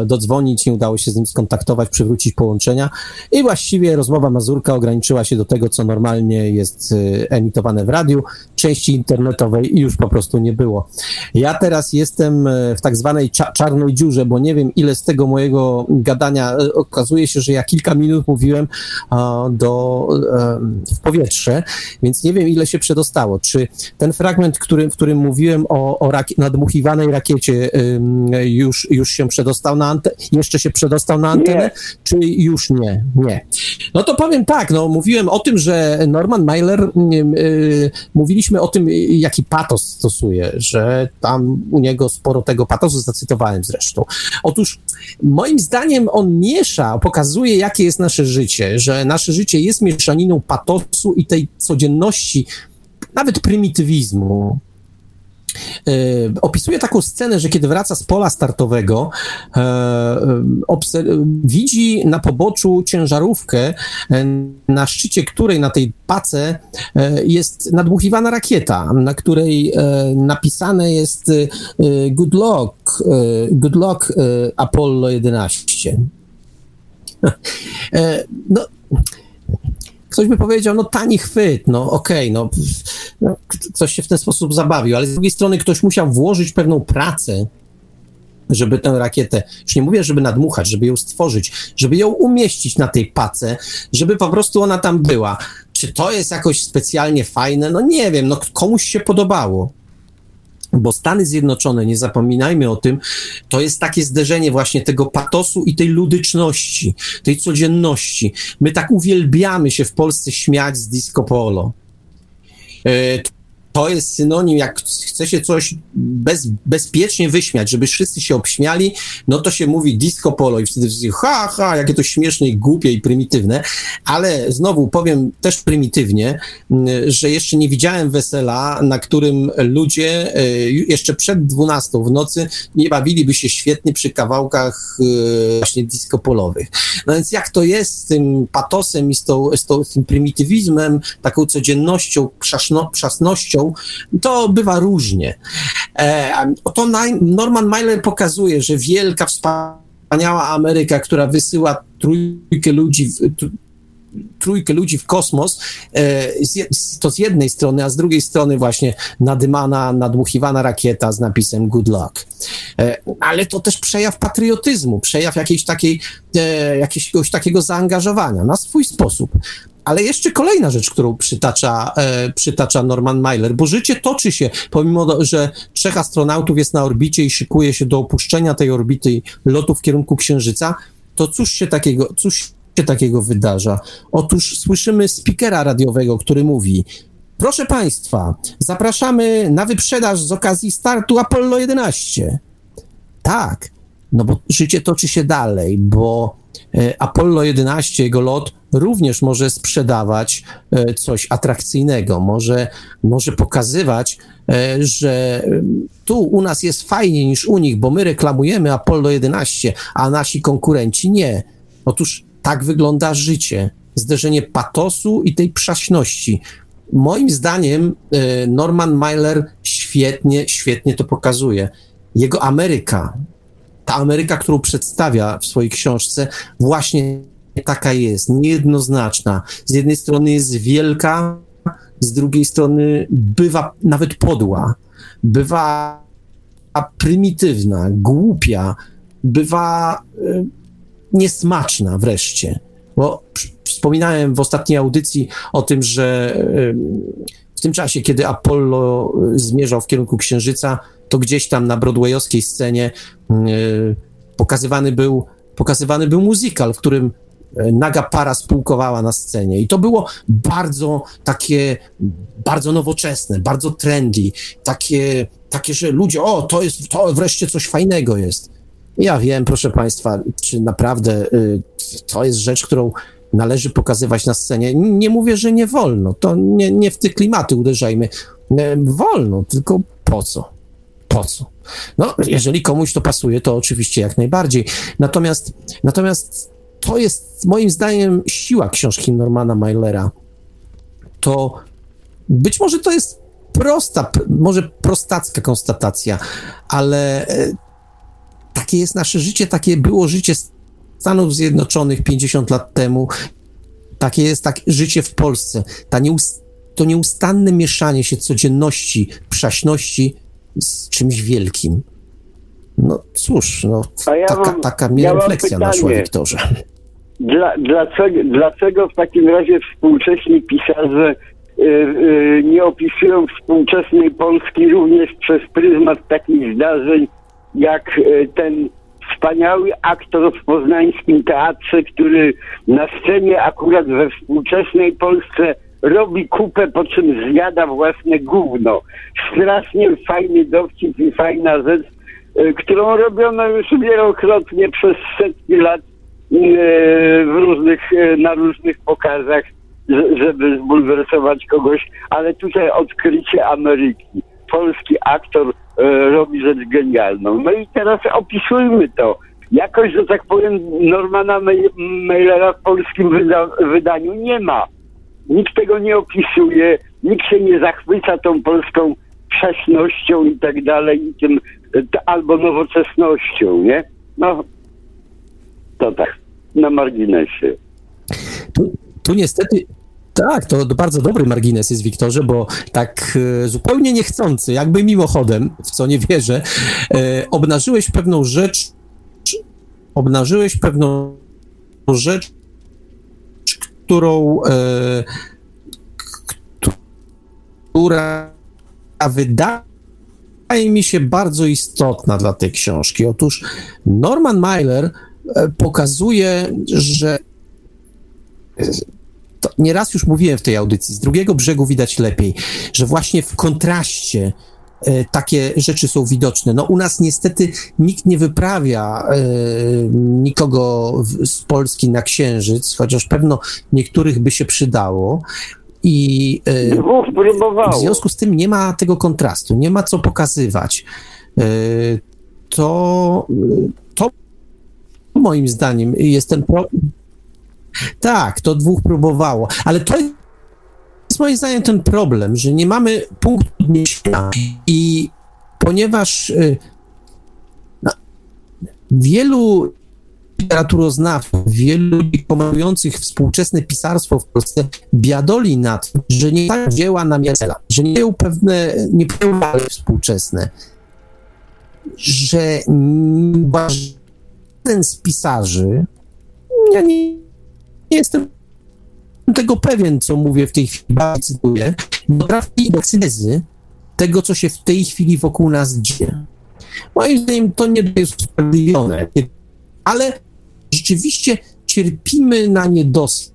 S3: dodzwonić, nie udało się z nim skontaktować, przywrócić połączenia i właściwie rozmowa Mazurka ograniczyła się do tego, co normalnie jest emitowane w radiu, części internetowej i już po prostu nie było. Ja teraz jestem w tak zwanej cza- czarnej dziurze, bo nie wiem, ile z tego mojego gadania okazuje się, że ja kilka minut mówiłem do, em, w powietrze, więc nie wiem, ile się przedostało. Czy ten fragment, który, w którym mówiłem o, o rak- nadmuchiwanej rakiecie, już, już się przedostał na antenę, jeszcze się przedostał na antenę, czy już nie? Nie. No to powiem tak, no mówiłem o tym, że Norman Mailer, mm, y, mówiliśmy o tym, jaki patos stosuje, że tam u niego sporo tego patosu, zacytowałem zresztą. Otóż moim zdaniem on miesza, pokazuje, jakie jest nasze życie, że nasze życie jest mieszaniną patosu i tej codzienności, nawet prymitywizmu. E, opisuje taką scenę, że kiedy wraca z pola startowego, obser- widzi na poboczu ciężarówkę, na szczycie której, na tej pace, jest nadmuchiwana rakieta, na której napisane jest good luck, good luck Apollo 11. E, no, ktoś by powiedział, no tani chwyt, no okej, no, no ktoś się w ten sposób zabawił, ale z drugiej strony ktoś musiał włożyć pewną pracę, żeby tę rakietę, już nie mówię, żeby nadmuchać, żeby ją stworzyć, żeby ją umieścić na tej pace, żeby po prostu ona tam była. Czy to jest jakoś specjalnie fajne? No nie wiem, no komuś się podobało. Bo Stany Zjednoczone, nie zapominajmy o tym, to jest takie zderzenie właśnie tego patosu i tej ludyczności, tej codzienności. My tak uwielbiamy się w Polsce śmiać z disco polo. To jest synonim, jak chce się coś bez, bezpiecznie wyśmiać, żeby wszyscy się obśmiali, no to się mówi disco polo i wtedy wszyscy ha, ha, jakie to śmieszne i głupie i prymitywne, ale znowu powiem też prymitywnie, m, że jeszcze nie widziałem wesela, na którym ludzie e, jeszcze przed 12 w nocy nie bawiliby się świetnie przy kawałkach e, właśnie disco polowych. No więc jak to jest z tym patosem i z, tą, z, tą, z tym prymitywizmem, taką codziennością, przaszno, przasnością, to bywa różnie. E, to Norman Mailer pokazuje, że wielka, wspaniała Ameryka, która wysyła trójkę ludzi, trójkę ludzi w kosmos, e, to z jednej strony, a z drugiej strony właśnie nadymana, nadmuchiwana rakieta z napisem good luck. E, ale to też przejaw patriotyzmu, przejaw jakiejś takiej, jakiegoś takiego zaangażowania na swój sposób. Ale jeszcze kolejna rzecz, którą przytacza, e, przytacza Norman Mailer, bo życie toczy się, pomimo, że trzech astronautów jest na orbicie i szykuje się do opuszczenia tej orbity i lotu w kierunku Księżyca, to cóż się takiego, cóż się takiego wydarza? Otóż słyszymy speakera radiowego, który mówi, Proszę Państwa, zapraszamy na wyprzedaż z okazji startu Apollo 11. Tak, no bo życie toczy się dalej, bo e, Apollo 11, jego lot również może sprzedawać e, coś atrakcyjnego, może, może pokazywać, e, że tu u nas jest fajniej niż u nich, bo my reklamujemy Apollo 11, a nasi konkurenci nie. Otóż tak wygląda życie. Zderzenie patosu i tej przaśności. Moim zdaniem Norman Mailer świetnie, świetnie to pokazuje. Jego Ameryka, ta Ameryka, którą przedstawia w swojej książce, właśnie taka jest, niejednoznaczna. Z jednej strony jest wielka, z drugiej strony bywa nawet podła, bywa prymitywna, głupia, bywa y, niesmaczna wreszcie. Bo wspominałem w ostatniej audycji o tym, że y, w tym czasie, kiedy Apollo zmierzał w kierunku Księżyca, to gdzieś tam na broadwayowskiej scenie yy, pokazywany był, pokazywany był musical, w którym e, naga para spółkowała na scenie. I to było bardzo takie, bardzo nowoczesne, bardzo trendy, takie, takie że ludzie, o, to jest, to wreszcie coś fajnego jest. Ja wiem, proszę Państwa, czy naprawdę y, to jest rzecz, którą należy pokazywać na scenie. Nie mówię, że nie wolno, to nie, nie w te klimaty uderzajmy. Wolno, tylko po co? Po co? No, jeżeli komuś to pasuje, to oczywiście jak najbardziej. Natomiast, natomiast to jest moim zdaniem siła książki Normana Mailera. To być może to jest prosta, może prostacka konstatacja, ale e, takie jest nasze życie, takie było życie Stanów Zjednoczonych 50 lat temu, takie jest tak życie w Polsce. Ta nieust to nieustanne mieszanie się codzienności, przaśności z czymś wielkim. No cóż, no, ja taka, mam, taka mnie ja refleksja naszła, Wiktorze.
S4: Dla, dlaczego, dlaczego w takim razie współcześni pisarze y, y, nie opisują współczesnej Polski również przez pryzmat takich zdarzeń, jak y, ten wspaniały aktor w poznańskim teatrze, który na scenie akurat we współczesnej Polsce robi kupę, po czym zjada własne gówno. Strasznie fajny dowcip i fajna rzecz, e, którą robiono już wielokrotnie przez setki lat e, w różnych, e, na różnych pokazach, żeby zbulwersować kogoś, ale tutaj odkrycie Ameryki. Polski aktor robi rzecz genialną. No i teraz opisujmy to. Jakoś, że tak powiem, Normana Mailera w polskim wyda wydaniu nie ma nikt tego nie opisuje, nikt się nie zachwyca tą polską prześnością i tak dalej, i tym albo nowoczesnością, nie? No, to tak, na marginesie.
S3: Tu, tu niestety tak, to bardzo dobry margines jest, Wiktorze, bo tak e, zupełnie niechcący, jakby mimochodem, w co nie wierzę, e, obnażyłeś pewną rzecz, obnażyłeś pewną rzecz, którą, e, która wydaje mi się bardzo istotna dla tej książki. Otóż Norman Mailer e, pokazuje, że nieraz już mówiłem w tej audycji, z drugiego brzegu widać lepiej, że właśnie w kontraście takie rzeczy są widoczne. No u nas niestety nikt nie wyprawia e, nikogo z Polski na Księżyc, chociaż pewno niektórych by się przydało. I e, w związku z tym nie ma tego kontrastu, nie ma co pokazywać. E, to, to moim zdaniem jest ten pro... Tak, to dwóch próbowało, ale to jest moim zdaniem ten problem, że nie mamy punktu odniesienia i ponieważ no, wielu literaturoznawców, wielu komentujących współczesne pisarstwo w Polsce biadoli nad tym, że nie mają dzieła na miarę że nie mają pewne, nie mają współczesne, że żaden z pisarzy, ja nie, nie jestem tego pewien, co mówię w tej chwili, bardzo cytuję, potrafi do synezy tego, co się w tej chwili wokół nas dzieje. Moim zdaniem to nie jest usprawiedliwione, ale rzeczywiście cierpimy na niedosyt.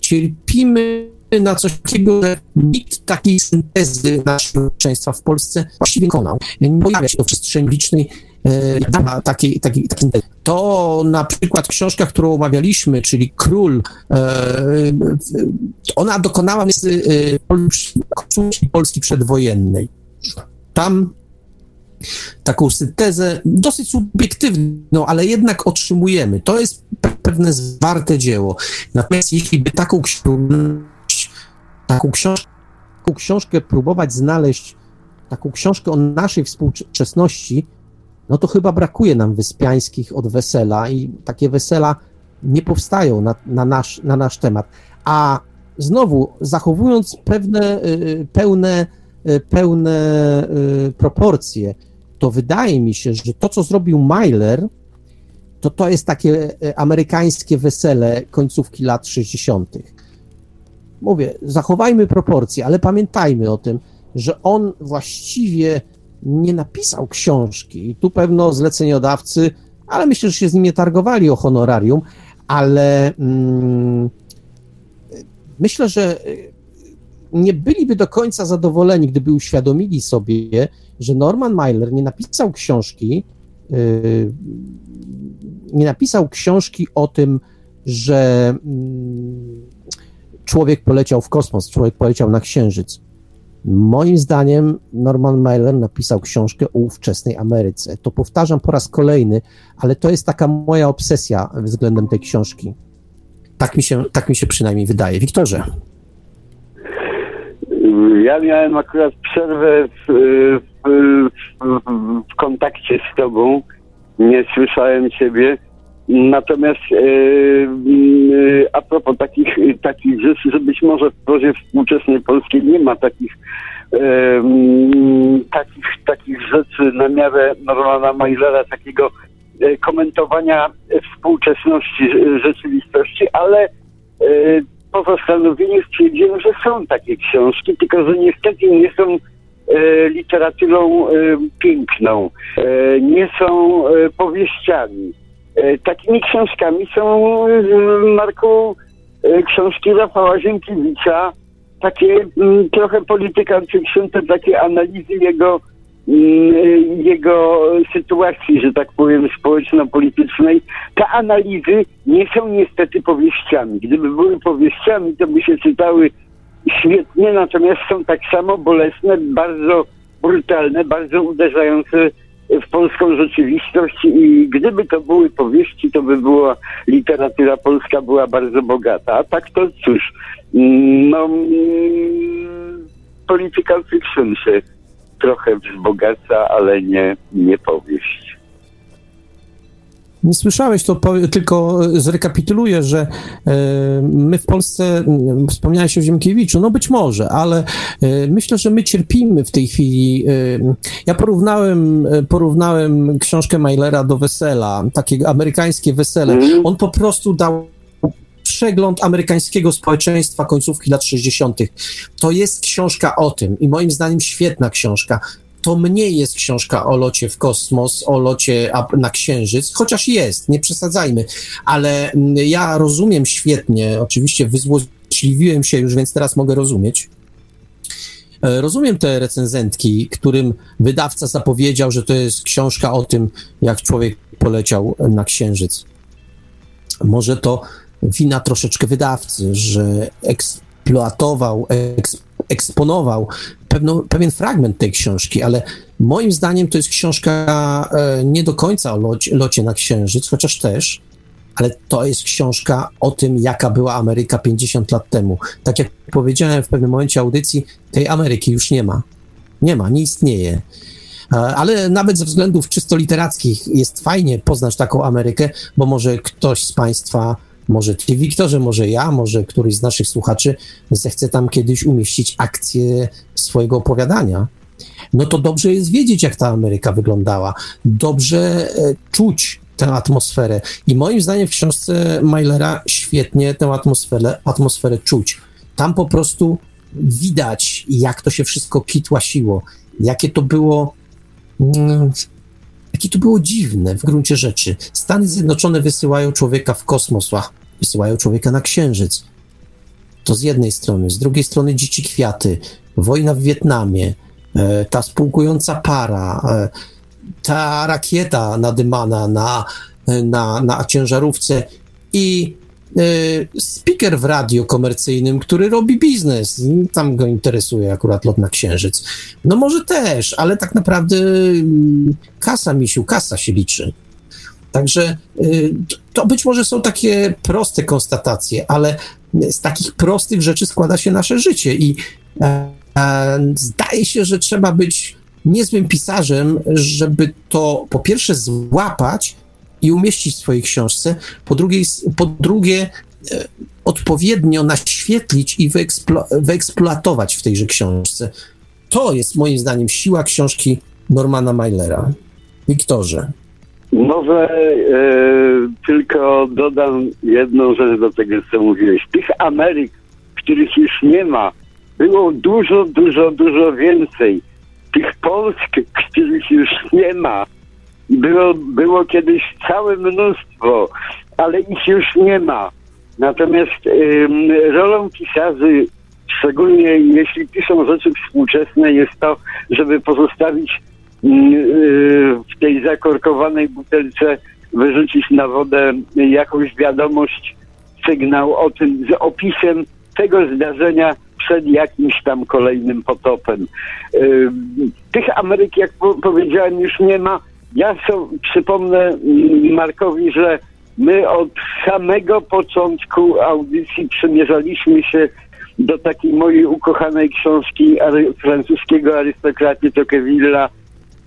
S3: Cierpimy na coś takiego, że nikt takiej syntezy naszego społeczeństwa w Polsce właściwie konał. Nie pojawia się to w przestrzeni publicznej e, takiej, takiej, takiej To na przykład książka, którą omawialiśmy, czyli Król, e, ona dokonała konstytucji Polski przedwojennej. Tam taką syntezę, dosyć subiektywną, ale jednak otrzymujemy. To jest pewne zwarte dzieło. Natomiast jeśli by taką, taką, taką książkę próbować znaleźć, taką książkę o naszej współczesności, no to chyba brakuje nam Wyspiańskich od wesela i takie wesela nie powstają na, na, nasz, na nasz temat. A znowu, zachowując pewne, y, pełne, y, pełne y, proporcje, to wydaje mi się, że to, co zrobił Myler, to to jest takie amerykańskie wesele końcówki lat 60. Mówię, zachowajmy proporcje, ale pamiętajmy o tym, że on właściwie nie napisał książki. I tu pewno zleceniodawcy, ale myślę, że się z nim nie targowali o honorarium, ale mm, myślę, że nie byliby do końca zadowoleni, gdyby uświadomili sobie, że Norman Mailer nie napisał książki, yy, nie napisał książki o tym, że mm, człowiek poleciał w kosmos, człowiek poleciał na Księżyc. Moim zdaniem Norman Mailer napisał książkę o ówczesnej Ameryce. To powtarzam po raz kolejny, ale to jest taka moja obsesja względem tej książki. Tak mi się, tak mi się przynajmniej wydaje. Wiktorze.
S4: Ja miałem akurat przerwę w, w, w, w kontakcie z tobą. Nie słyszałem ciebie. Natomiast e, a propos takich, takich rzeczy, że być może w prozie współczesnej polskiej nie ma takich, e, takich, takich rzeczy na miarę Normana Mailera, takiego e, komentowania współczesności rzeczywistości, ale po zastanowieniu stwierdziłem, że są takie książki, tylko że niestety nie są literaturą piękną, nie są powieściami. E, takimi książkami są Marku e, książki Rafała Ziemkiewicza, takie m, mm, trochę to takie analizy jego Mm, jego sytuacji, że tak powiem, społeczno-politycznej, te analizy nie są niestety powieściami. Gdyby były powieściami, to by się czytały świetnie, natomiast są tak samo bolesne, bardzo brutalne, bardzo uderzające w polską rzeczywistość i gdyby to były powieści, to by była literatura polska była bardzo bogata. A tak to cóż, mm, no mm, political fiction się trochę wzbogaca, ale nie, nie powieść.
S3: Nie słyszałeś, to tylko zrekapituluję, że e, my w Polsce, wspomniałeś o Ziemkiewiczu, no być może, ale e, myślę, że my cierpimy w tej chwili. E, ja porównałem, porównałem książkę Mailera do Wesela, takie amerykańskie wesele. Mm. On po prostu dał przegląd amerykańskiego społeczeństwa końcówki lat 60. To jest książka o tym i moim zdaniem świetna książka. To mniej jest książka o locie w kosmos, o locie na Księżyc, chociaż jest, nie przesadzajmy, ale mm, ja rozumiem świetnie, oczywiście wyzłośliwiłem się już, więc teraz mogę rozumieć. E, rozumiem te recenzentki, którym wydawca zapowiedział, że to jest książka o tym, jak człowiek poleciał na Księżyc. Może to wina troszeczkę wydawcy, że eksploatował, eks, eksponował pewną, pewien fragment tej książki, ale moim zdaniem to jest książka e, nie do końca o locie, locie na Księżyc, chociaż też, ale to jest książka o tym, jaka była Ameryka 50 lat temu. Tak jak powiedziałem w pewnym momencie audycji, tej Ameryki już nie ma. Nie ma, nie istnieje. E, ale nawet ze względów czysto literackich jest fajnie poznać taką Amerykę, bo może ktoś z Państwa może ty, Wiktorze, może ja, może któryś z naszych słuchaczy zechce tam kiedyś umieścić akcję swojego opowiadania. No to dobrze jest wiedzieć, jak ta Ameryka wyglądała. Dobrze e, czuć tę atmosferę. I moim zdaniem w książce Mailera świetnie tę atmosferę, atmosferę czuć. Tam po prostu widać, jak to się wszystko kitłasiło, jakie to było. Mm, jakie to było dziwne w gruncie rzeczy. Stany Zjednoczone wysyłają człowieka w kosmos, wysyłają człowieka na księżyc. To z jednej strony, z drugiej strony dzieci kwiaty, wojna w Wietnamie, e, ta spółkująca para, e, ta rakieta nadymana na, na, na ciężarówce i e, speaker w radio komercyjnym, który robi biznes. Tam go interesuje akurat lot na księżyc. No może też, ale tak naprawdę mm, kasa, misiu, kasa się liczy. Także y, to być może są takie proste konstatacje, ale z takich prostych rzeczy składa się nasze życie i e, e, zdaje się, że trzeba być niezłym pisarzem, żeby to po pierwsze złapać i umieścić w swojej książce, po drugie, po drugie e, odpowiednio naświetlić i wyeksplo, wyeksploatować w tejże książce. To jest moim zdaniem siła książki Normana Mailera. Wiktorze.
S4: Może e, tylko dodam jedną rzecz do tego, co mówiłeś. Tych Ameryk, których już nie ma, było dużo, dużo, dużo więcej. Tych Polsk, których już nie ma, było, było kiedyś całe mnóstwo, ale ich już nie ma. Natomiast e, rolą pisarzy, szczególnie jeśli piszą rzeczy współczesne, jest to, żeby pozostawić w tej zakorkowanej butelce wyrzucić na wodę jakąś wiadomość, sygnał o tym, z opisem tego zdarzenia przed jakimś tam kolejnym potopem. Tych Ameryk, jak powiedziałem, już nie ma. Ja so, przypomnę Markowi, że my od samego początku audycji przymierzaliśmy się do takiej mojej ukochanej książki francuskiego arystokraty Tocqueville'a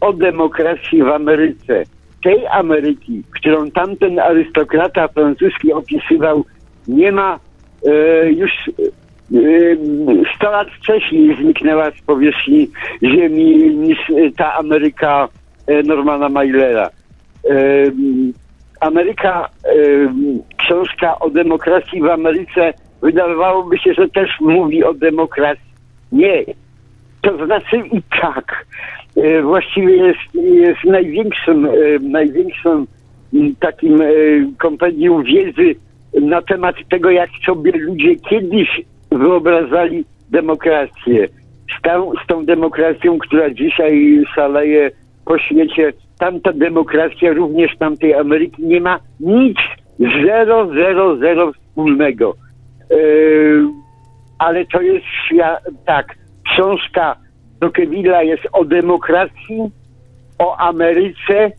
S4: o demokracji w Ameryce. Tej Ameryki, którą tamten arystokrata francuski opisywał, nie ma e, już e, 100 lat wcześniej zniknęła z powierzchni ziemi niż ta Ameryka e, Normana Mailera. E, Ameryka, e, książka o demokracji w Ameryce wydawałoby się, że też mówi o demokracji. Nie. To znaczy i tak. E, właściwie jest, jest największym, e, największym takim e, kompendium wiedzy na temat tego, jak sobie ludzie kiedyś wyobrażali demokrację. Z tą, z tą demokracją, która dzisiaj szaleje po świecie, tamta demokracja, również tamtej Ameryki nie ma nic, zero, zero, zero wspólnego. Yy, ale to jest, tak, książka Tocqueville'a jest o demokracji, o Ameryce,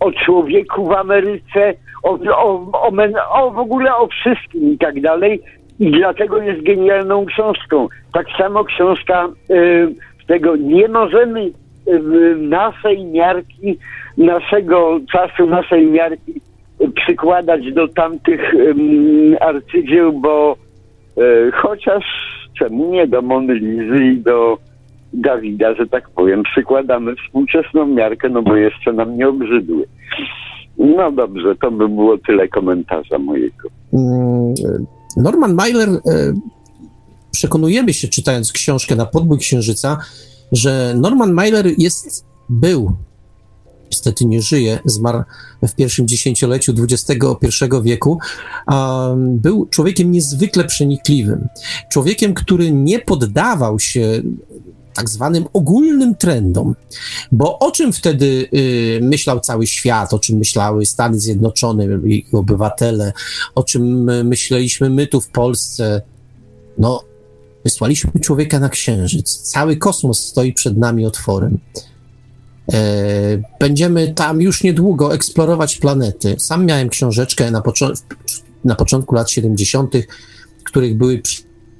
S4: o człowieku w Ameryce, o, o, o, o, w ogóle o wszystkim i tak dalej. I dlatego jest genialną książką. Tak samo książka y, tego nie możemy y, naszej miarki, naszego czasu, naszej miarki przykładać do tamtych y, arcydzieł, bo y, chociaż czemu nie do Monlizy i do Dawida, że tak powiem, przykładamy współczesną miarkę, no bo jeszcze nam nie obrzydły. No dobrze, to by było tyle komentarza mojego. Mm,
S3: Norman Mailer, e, przekonujemy się czytając książkę na podbój księżyca, że Norman Mailer jest, był, niestety nie żyje, zmarł w pierwszym dziesięcioleciu XXI wieku, był człowiekiem niezwykle przenikliwym. Człowiekiem, który nie poddawał się tak zwanym ogólnym trendom. Bo o czym wtedy y, myślał cały świat, o czym myślały Stany Zjednoczone i obywatele, o czym myśleliśmy my tu w Polsce? No, wysłaliśmy człowieka na księżyc. Cały kosmos stoi przed nami otworem. E, będziemy tam już niedługo eksplorować planety. Sam miałem książeczkę na, na początku lat 70., w których były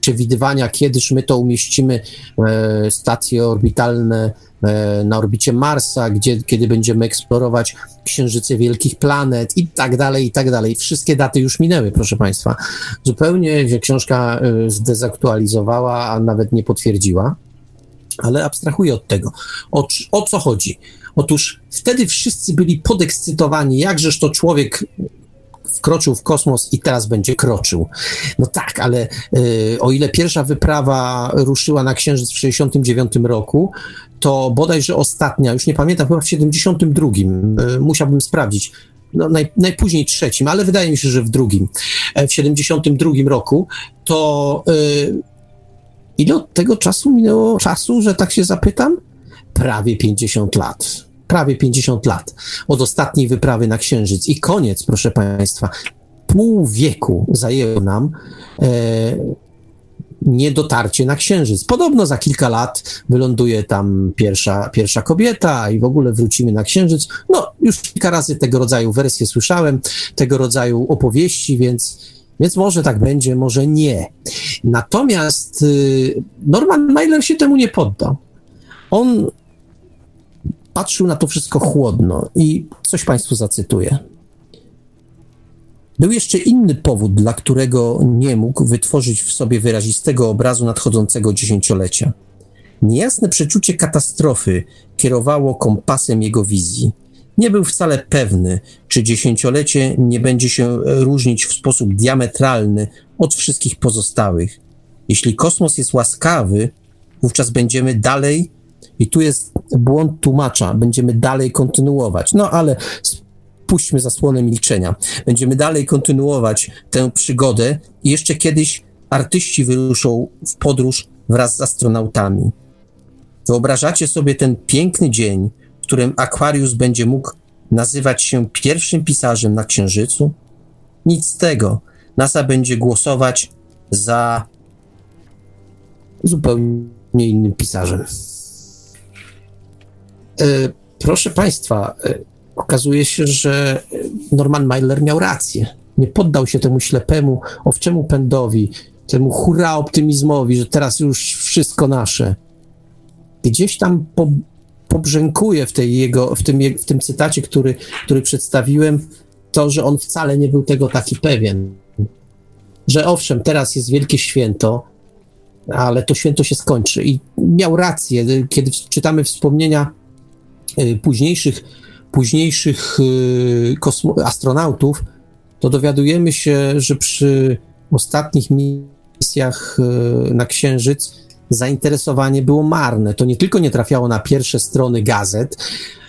S3: przewidywania, kiedyż my to umieścimy, e, stacje orbitalne e, na orbicie Marsa, gdzie, kiedy będziemy eksplorować księżyce wielkich planet i tak dalej, i tak dalej. Wszystkie daty już minęły, proszę Państwa. Zupełnie się książka e, zdezaktualizowała, a nawet nie potwierdziła. Ale abstrahuję od tego. O, o co chodzi? Otóż wtedy wszyscy byli podekscytowani, jakżeż to człowiek wkroczył w kosmos i teraz będzie kroczył. No tak, ale y, o ile pierwsza wyprawa ruszyła na Księżyc w 1969 roku, to bodajże ostatnia, już nie pamiętam, chyba w 72, y, musiałbym sprawdzić, no, naj, najpóźniej trzecim, ale wydaje mi się, że w drugim, e, w 72 roku, to y, ile od tego czasu minęło czasu, że tak się zapytam? Prawie 50 lat prawie 50 lat od ostatniej wyprawy na Księżyc. I koniec, proszę Państwa. Pół wieku zajęło nam e, niedotarcie na Księżyc. Podobno za kilka lat wyląduje tam pierwsza, pierwsza kobieta i w ogóle wrócimy na Księżyc. No, już kilka razy tego rodzaju wersje słyszałem, tego rodzaju opowieści, więc, więc może tak będzie, może nie. Natomiast y, Norman Mailer się temu nie poddał. On patrzył na to wszystko chłodno i coś Państwu zacytuję. Był jeszcze inny powód, dla którego nie mógł wytworzyć w sobie wyrazistego obrazu nadchodzącego dziesięciolecia. Niejasne przeczucie katastrofy kierowało kompasem jego wizji. Nie był wcale pewny, czy dziesięciolecie nie będzie się różnić w sposób diametralny od wszystkich pozostałych. Jeśli kosmos jest łaskawy, wówczas będziemy dalej i tu jest błąd tłumacza. Będziemy dalej kontynuować. No ale puśćmy zasłonę milczenia. Będziemy dalej kontynuować tę przygodę i jeszcze kiedyś artyści wyruszą w podróż wraz z astronautami. Wyobrażacie sobie ten piękny dzień, w którym Aquarius będzie mógł nazywać się pierwszym pisarzem na Księżycu? Nic z tego. NASA będzie głosować za zupełnie innym pisarzem. E, proszę Państwa, e, okazuje się, że Norman Mailer miał rację. Nie poddał się temu ślepemu, owczemu pędowi, temu hurra optymizmowi, że teraz już wszystko nasze. Gdzieś tam po, pobrzękuje w, tej jego, w, tym, w tym cytacie, który, który przedstawiłem, to, że on wcale nie był tego taki pewien. Że owszem, teraz jest wielkie święto, ale to święto się skończy. I miał rację, kiedy czytamy wspomnienia późniejszych, późniejszych y, astronautów, to dowiadujemy się, że przy ostatnich misjach y, na Księżyc zainteresowanie było marne. To nie tylko nie trafiało na pierwsze strony gazet,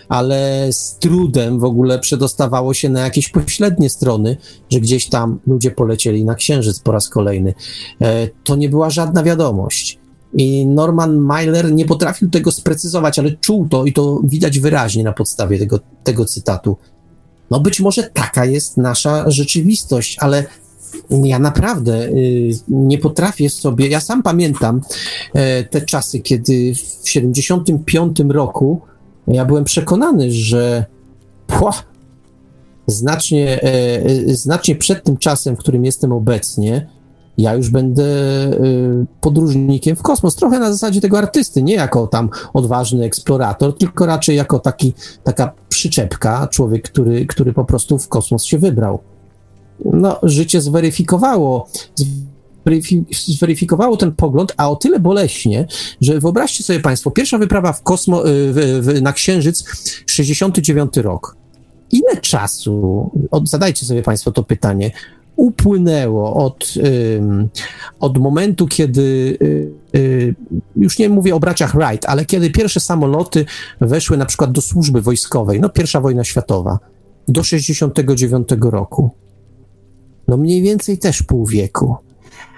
S3: ale z trudem w ogóle przedostawało się na jakieś pośrednie strony, że gdzieś tam ludzie polecieli na Księżyc po raz kolejny. E, to nie była żadna wiadomość. I Norman Mailer nie potrafił tego sprecyzować, ale czuł to i to widać wyraźnie na podstawie tego, tego cytatu. No być może taka jest nasza rzeczywistość, ale ja naprawdę y, nie potrafię sobie. Ja sam pamiętam e, te czasy, kiedy w 75 roku ja byłem przekonany, że znacznie, e, e, znacznie przed tym czasem, w którym jestem obecnie, ja już będę y, podróżnikiem w kosmos. Trochę na zasadzie tego artysty, nie jako tam odważny eksplorator, tylko raczej jako taki, taka przyczepka, człowiek, który, który po prostu w kosmos się wybrał. No, życie zweryfikowało, zweryfikowało ten pogląd, a o tyle boleśnie, że wyobraźcie sobie Państwo, pierwsza wyprawa w kosmo, y, w, w, na Księżyc, 69 rok. Ile czasu, zadajcie sobie Państwo to pytanie, upłynęło od, od momentu, kiedy y, y, już nie mówię o braciach Wright, ale kiedy pierwsze samoloty weszły na przykład do służby wojskowej, no pierwsza wojna światowa, do 69 roku. No mniej więcej też pół wieku.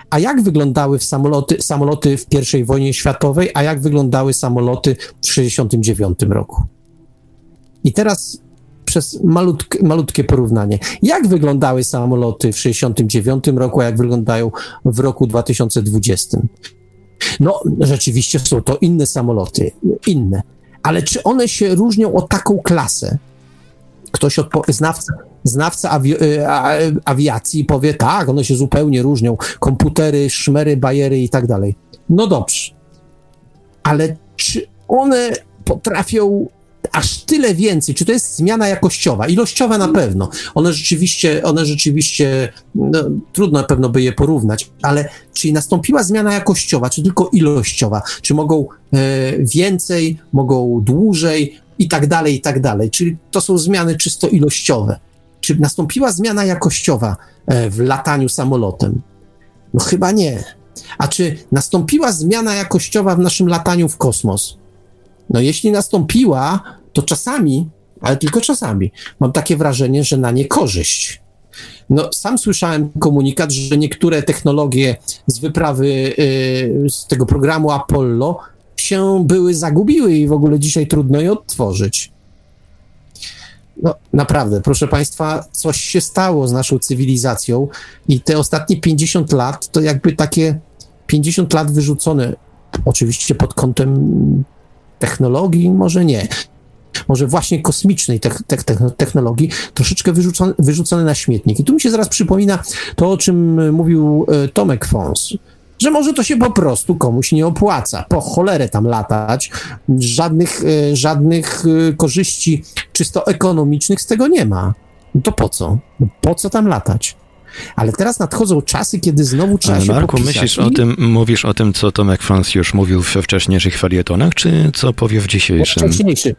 S3: A jak wyglądały samoloty, samoloty w I wojnie światowej, a jak wyglądały samoloty w 69 roku? I teraz przez malutkie, malutkie porównanie. Jak wyglądały samoloty w 69 roku, a jak wyglądają w roku 2020? No, rzeczywiście są to inne samoloty, inne. Ale czy one się różnią o taką klasę? Ktoś, odpo- znawca, znawca awi- y, awiacji powie, tak, one się zupełnie różnią. Komputery, szmery, bajery i tak dalej. No dobrze. Ale czy one potrafią aż tyle więcej, czy to jest zmiana jakościowa, ilościowa na pewno. One rzeczywiście, one rzeczywiście, no, trudno na pewno by je porównać, ale czy nastąpiła zmiana jakościowa, czy tylko ilościowa? Czy mogą e, więcej, mogą dłużej i tak dalej, i tak dalej. Czyli to są zmiany czysto ilościowe. Czy nastąpiła zmiana jakościowa e, w lataniu samolotem? No chyba nie. A czy nastąpiła zmiana jakościowa w naszym lataniu w kosmos? No jeśli nastąpiła, to czasami, ale tylko czasami, mam takie wrażenie, że na niekorzyść. No, sam słyszałem komunikat, że niektóre technologie z wyprawy yy, z tego programu Apollo się były zagubiły i w ogóle dzisiaj trudno je odtworzyć. No, naprawdę, proszę Państwa, coś się stało z naszą cywilizacją i te ostatnie 50 lat to jakby takie 50 lat wyrzucone, oczywiście pod kątem technologii, może nie. Może właśnie kosmicznej te, te, te, technologii, troszeczkę wyrzucone, wyrzucone na śmietnik. I tu mi się zaraz przypomina to, o czym mówił e, Tomek Fons że może to się po prostu komuś nie opłaca. Po cholerę tam latać, żadnych, e, żadnych e, korzyści czysto ekonomicznych z tego nie ma. No to po co? No po co tam latać? Ale teraz nadchodzą czasy, kiedy znowu trzeba Ale
S2: się Marku, popisać. myślisz i... o tym, mówisz o tym, co Tomek Franz już mówił we wcześniejszych felietonach, czy co powie w dzisiejszym?
S3: We wcześniejszych,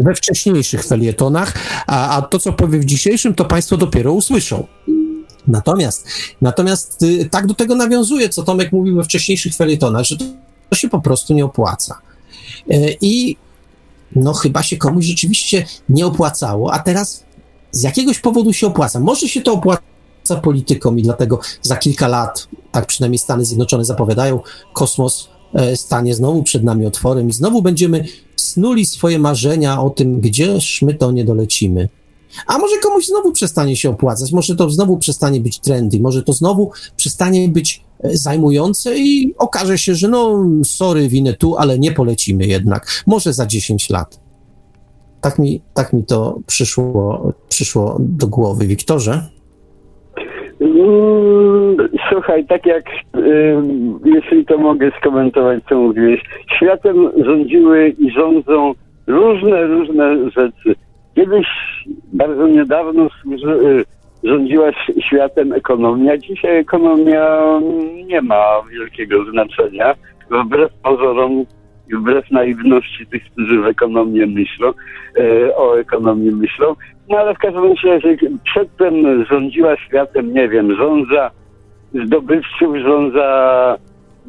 S3: we wcześniejszych felietonach, a, a to, co powie w dzisiejszym, to państwo dopiero usłyszą. Natomiast, natomiast y, tak do tego nawiązuje, co Tomek mówił we wcześniejszych felietonach, że to, to się po prostu nie opłaca. Y, I no chyba się komuś rzeczywiście nie opłacało, a teraz z jakiegoś powodu się opłaca. Może się to opłaca politykom i dlatego za kilka lat, tak przynajmniej Stany Zjednoczone zapowiadają, kosmos stanie znowu przed nami otworem i znowu będziemy snuli swoje marzenia o tym, gdzież my to nie dolecimy. A może komuś znowu przestanie się opłacać, może to znowu przestanie być trendy, może to znowu przestanie być e, zajmujące i okaże się, że no, sorry, winę tu, ale nie polecimy jednak. Może za 10 lat. Tak mi, tak mi to przyszło, przyszło do głowy. Wiktorze?
S4: Słuchaj, tak jak, jeśli to mogę skomentować, co mówiłeś, światem rządziły i rządzą różne, różne rzeczy. Kiedyś, bardzo niedawno y, rządziła światem ekonomia. Dzisiaj ekonomia nie ma wielkiego znaczenia. Wbrew pozorom i wbrew naiwności tych, którzy w ekonomię myślą, e, o ekonomii myślą. No ale w każdym razie przedtem rządziła światem, nie wiem, rządza zdobywców, rządza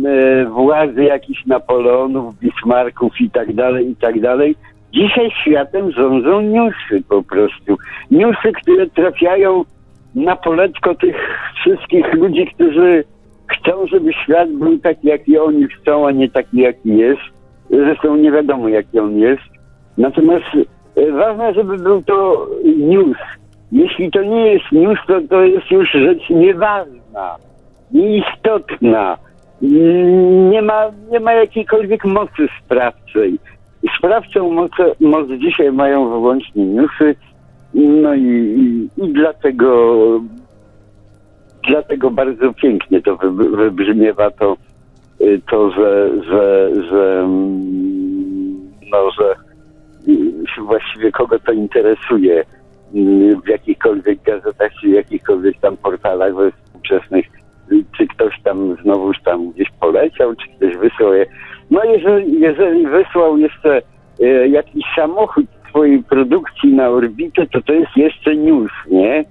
S4: e, władzy jakichś Napoleonów, Bismarcków i tak dalej, i tak dalej. Dzisiaj światem rządzą newsy po prostu. Newsy, które trafiają na poletko tych wszystkich ludzi, którzy chcą, żeby świat był taki, jaki oni chcą, a nie taki, jaki jest. Zresztą nie wiadomo, jaki on jest. Natomiast e, ważne, żeby był to news. Jeśli to nie jest news, to to jest już rzecz nieważna, nieistotna. Nie ma, nie ma jakiejkolwiek mocy sprawczej. Sprawczą moc, moc dzisiaj mają wyłącznie newsy, no i, i, i dlatego dlatego bardzo pięknie to wybrzmiewa to to, że, że, że, mm, no, że y, właściwie kogo to interesuje y, w jakichkolwiek gazetach czy jakichkolwiek tam portalach współczesnych, czy ktoś tam znowuż tam gdzieś poleciał, czy ktoś wysłał je. No jeżeli, jeżeli wysłał jeszcze jakiś samochód swojej produkcji na orbitę, to to jest jeszcze news, nie?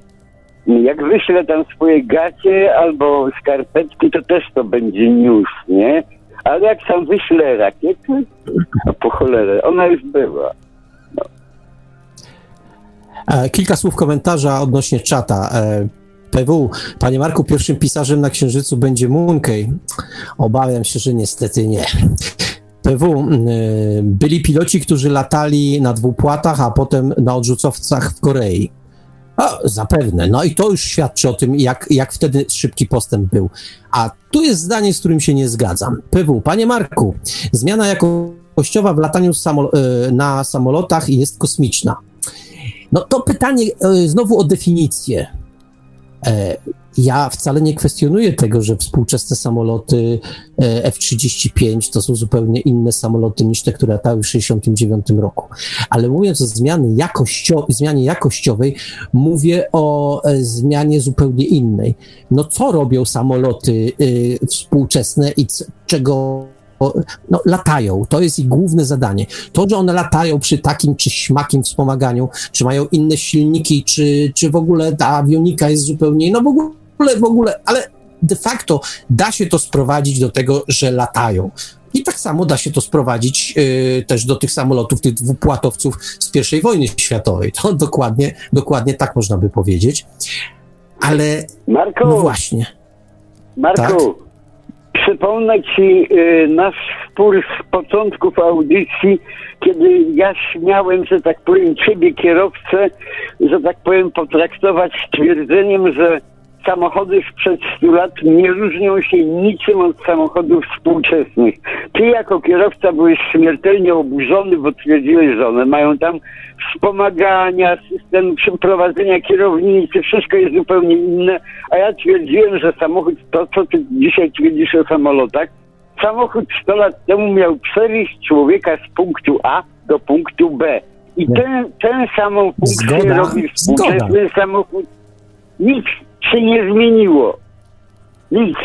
S4: jak wyślę tam swoje gacie albo skarpetki, to też to będzie news, nie? Ale jak sam wyślę rakiety, to po cholerę, ona już była. No.
S3: E, kilka słów komentarza odnośnie czata. PW, panie Marku, pierwszym pisarzem na Księżycu będzie Moonkey. Obawiam się, że niestety nie. PW, e, byli piloci, którzy latali na dwupłatach, a potem na odrzucowcach w Korei. O, zapewne. No i to już świadczy o tym, jak, jak wtedy szybki postęp był. A tu jest zdanie, z którym się nie zgadzam. PW, panie Marku, zmiana jakościowa w lataniu samol e, na samolotach jest kosmiczna. No to pytanie e, znowu o definicję. E, ja wcale nie kwestionuję tego, że współczesne samoloty e, F-35 to są zupełnie inne samoloty niż te, które latały w 1969 roku. Ale mówiąc o zmianie, jakościo zmianie jakościowej, mówię o e, zmianie zupełnie innej. No co robią samoloty współczesne i czego no, latają. To jest ich główne zadanie. To, że one latają przy takim czy śmakim wspomaganiu, czy mają inne silniki, czy, czy w ogóle ta awionika jest zupełnie, no w ogóle ogóle, w ogóle, ale de facto da się to sprowadzić do tego, że latają. I tak samo da się to sprowadzić y, też do tych samolotów, tych dwupłatowców z I wojny światowej. To dokładnie, dokładnie tak można by powiedzieć. Ale.
S4: Marku!
S3: No właśnie.
S4: Marku, tak? Przypomnę ci y, nasz spór z początków audycji, kiedy ja śmiałem, że tak powiem, ciebie kierowcę, że tak powiem, potraktować stwierdzeniem, że samochody sprzed 100 lat nie różnią się niczym od samochodów współczesnych. Ty jako kierowca byłeś śmiertelnie oburzony, bo twierdziłeś, że one mają tam wspomagania, system przeprowadzenia kierownicy, wszystko jest zupełnie inne, a ja twierdziłem, że samochód, to co ty dzisiaj twierdzisz o samolotach, samochód 100 lat temu miał przewieźć człowieka z punktu A do punktu B. I ten, ten samą funkcję Zgoda. robi współczesny Zgoda. samochód. Nic się nie zmieniło. Nic.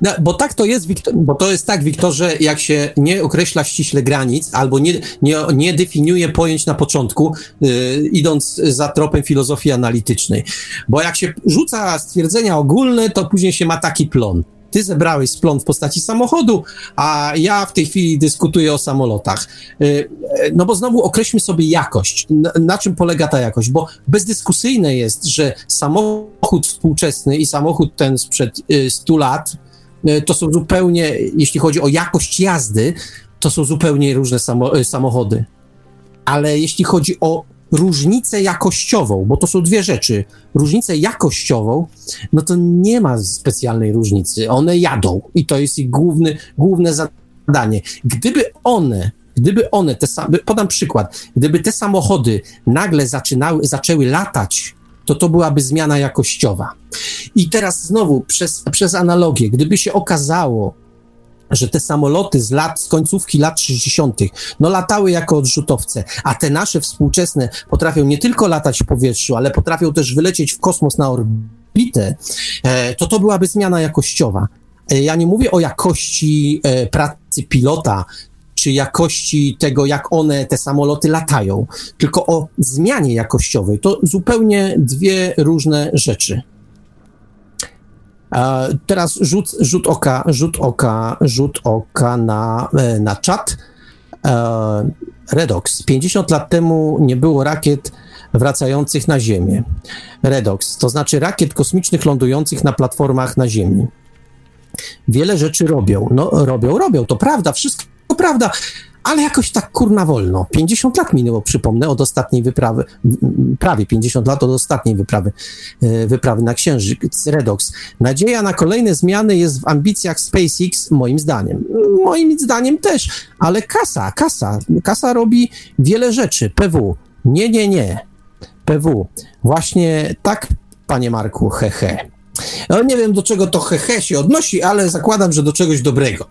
S3: No, bo tak to jest, Wiktor, bo to jest tak, Wiktorze, jak się nie określa ściśle granic, albo nie, nie, nie definiuje pojęć na początku, yy, idąc za tropem filozofii analitycznej. Bo jak się rzuca stwierdzenia ogólne, to później się ma taki plon. Ty zebrałeś splon w postaci samochodu, a ja w tej chwili dyskutuję o samolotach. Y, no bo znowu określmy sobie jakość. Na, na czym polega ta jakość? Bo bezdyskusyjne jest, że samochód współczesny i samochód ten sprzed 100 y, lat y, to są zupełnie, jeśli chodzi o jakość jazdy, to są zupełnie różne samo, samochody. Ale jeśli chodzi o różnicę jakościową, bo to są dwie rzeczy. Różnicę jakościową, no to nie ma specjalnej różnicy. One jadą i to jest ich główny, główne zadanie. Gdyby one Gdyby one, te podam przykład, gdyby te samochody nagle zaczynały, zaczęły latać, to to byłaby zmiana jakościowa. I teraz znowu przez, przez analogię, gdyby się okazało, że te samoloty z lat, z końcówki lat 60., no latały jako odrzutowce, a te nasze współczesne potrafią nie tylko latać w powietrzu, ale potrafią też wylecieć w kosmos na orbitę, e, to to byłaby zmiana jakościowa. E, ja nie mówię o jakości e, pracy pilota, czy jakości tego, jak one, te samoloty latają, tylko o zmianie jakościowej. To zupełnie dwie różne rzeczy. Teraz rzut, rzut oka, rzut oka, rzut oka na, e, na czat. E, Redox. 50 lat temu nie było rakiet wracających na Ziemię. Redox, to znaczy rakiet kosmicznych lądujących na platformach na Ziemi. Wiele rzeczy robią. No, robią, robią, to prawda, wszystko prawda, ale jakoś tak kurna wolno. 50 lat minęło, przypomnę, od ostatniej wyprawy, prawie 50 lat od ostatniej wyprawy, e, wyprawy na Księżyc, Redox. Nadzieja na kolejne zmiany jest w ambicjach SpaceX, moim zdaniem. Moim zdaniem też, ale kasa, kasa, kasa robi wiele rzeczy. PW, nie, nie, nie. PW, właśnie tak, panie Marku, hehe. No nie wiem, do czego to hehe się odnosi, ale zakładam, że do czegoś dobrego.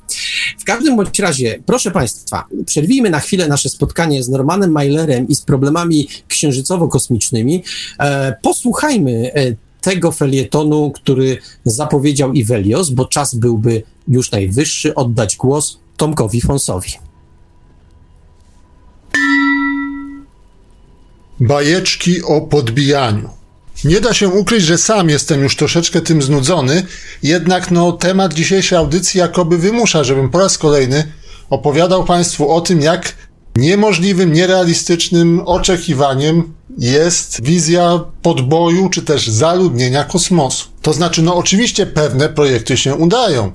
S3: W każdym bądź razie, proszę Państwa, przerwijmy na chwilę nasze spotkanie z Normanem Mailerem i z problemami księżycowo-kosmicznymi. E, posłuchajmy e, tego felietonu, który zapowiedział Ivelios, bo czas byłby już najwyższy oddać głos Tomkowi Fonsowi.
S6: Bajeczki o podbijaniu. Nie da się ukryć, że sam jestem już troszeczkę tym znudzony, jednak no, temat dzisiejszej audycji jakoby wymusza, żebym po raz kolejny opowiadał Państwu o tym, jak niemożliwym, nierealistycznym oczekiwaniem jest wizja podboju czy też zaludnienia kosmosu. To znaczy, no oczywiście pewne projekty się udają.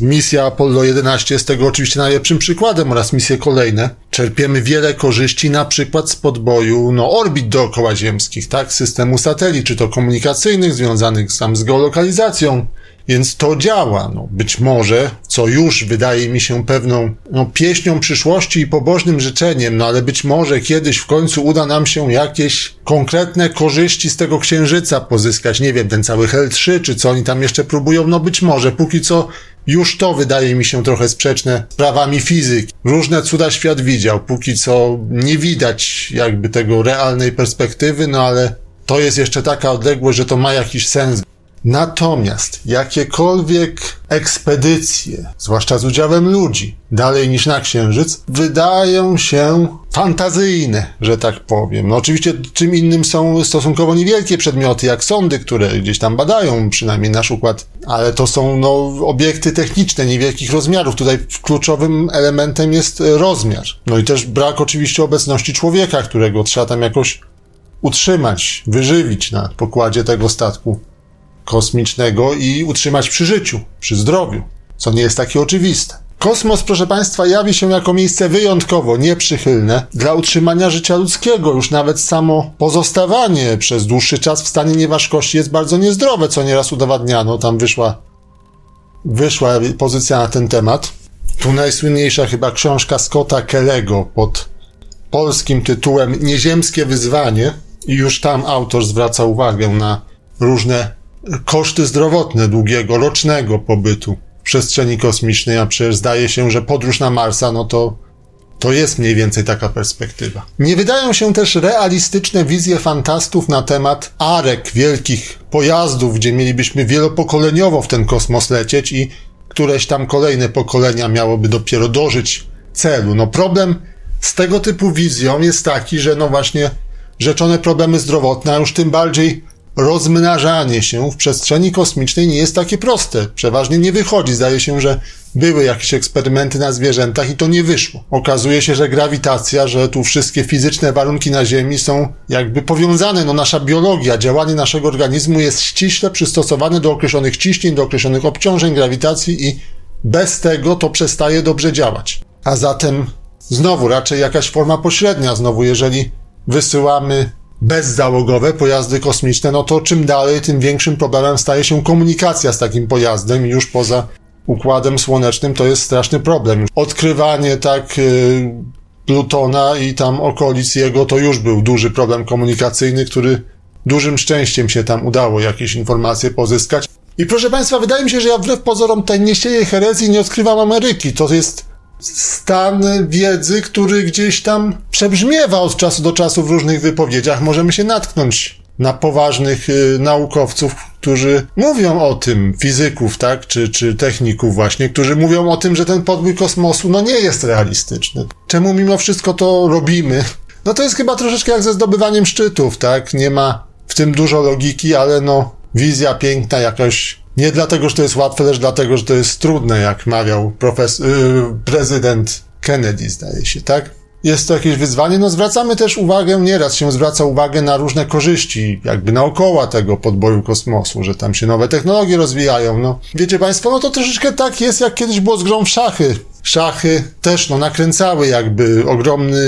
S6: Misja Apollo 11 jest tego oczywiście najlepszym przykładem oraz misje kolejne. Czerpiemy wiele korzyści na przykład z podboju no, orbit dookoła ziemskich, tak? Systemu satelit, czy to komunikacyjnych, związanych sam z geolokalizacją, Więc to działa. No, być może, co już wydaje mi się pewną no, pieśnią przyszłości i pobożnym życzeniem, no ale być może kiedyś w końcu uda nam się jakieś konkretne korzyści z tego księżyca pozyskać. Nie wiem, ten cały Hell 3, czy co oni tam jeszcze próbują. No być może, póki co już to wydaje mi się trochę sprzeczne z prawami fizyki. Różne cuda świat widział. Póki co nie widać jakby tego realnej perspektywy, no ale to jest jeszcze taka odległość, że to ma jakiś sens. Natomiast jakiekolwiek ekspedycje, zwłaszcza z udziałem ludzi, dalej niż na Księżyc, wydają się fantazyjne, że tak powiem. No oczywiście czym innym są stosunkowo niewielkie przedmioty, jak sądy, które gdzieś tam badają przynajmniej nasz układ, ale to są no, obiekty techniczne niewielkich rozmiarów. Tutaj kluczowym elementem jest rozmiar. No i też brak oczywiście obecności człowieka, którego trzeba tam jakoś utrzymać, wyżywić na pokładzie tego statku kosmicznego i utrzymać przy życiu, przy zdrowiu, co nie jest takie oczywiste. Kosmos, proszę Państwa, jawi się jako miejsce wyjątkowo nieprzychylne dla utrzymania życia ludzkiego. Już nawet samo pozostawanie przez dłuższy czas w stanie nieważkości jest bardzo niezdrowe, co nieraz udowadniano. Tam wyszła, wyszła pozycja na ten temat. Tu najsłynniejsza chyba książka Scotta Kellego pod polskim tytułem Nieziemskie wyzwanie. I już tam autor zwraca uwagę na różne koszty zdrowotne długiego, rocznego pobytu w przestrzeni kosmicznej, a przecież zdaje się, że podróż na Marsa, no to, to jest mniej więcej taka perspektywa. Nie wydają się też realistyczne wizje fantastów na temat arek, wielkich pojazdów, gdzie mielibyśmy wielopokoleniowo w ten kosmos lecieć i któreś tam kolejne pokolenia miałoby dopiero dożyć celu. No problem z tego typu wizją jest taki, że no właśnie rzeczone problemy zdrowotne, a już tym bardziej rozmnażanie się w przestrzeni kosmicznej nie jest takie proste. Przeważnie nie wychodzi. Zdaje się, że były jakieś eksperymenty na zwierzętach i to nie wyszło. Okazuje się, że grawitacja, że tu wszystkie fizyczne warunki na Ziemi są jakby powiązane. No nasza biologia, działanie naszego organizmu jest ściśle przystosowane do określonych ciśnień, do określonych obciążeń grawitacji i bez tego to przestaje dobrze działać. A zatem znowu raczej jakaś forma pośrednia. Znowu, jeżeli wysyłamy bezzałogowe pojazdy kosmiczne, no to czym dalej, tym większym problemem staje się komunikacja z takim pojazdem już poza układem słonecznym to jest straszny problem. Odkrywanie tak y, Plutona i tam okolic jego to już był duży problem komunikacyjny, który dużym szczęściem się tam udało jakieś informacje pozyskać. I proszę Państwa, wydaje mi się, że ja wbrew pozorom tej nie herezji, nie odkrywam Ameryki. To jest stan wiedzy, który gdzieś tam przebrzmiewa od czasu do czasu w różnych wypowiedziach. Możemy się natknąć na poważnych y, naukowców, którzy mówią o tym, fizyków, tak, czy, czy techników właśnie, którzy mówią o tym, że ten podbój kosmosu, no nie jest realistyczny. Czemu mimo wszystko to robimy? No to jest chyba troszeczkę jak ze zdobywaniem szczytów, tak? Nie ma w tym dużo logiki, ale no, wizja piękna, jakaś nie dlatego, że to jest łatwe, lecz dlatego, że to jest trudne, jak mawiał profesor, yy, prezydent Kennedy, zdaje się, tak? Jest to jakieś wyzwanie. No zwracamy też uwagę, nieraz się zwraca uwagę na różne korzyści, jakby naokoło tego podboju kosmosu, że tam się nowe technologie rozwijają. No, wiecie Państwo, no to troszeczkę tak jest, jak kiedyś było z grą w szachy. Szachy też, no, nakręcały jakby ogromny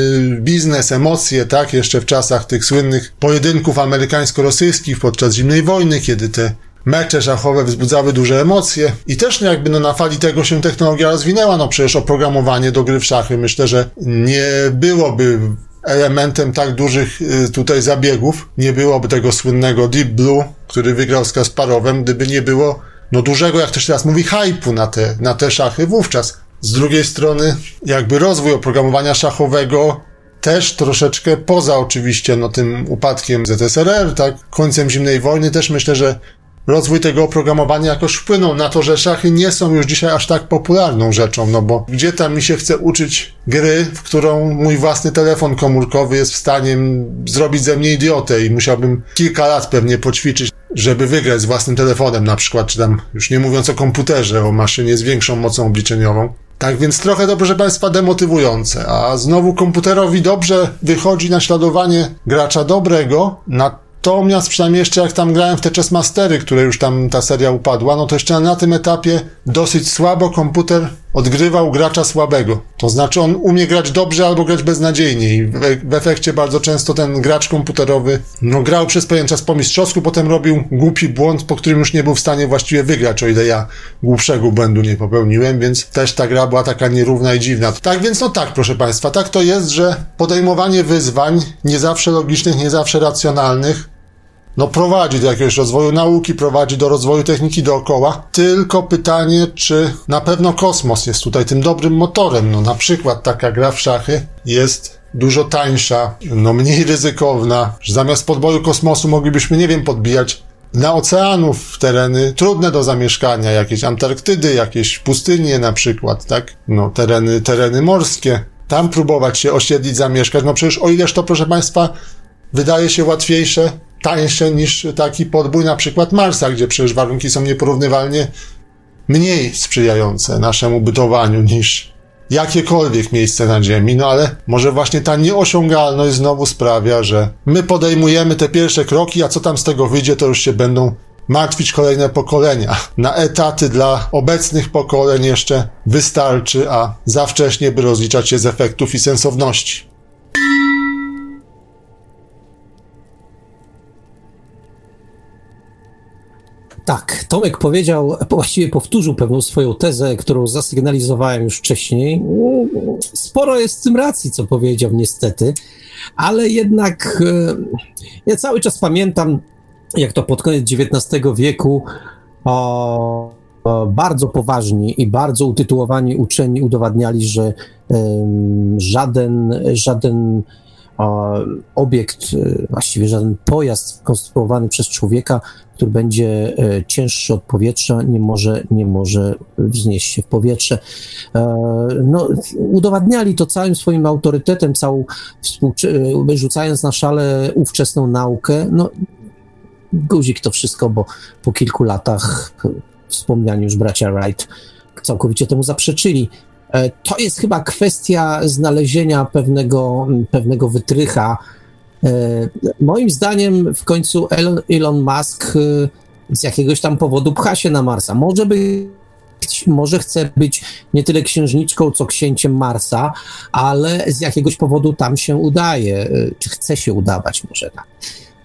S6: biznes, emocje, tak, jeszcze w czasach tych słynnych pojedynków amerykańsko-rosyjskich podczas zimnej wojny, kiedy te mecze szachowe wzbudzały duże emocje i też no jakby no na fali tego się technologia rozwinęła, no przecież oprogramowanie do gry w szachy myślę, że nie byłoby elementem tak dużych y, tutaj zabiegów, nie byłoby tego słynnego Deep Blue, który wygrał z Kasparowem, gdyby nie było no dużego, jak to się teraz mówi, hypu na te, na te szachy wówczas. Z drugiej strony, jakby rozwój oprogramowania szachowego też troszeczkę poza oczywiście no tym upadkiem ZSRR, tak, końcem zimnej wojny, też myślę, że rozwój tego oprogramowania jakoś wpłynął na to, że szachy nie są już dzisiaj aż tak popularną rzeczą, no bo gdzie tam mi się chce uczyć gry, w którą mój własny telefon komórkowy jest w stanie zrobić ze mnie idiotę i musiałbym kilka lat pewnie poćwiczyć, żeby wygrać z własnym telefonem na przykład, czy tam już nie mówiąc o komputerze, o maszynie z większą mocą obliczeniową. Tak więc trochę to, proszę Państwa, demotywujące. A znowu komputerowi dobrze wychodzi naśladowanie gracza dobrego, na Natomiast przynajmniej jeszcze jak tam grałem w te Chessmastery, które już tam ta seria upadła, no to jeszcze na tym etapie dosyć słabo komputer odgrywał gracza słabego. To znaczy on umie grać dobrze albo grać beznadziejnie i w, w efekcie bardzo często ten gracz komputerowy no, grał przez pewien czas po mistrzowsku, potem robił głupi błąd, po którym już nie był w stanie właściwie wygrać, o ile ja głupszego błędu nie popełniłem, więc też ta gra była taka nierówna i dziwna. Tak więc no tak, proszę Państwa, tak to jest, że podejmowanie wyzwań, nie zawsze logicznych, nie zawsze racjonalnych, no prowadzi do jakiegoś rozwoju nauki, prowadzi do rozwoju techniki dookoła. Tylko pytanie, czy na pewno kosmos jest tutaj tym dobrym motorem. No na przykład taka gra w szachy jest dużo tańsza, no mniej ryzykowna. Zamiast podboju kosmosu moglibyśmy, nie wiem, podbijać na oceanów tereny trudne do zamieszkania, jakieś Antarktydy, jakieś pustynie na przykład, tak? No tereny, tereny morskie. Tam próbować się osiedlić, zamieszkać. No przecież o ileż to, proszę Państwa, wydaje się łatwiejsze, tańsze niż taki podbój na przykład Marsa, gdzie przecież warunki są nieporównywalnie mniej sprzyjające naszemu bytowaniu niż jakiekolwiek miejsce na Ziemi, no ale może właśnie ta nieosiągalność znowu sprawia, że my podejmujemy te pierwsze kroki, a co tam z tego wyjdzie, to już się będą martwić kolejne pokolenia. Na etaty dla obecnych pokoleń jeszcze wystarczy, a za wcześnie, by rozliczać się z efektów i sensowności.
S3: Tak, Tomek powiedział, właściwie powtórzył pewną swoją tezę, którą zasygnalizowałem już wcześniej. Sporo jest w tym racji, co powiedział, niestety, ale jednak e, ja cały czas pamiętam, jak to pod koniec XIX wieku o, o, bardzo poważni i bardzo utytułowani uczeni udowadniali, że żaden, żaden obiekt, e, właściwie żaden pojazd skonstruowany przez człowieka, który będzie e, cięższy od powietrza, nie może, nie może wznieść się w powietrze. E, no, udowadniali to całym swoim autorytetem, całą rzucając na szale ówczesną naukę. No, guzik to wszystko, bo po kilku latach wspomniani już bracia Wright całkowicie temu zaprzeczyli. E, to jest chyba kwestia znalezienia pewnego, pewnego wytrycha. E, moim zdaniem w końcu Elon, Musk e, z jakiegoś tam powodu pcha się na Marsa. Może być może chce być nie tyle księżniczką, co księciem Marsa, ale z jakiegoś powodu tam się udaje, czy chce się udawać, może tak.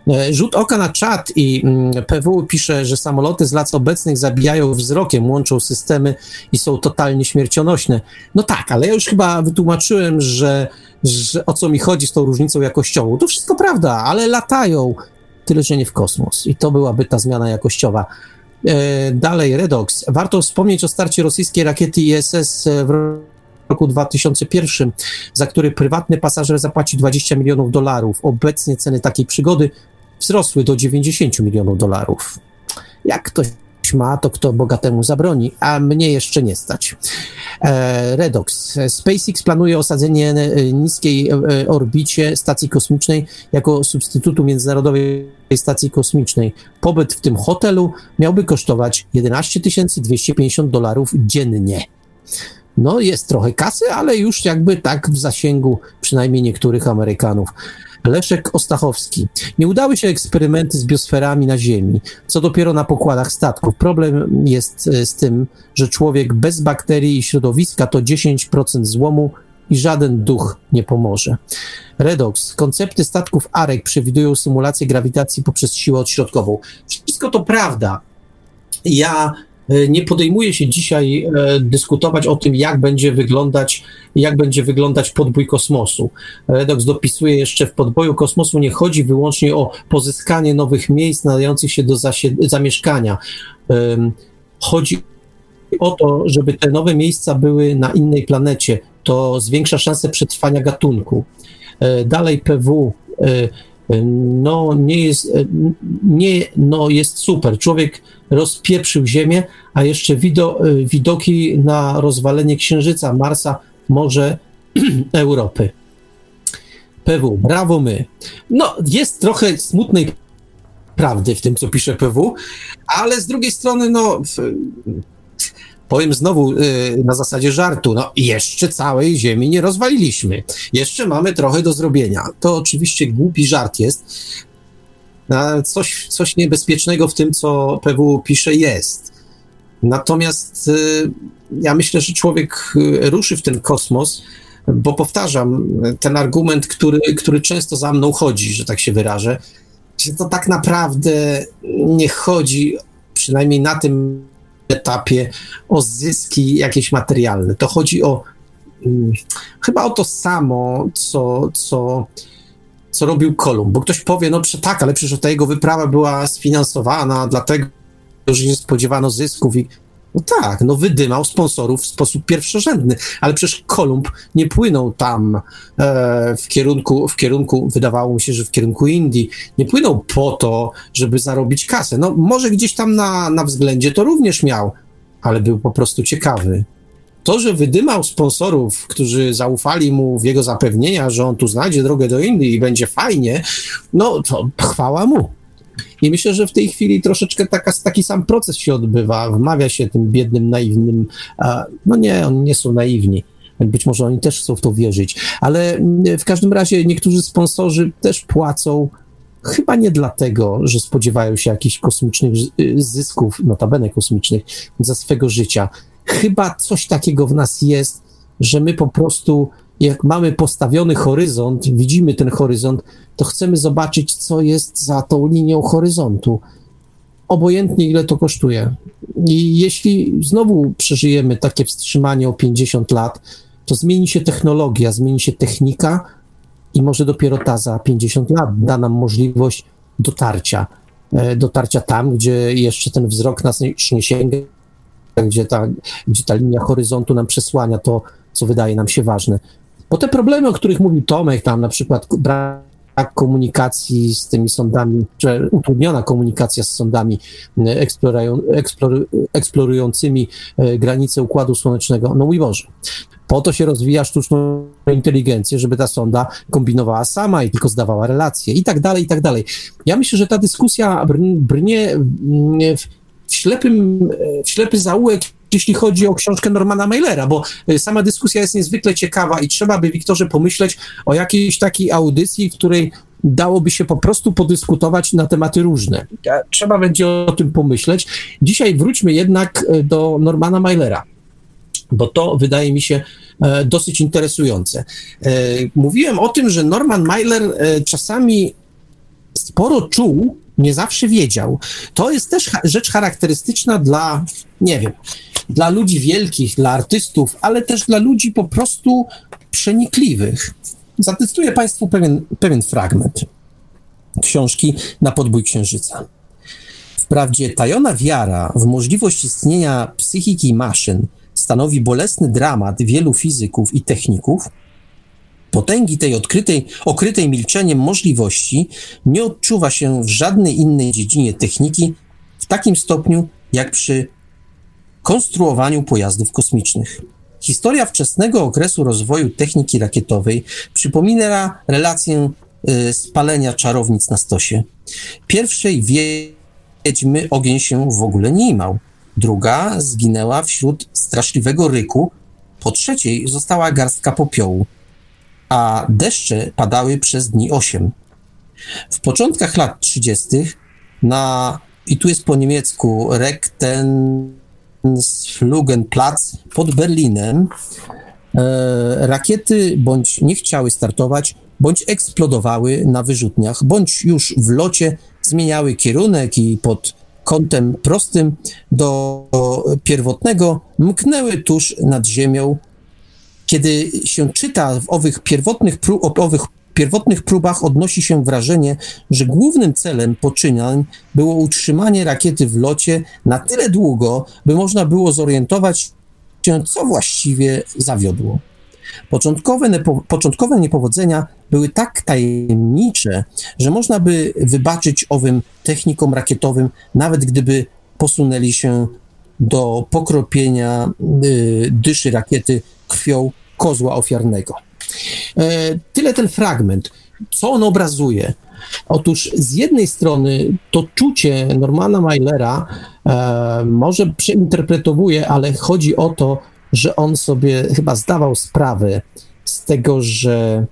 S3: E, rzut oka na czat i mm, PW pisze, że samoloty z lat obecnych zabijają wzrokiem, łączą systemy i są totalnie śmiercionośne. No tak, ale ja już chyba wytłumaczyłem, że, że o co mi chodzi z tą różnicą jakościową. To wszystko prawda, ale latają, tyle że nie w kosmos. I to byłaby ta zmiana jakościowa. E, dalej, Redox. Warto wspomnieć o starcie rosyjskiej rakiety ISS w roku 2001, za który prywatny pasażer zapłaci 20 milionów dolarów. Obecnie ceny takiej przygody wzrosły do 90 milionów dolarów. Jak ktoś ma, to kto bogatemu zabroni, a mnie jeszcze nie stać. E, Redox. SpaceX planuje osadzenie e, niskiej e, orbicie stacji kosmicznej jako substytutu Międzynarodowej Stacji Kosmicznej. Pobyt w tym hotelu miałby kosztować 11 250 dolarów dziennie. No, jest trochę kasy, ale już jakby tak w zasięgu przynajmniej niektórych Amerykanów. Leszek Ostachowski. Nie udały się eksperymenty z biosferami na Ziemi, co dopiero na pokładach statków. Problem jest e, z tym, że człowiek bez bakterii i środowiska to 10% złomu i żaden duch nie pomoże. Redox. Koncepty statków AREK przewidują symulację grawitacji poprzez siłę odśrodkową. Wszystko to prawda. Ja nie podejmuje się dzisiaj e, dyskutować o tym, jak będzie wyglądać, jak będzie wyglądać podbój kosmosu. Redox dopisuje jeszcze, w podboju kosmosu nie chodzi wyłącznie o pozyskanie nowych miejsc nadających się do zamieszkania. Chodzi o to, żeby te nowe miejsca były na innej planecie. To zwiększa szanse przetrwania gatunku. E, dalej PW no nie jest, nie, no jest super. Człowiek rozpieprzył Ziemię, a jeszcze wido, widoki na rozwalenie Księżyca, Marsa, może Europy. PW, brawo my. No, jest trochę smutnej prawdy w tym, co pisze PW, ale z drugiej strony, no, powiem znowu y, na zasadzie żartu, no jeszcze całej ziemi nie rozwaliliśmy. Jeszcze mamy trochę do zrobienia. To oczywiście głupi żart jest. Coś, coś niebezpiecznego w tym, co PW pisze, jest. Natomiast y, ja myślę, że człowiek y, ruszy w ten kosmos, bo powtarzam, ten argument, który, który często za mną chodzi, że tak się wyrażę, że to tak naprawdę nie chodzi, przynajmniej na tym etapie, o zyski jakieś materialne. To chodzi o mm, chyba o to samo, co, co, co robił Kolumb. Bo ktoś powie, no tak, ale przecież ta jego wyprawa była sfinansowana, dlatego że nie spodziewano zysków i no tak, no wydymał sponsorów w sposób pierwszorzędny, ale przecież Kolumb nie płynął tam e, w kierunku, w kierunku, wydawało mi się, że w kierunku Indii, nie płynął po to, żeby zarobić kasę. No może gdzieś tam na, na względzie to również miał, ale był po prostu ciekawy. To, że wydymał sponsorów, którzy zaufali mu w jego zapewnienia, że on tu znajdzie drogę do Indii i będzie fajnie, no to chwała mu. I myślę, że w tej chwili troszeczkę taka, taki sam proces się odbywa. Wmawia się tym biednym, naiwnym. No nie, oni nie są naiwni. Być może oni też chcą w to wierzyć, ale mm, w każdym razie niektórzy sponsorzy też płacą chyba nie dlatego, że spodziewają się jakichś kosmicznych y, zysków, notabene kosmicznych, za swego życia. Chyba coś takiego w nas jest, że my po prostu jak mamy postawiony horyzont, widzimy ten horyzont, to chcemy zobaczyć, co jest za tą linią horyzontu. Obojętnie, ile to kosztuje. I jeśli znowu przeżyjemy takie wstrzymanie o 50 lat, to zmieni się technologia, zmieni się technika i może dopiero ta za 50 lat da nam możliwość dotarcia. E, dotarcia tam, gdzie jeszcze ten wzrok nas nie sięga, gdzie ta, gdzie ta linia horyzontu nam przesłania to, co wydaje nam się ważne. Bo te problemy, o których mówił Tomek, tam na przykład brak komunikacji z tymi sądami, czy utrudniona komunikacja z sądami eksplorującymi e, granice Układu Słonecznego, no mój Boże. Po to się rozwija sztuczną inteligencję, żeby ta sonda kombinowała sama i tylko zdawała relacje i tak dalej, i tak dalej. Ja myślę, że ta dyskusja brnie w, ślepym, w ślepy zaułek jeśli chodzi o książkę Normana Mailera, bo y, sama dyskusja jest niezwykle ciekawa i trzeba by, Wiktorze, pomyśleć o jakiejś takiej audycji, w której dałoby się po prostu podyskutować na tematy różne. Trzeba będzie o tym pomyśleć. Dzisiaj wróćmy jednak y, do Normana Mailera, bo to wydaje mi się e, dosyć interesujące. E, mówiłem o tym, że Norman Mailer e, czasami sporo czuł, nie zawsze wiedział. To jest też rzecz charakterystyczna dla, nie wiem, dla ludzi wielkich, dla artystów, ale też dla ludzi po prostu przenikliwych. Zacytuję Państwu pewien, pewien fragment książki Na podbój księżyca. Wprawdzie tajona wiara w możliwość istnienia psychiki maszyn stanowi bolesny dramat wielu fizyków i techników, potęgi tej odkrytej, okrytej milczeniem możliwości nie odczuwa się w żadnej innej dziedzinie techniki w takim stopniu jak przy konstruowaniu pojazdów kosmicznych. Historia wczesnego okresu rozwoju techniki rakietowej przypomina relację y, spalenia czarownic na stosie. Pierwszej wiedźmy ogień się w ogóle nie imał. Druga zginęła wśród straszliwego ryku. Po trzeciej została garstka popiołu, a deszcze padały przez dni osiem. W początkach lat 30. na, i tu jest po niemiecku, Rekten Flugenplatz pod Berlinem e, rakiety bądź nie chciały startować, bądź eksplodowały na wyrzutniach, bądź już w locie zmieniały kierunek i pod kątem prostym do pierwotnego mknęły tuż nad ziemią. Kiedy się czyta w owych pierwotnych, prób, owych pierwotnych próbach odnosi się wrażenie, że głównym celem poczynań było utrzymanie rakiety w locie na tyle długo, by można było zorientować się, co właściwie zawiodło. Początkowe, nepo, początkowe niepowodzenia były tak tajemnicze, że można by wybaczyć owym technikom rakietowym, nawet gdyby posunęli się do pokropienia y, dyszy rakiety krwią kozła ofiarnego. E, tyle ten fragment. Co on obrazuje? Otóż z jednej strony to czucie Normana Mailera e, może przeinterpretowuje, ale chodzi o to, że on sobie chyba zdawał sprawę z tego, że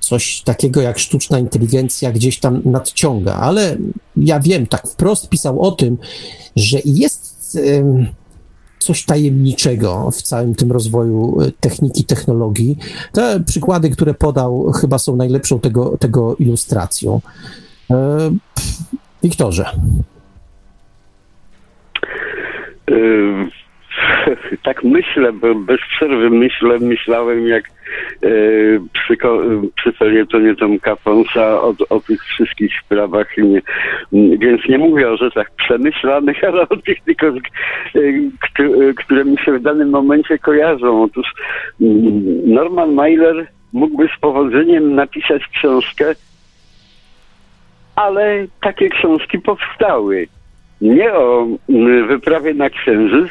S3: coś takiego jak sztuczna inteligencja gdzieś tam nadciąga, ale ja wiem, tak wprost pisał o tym, że jest jest coś tajemniczego w całym tym rozwoju e, techniki, technologii. Te przykłady, które podał, chyba są najlepszą tego, tego ilustracją. E, Wiktorze.
S4: tak myślę, bez przerwy myślę, myślałem jak e, przy, przy felietonie Tomka Fonsa o, o tych wszystkich sprawach, nie, więc nie mówię o rzeczach przemyślanych, ale o tych tylko, e, które mi się w danym momencie kojarzą. Otóż Norman Mailer mógłby z powodzeniem napisać książkę, ale takie książki powstały. Nie o wyprawie na Księżyc,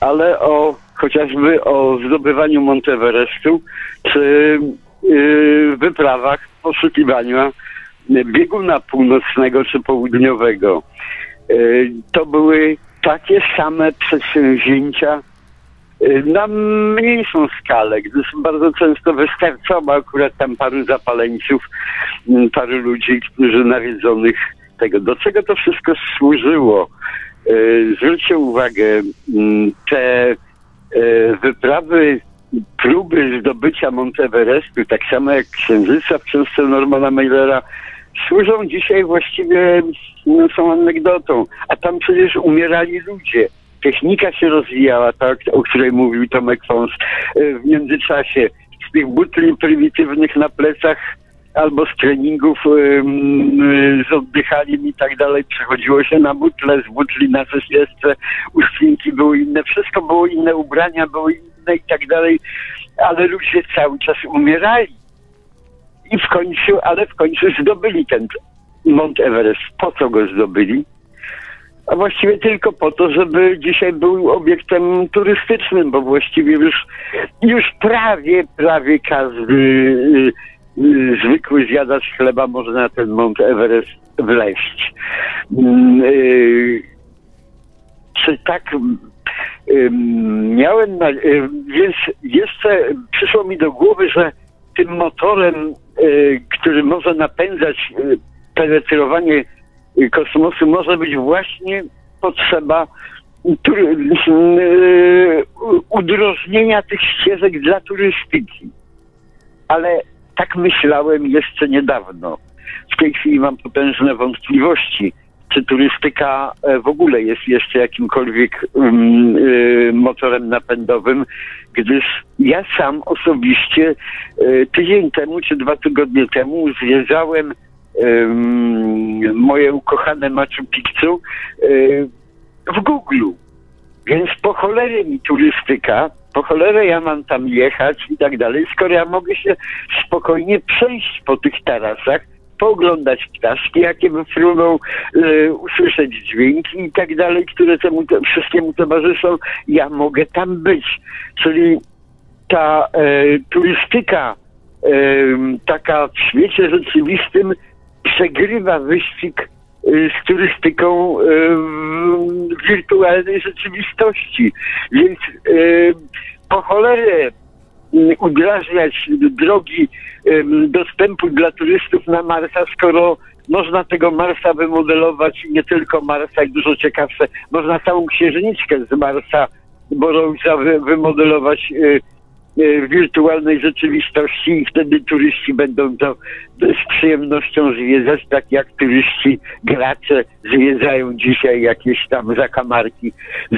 S4: ale o chociażby o zdobywaniu Monteverestu czy yy, wyprawach poszukiwania bieguna północnego czy południowego. Yy, to były takie same przedsięwzięcia yy, na mniejszą skalę, gdyż bardzo często wystarczało akurat tam paru zapaleńców, yy, paru ludzi, którzy nawiedzonych tego. Do czego to wszystko służyło? E, zwróćcie uwagę, mm, te e, wyprawy, próby zdobycia Monteverestu, tak samo jak Księżyca w książce Normana Mailera, służą dzisiaj właściwie, no, są anegdotą. A tam przecież umierali ludzie. Technika się rozwijała, tak, o której mówił Tomek Fons. E, w międzyczasie z tych butli prymitywnych na plecach albo z treningów z oddychaniem i tak dalej przechodziło się na butle, z butli na coś jeszcze, ustrinki były inne, wszystko było inne, ubrania były inne i tak dalej, ale ludzie cały czas umierali. I w końcu, ale w końcu zdobyli ten Mont Everest. Po co go zdobyli? A właściwie tylko po to, żeby dzisiaj był obiektem turystycznym, bo właściwie już, już prawie, prawie każdy y, Y, zwykły zjadacz chleba może na ten Mount Everest wleść. Mm, y, czy tak miałem, na, więc jeszcze przyszło mi do głowy, że tym motorem, y, który może napędzać penetrowanie kosmosu, może być właśnie potrzeba udrożnienia tych ścieżek dla turystyki. Ale tak myślałem jeszcze niedawno. W tej chwili mam potężne wątpliwości, czy turystyka e, w ogóle jest jeszcze jakimkolwiek um, y, motorem napędowym, gdyż ja sam osobiście y, tydzień temu czy dwa tygodnie temu zwiedzałem y, moje ukochane Machu Picchu w Google. Więc po cholerę mi turystyka, po cholerę ja mam tam jechać i tak dalej, skoro ja mogę się spokojnie przejść po tych tarasach, pooglądać ptaszki, jakie wyfruną, y, usłyszeć dźwięki i tak dalej, które temu te, wszystkiemu towarzyszą, ja mogę tam być. Czyli ta y, turystyka y, taka w świecie rzeczywistym przegrywa wyścig z turystyką w wirtualnej rzeczywistości. Więc po cholerę udrażniać drogi dostępu dla turystów na Marsa, skoro można tego Marsa wymodelować, nie tylko Marsa, i dużo ciekawsze, można całą księżniczkę z Marsa Borowca wymodelować y, wirtualnej rzeczywistości i wtedy turyści będą to z przyjemnością zwiedzać, tak jak turyści, gracze zwiedzają dzisiaj jakieś tam zakamarki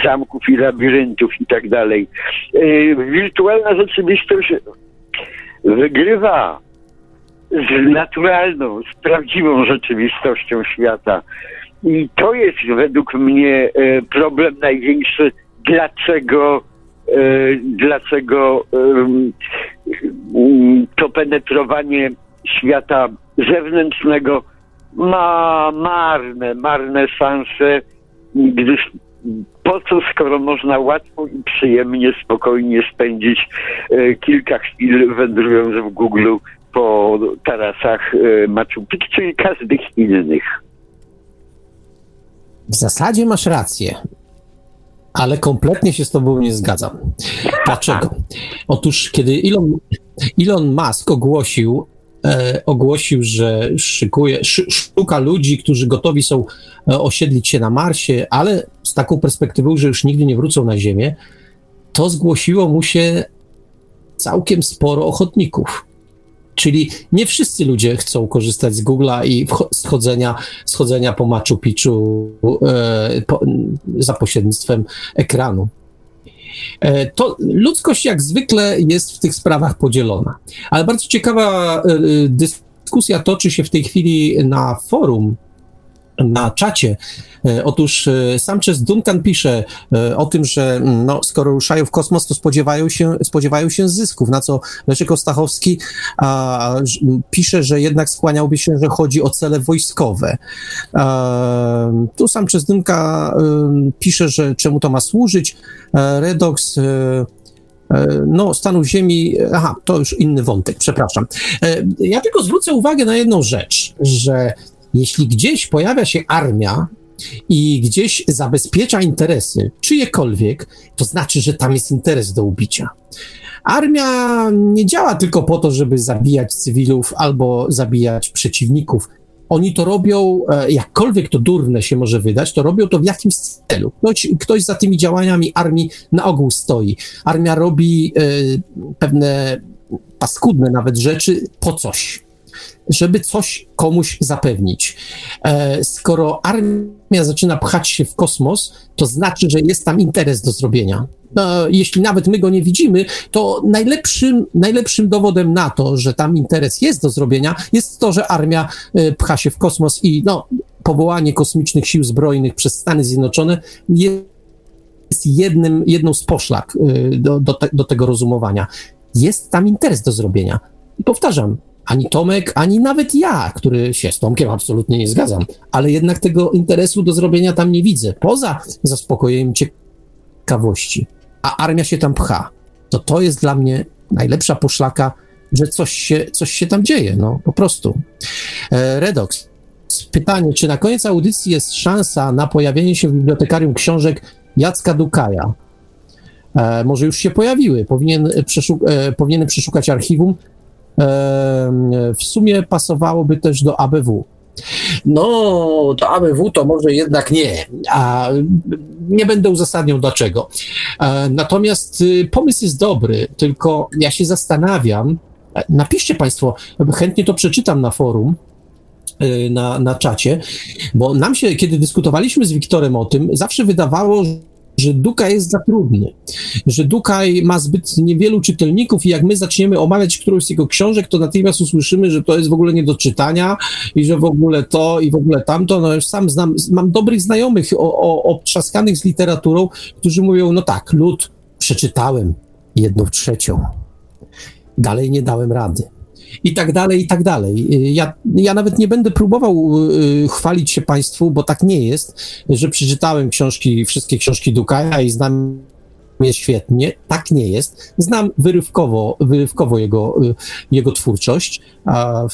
S4: zamków i labiryntów i tak dalej. E, wirtualna rzeczywistość wygrywa z naturalną, z prawdziwą rzeczywistością świata. I to jest według mnie e, problem największy, dlaczego E, dlaczego to penetrowanie świata zewnętrznego ma marne, marne szanse, gdyż po co, skoro można łatwo i przyjemnie, spokojnie spędzić e, kilka chwil wędrując w Google po tarasach e, Machu Picchu i każdych innych.
S3: W zasadzie masz rację ale kompletnie się z tobą nie zgadzam. Dlaczego? Otóż, kiedy Elon, Elon Musk ogłosił e, ogłosił, że szykuje, szuka ludzi, którzy gotowi są e, osiedlić się na Marsie, ale z taką perspektywą, że już nigdy nie wrócą na Ziemię, to zgłosiło mu się całkiem sporo ochotników. Czyli nie wszyscy ludzie chcą korzystać z Google'a i schodzenia, schodzenia po Machu Picchu e, po, za pośrednictwem ekranu. E, to ludzkość jak zwykle jest w tych sprawach podzielona. Ale bardzo ciekawa e, dyskusja toczy się w tej chwili na forum na czacie. E, otóż e, Sanchez Duncan pisze e, o tym, że mm, no, skoro ruszają w kosmos, to spodziewają się, spodziewają się zysków, na co Leszek Ostachowski a, pisze, że jednak skłaniałby się, że chodzi o cele wojskowe. A, tu Sanchez Duncan pisze, że czemu to ma służyć. Redox no, stanu Ziemi, aha, to już inny wątek, przepraszam. Ja tylko zwrócę uwagę na jedną rzecz, że jeśli gdzieś pojawia się armia i gdzieś zabezpiecza interesy czyjekolwiek, to znaczy, że tam jest interes do ubicia. Armia nie działa tylko po to, żeby zabijać cywilów albo zabijać przeciwników. Oni to robią, e, jakkolwiek to durne się może wydać, to robią to w jakimś celu. Ktoś, ktoś za tymi działaniami armii na ogół stoi. Armia robi e, pewne paskudne nawet rzeczy po coś żeby coś komuś zapewnić. E, skoro armia zaczyna pchać się w kosmos, to znaczy, że jest tam interes do zrobienia. No, jeśli nawet my go nie widzimy, to najlepszym, najlepszym dowodem na to, że tam interes jest do zrobienia, jest to, że armia e, pcha się w kosmos i no, powołanie kosmicznych sił zbrojnych przez Stany Zjednoczone jest jednym, jedną z poszlak e, do, do, te, do tego rozumowania. Jest tam interes do zrobienia. I powtarzam, ani Tomek, ani nawet ja, który się z Tomkiem absolutnie nie zgadzam, ale jednak tego interesu do zrobienia tam nie widzę. Poza zaspokojeniem ciekawości, a armia się tam pcha, to to jest dla mnie najlepsza poszlaka, że coś się, coś się tam dzieje, no po prostu. E, Redox, pytanie, czy na koniec audycji jest szansa na pojawienie się w bibliotekarium książek Jacka Dukaja? E, może już się pojawiły. Powinien, przeszuk e, powinienem przeszukać archiwum w sumie pasowałoby też do ABW. No, do ABW to może jednak nie, a nie będę uzasadniał dlaczego. E, natomiast y, pomysł jest dobry, tylko ja się zastanawiam, e, napiszcie Państwo, chętnie to przeczytam na forum, y, na, na czacie, bo nam się, kiedy dyskutowaliśmy z Wiktorem o tym, zawsze wydawało, że Dukaj jest za trudny, że Dukaj ma zbyt niewielu czytelników i jak my zaczniemy omawiać którąś z jego książek, to natychmiast usłyszymy, że to jest w ogóle nie do czytania i że w ogóle to i w ogóle tamto. No już sam znam, mam dobrych znajomych o, o, obtrzaskanych z literaturą, którzy mówią, no tak, lud przeczytałem jedną trzecią, dalej nie dałem rady i tak dalej, i tak dalej. Ja, ja nawet nie będę próbował y, chwalić się Państwu, bo tak nie jest, że przeczytałem książki, wszystkie książki Dukaja i znam je świetnie. Tak nie jest. Znam wyrywkowo, wyrywkowo jego, y, jego twórczość, a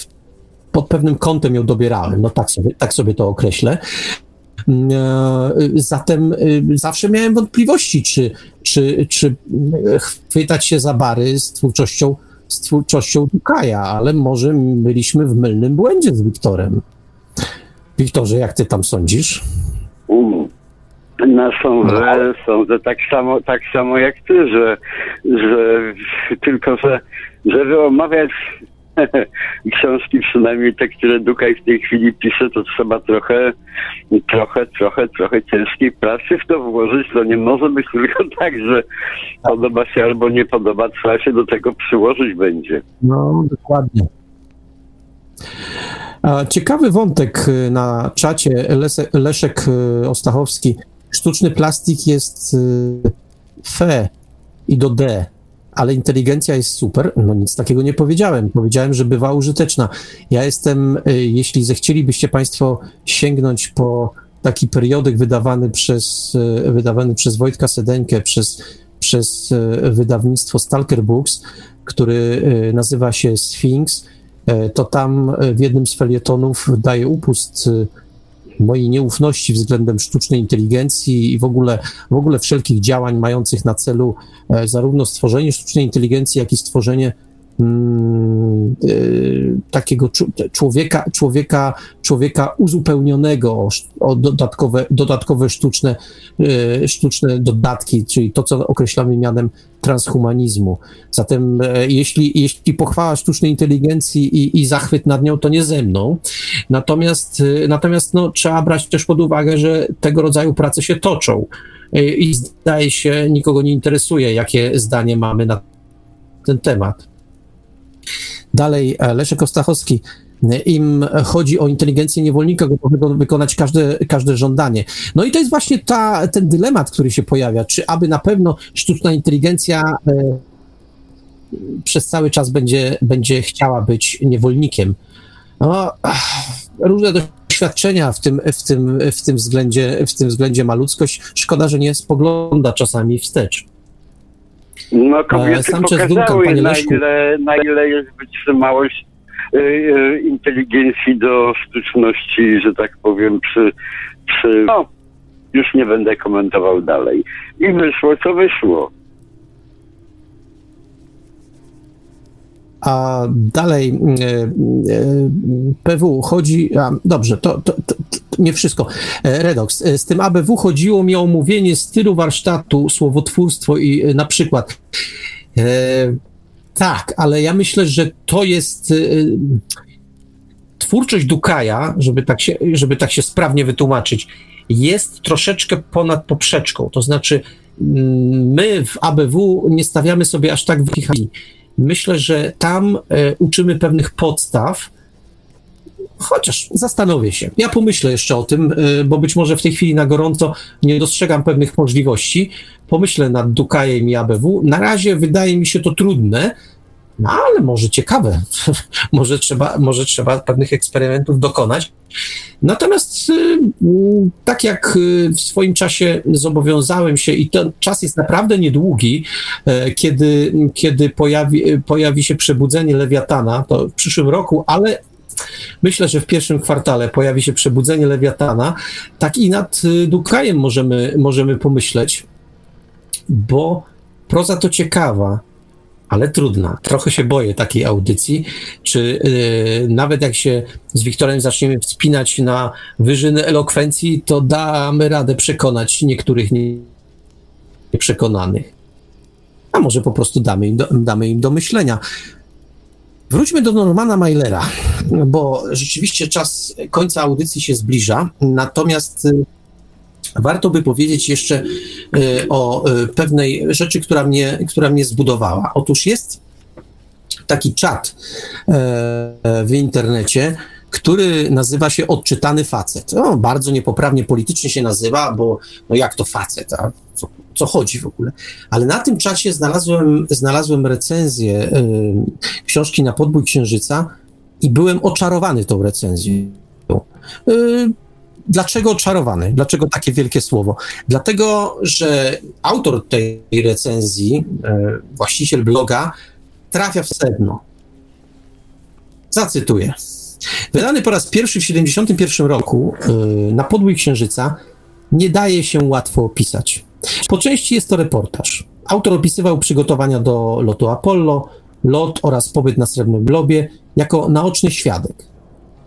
S3: pod pewnym kątem ją dobierałem, no tak sobie, tak sobie to określę. Mm, e, zatem y, zawsze miałem wątpliwości, czy, czy, czy chwytać się za bary z twórczością z twórczością Dukaja, ale może byliśmy w mylnym błędzie z Wiktorem. Wiktorze, jak ty tam sądzisz?
S4: Um, no sądzę, sądzę tak samo, tak samo jak ty, że, że tylko, że żeby omawiać książki, przynajmniej te, które Dukaj w tej chwili pisze, to trzeba trochę, trochę, trochę, trochę ciężkiej pracy w to włożyć. To nie może być tylko tak, że podoba się albo nie podoba, trzeba się do tego przyłożyć będzie.
S3: No, dokładnie. Ciekawy wątek y, na czacie Leszek y, Ostachowski. Sztuczny plastik jest y, fe i do D ale inteligencja jest super. No nic takiego nie powiedziałem. Powiedziałem, że bywa użyteczna. Ja jestem, y, jeśli zechcielibyście Państwo sięgnąć po taki periodyk wydawany przez, y, wydawany przez Wojtka Sedeńkę, przez, przez y, wydawnictwo Stalker Books, który nazywa się Sphinx, to tam w jednym z felietonów daje upust mojej nieufności względem sztucznej inteligencji i w ogóle, w ogóle wszelkich działań mających na celu e, zarówno stworzenie sztucznej inteligencji, jak i stworzenie mm, takiego człowieka, człowieka, człowieka uzupełnionego o, dodatkowe, dodatkowe sztuczne, sztuczne dodatki, czyli to, co określamy mianem transhumanizmu. Zatem jeśli, jeśli pochwała sztucznej inteligencji i, i zachwyt nad nią, to nie ze mną. Natomiast, natomiast no, trzeba brać też pod uwagę, że tego rodzaju prace się toczą i zdaje się, nikogo nie interesuje, jakie zdanie mamy na ten temat. Dalej, e, Leszek Ostachowski. Im chodzi o inteligencję niewolnika, gotowego wykonać każde, każde żądanie. No i to jest właśnie ta, ten dylemat, który się pojawia. Czy aby na pewno sztuczna inteligencja e, przez cały czas będzie, będzie chciała być niewolnikiem? No, różne doświadczenia w tym, w, tym, w, tym względzie, w tym względzie ma ludzkość. Szkoda, że nie spogląda czasami wstecz.
S4: No kobiety Sanchez pokazały, Duncan, na, ile, na ile jest wytrzymałość y, y, inteligencji do sztuczności, że tak powiem, przy, przy... No, już nie będę komentował dalej. I wyszło, co wyszło.
S3: A dalej e, PW chodzi. A, dobrze, to, to, nie wszystko. E, Redox. Z tym ABW chodziło mi o omówienie stylu warsztatu, słowotwórstwo i na przykład. E, tak, ale ja myślę, że to jest. E, twórczość Dukaja, żeby tak, się, żeby tak się sprawnie wytłumaczyć, jest troszeczkę ponad poprzeczką. To znaczy, mm, my w ABW nie stawiamy sobie aż tak wysokich Myślę, że tam e, uczymy pewnych podstaw, chociaż zastanowię się. Ja pomyślę jeszcze o tym, e, bo być może w tej chwili na gorąco nie dostrzegam pewnych możliwości. Pomyślę nad Dukajem i ABW. Na razie wydaje mi się to trudne, no ale może ciekawe. może, trzeba, może trzeba pewnych eksperymentów dokonać. Natomiast y, tak jak y, w swoim czasie zobowiązałem się, i ten czas jest naprawdę niedługi, kiedy, kiedy pojawi, pojawi się przebudzenie Lewiatana, to w przyszłym roku, ale Myślę, że w pierwszym kwartale pojawi się przebudzenie Lewiatana. Tak i nad y, Dukajem możemy, możemy pomyśleć, bo proza to ciekawa ale trudna. Trochę się boję takiej audycji. Czy yy, nawet jak się z Wiktorem zaczniemy wspinać na wyżyny elokwencji, to damy radę przekonać niektórych nieprzekonanych. A może po prostu damy im do, damy im do myślenia. Wróćmy do Normana Mailera, bo rzeczywiście czas końca audycji się zbliża. Natomiast y, Warto by powiedzieć jeszcze e, o e, pewnej rzeczy, która mnie, która mnie zbudowała. Otóż jest taki czat e, w internecie, który nazywa się Odczytany Facet. No, bardzo niepoprawnie politycznie się nazywa, bo no jak to facet, a co, co chodzi w ogóle? Ale na tym czacie znalazłem, znalazłem recenzję y, książki Na podbój księżyca i byłem oczarowany tą recenzją. Y, Dlaczego oczarowany? Dlaczego takie wielkie słowo? Dlatego, że autor tej recenzji, e, właściciel bloga, trafia w sedno. Zacytuję. Wydany po raz pierwszy w 1971 roku e, na podłej Księżyca nie daje się łatwo opisać. Po części jest to reportaż. Autor opisywał przygotowania do lotu Apollo, lot oraz pobyt na Srebrnym Globie jako naoczny świadek.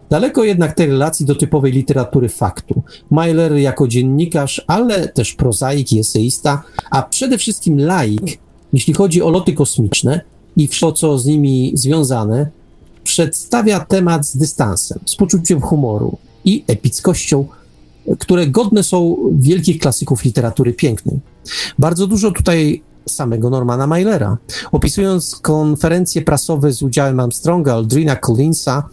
S3: Daleko jednak tej relacji do typowej literatury faktu. Myler jako dziennikarz, ale też prozaik i eseista, a przede wszystkim laik, jeśli chodzi o loty kosmiczne i wszystko, co z nimi związane, przedstawia temat z dystansem, z poczuciem humoru i epickością, które godne są wielkich klasyków literatury pięknej. Bardzo dużo tutaj samego Normana Mailera. Opisując konferencje prasowe z udziałem Armstronga, Aldrina Collinsa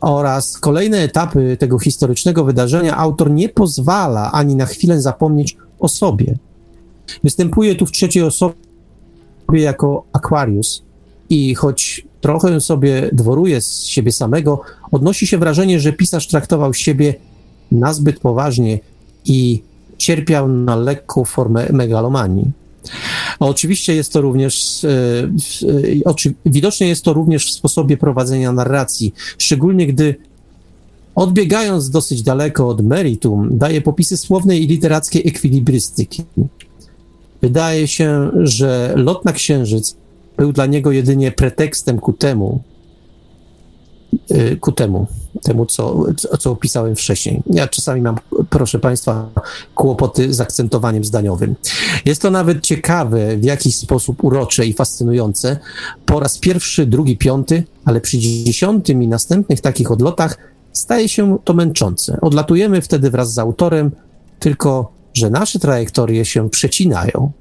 S3: oraz kolejne etapy tego historycznego wydarzenia, autor nie pozwala ani na chwilę zapomnieć o sobie. Występuje tu w trzeciej osobie jako Aquarius i choć trochę sobie dworuje z siebie samego, odnosi się wrażenie, że pisarz traktował siebie nazbyt poważnie i cierpiał na lekką formę megalomanii. Oczywiście jest to również, e, e, widocznie jest to również w sposobie prowadzenia narracji, szczególnie gdy odbiegając dosyć daleko od meritum, daje popisy słownej i literackiej ekwilibrystyki. Wydaje się, że lot na Księżyc był dla niego jedynie pretekstem ku temu, y, ku temu, temu co, co opisałem wcześniej. Ja czasami mam, proszę Państwa, kłopoty z akcentowaniem zdaniowym. Jest to nawet ciekawe, w jakiś sposób urocze i fascynujące. Po raz pierwszy, drugi, piąty, ale przy dziesiątym i następnych takich odlotach staje się to męczące. Odlatujemy wtedy wraz z autorem, tylko że nasze trajektorie się przecinają.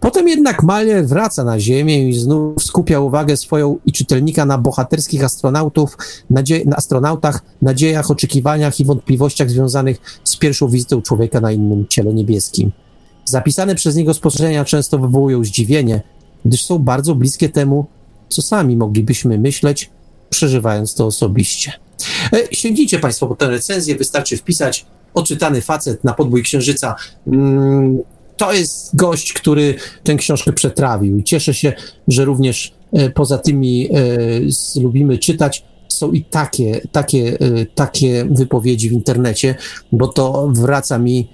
S3: Potem jednak Malier wraca na Ziemię i znów skupia uwagę swoją i czytelnika na bohaterskich astronautów, nadzie- na astronautach, nadziejach, oczekiwaniach i wątpliwościach związanych z pierwszą wizytą człowieka na innym ciele niebieskim. Zapisane przez niego spostrzeżenia często wywołują zdziwienie, gdyż są bardzo bliskie temu, co sami moglibyśmy myśleć, przeżywając to osobiście. E, sięgnijcie Państwo po tę recenzję, wystarczy wpisać oczytany facet na podbój księżyca. Mm, to jest gość, który tę książkę przetrawił. I cieszę się, że również e, poza tymi e, lubimy czytać, są i takie, takie, e, takie wypowiedzi w internecie, bo to wraca mi,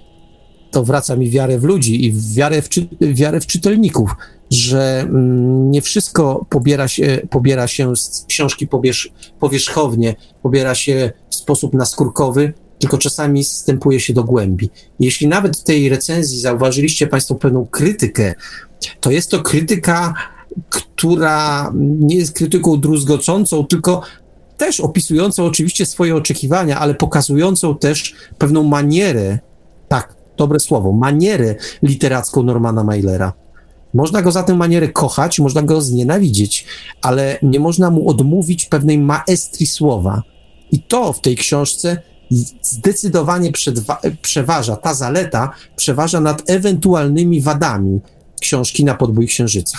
S3: to wraca mi wiarę w ludzi i wiarę w, czy, wiarę w czytelników, że mm, nie wszystko pobiera się, pobiera się z książki powierz, powierzchownie, pobiera się w sposób naskórkowy, tylko czasami wstępuje się do głębi. Jeśli nawet w tej recenzji zauważyliście Państwo pewną krytykę, to jest to krytyka, która nie jest krytyką druzgoczącą, tylko też opisującą oczywiście swoje oczekiwania, ale pokazującą też pewną manierę, tak, dobre słowo, manierę literacką Normana Mailera. Można go za tę manierę kochać, można go znienawidzieć, ale nie można mu odmówić pewnej maestrii słowa. I to w tej książce zdecydowanie przeważa, ta zaleta przeważa nad ewentualnymi wadami książki na podbój księżyca.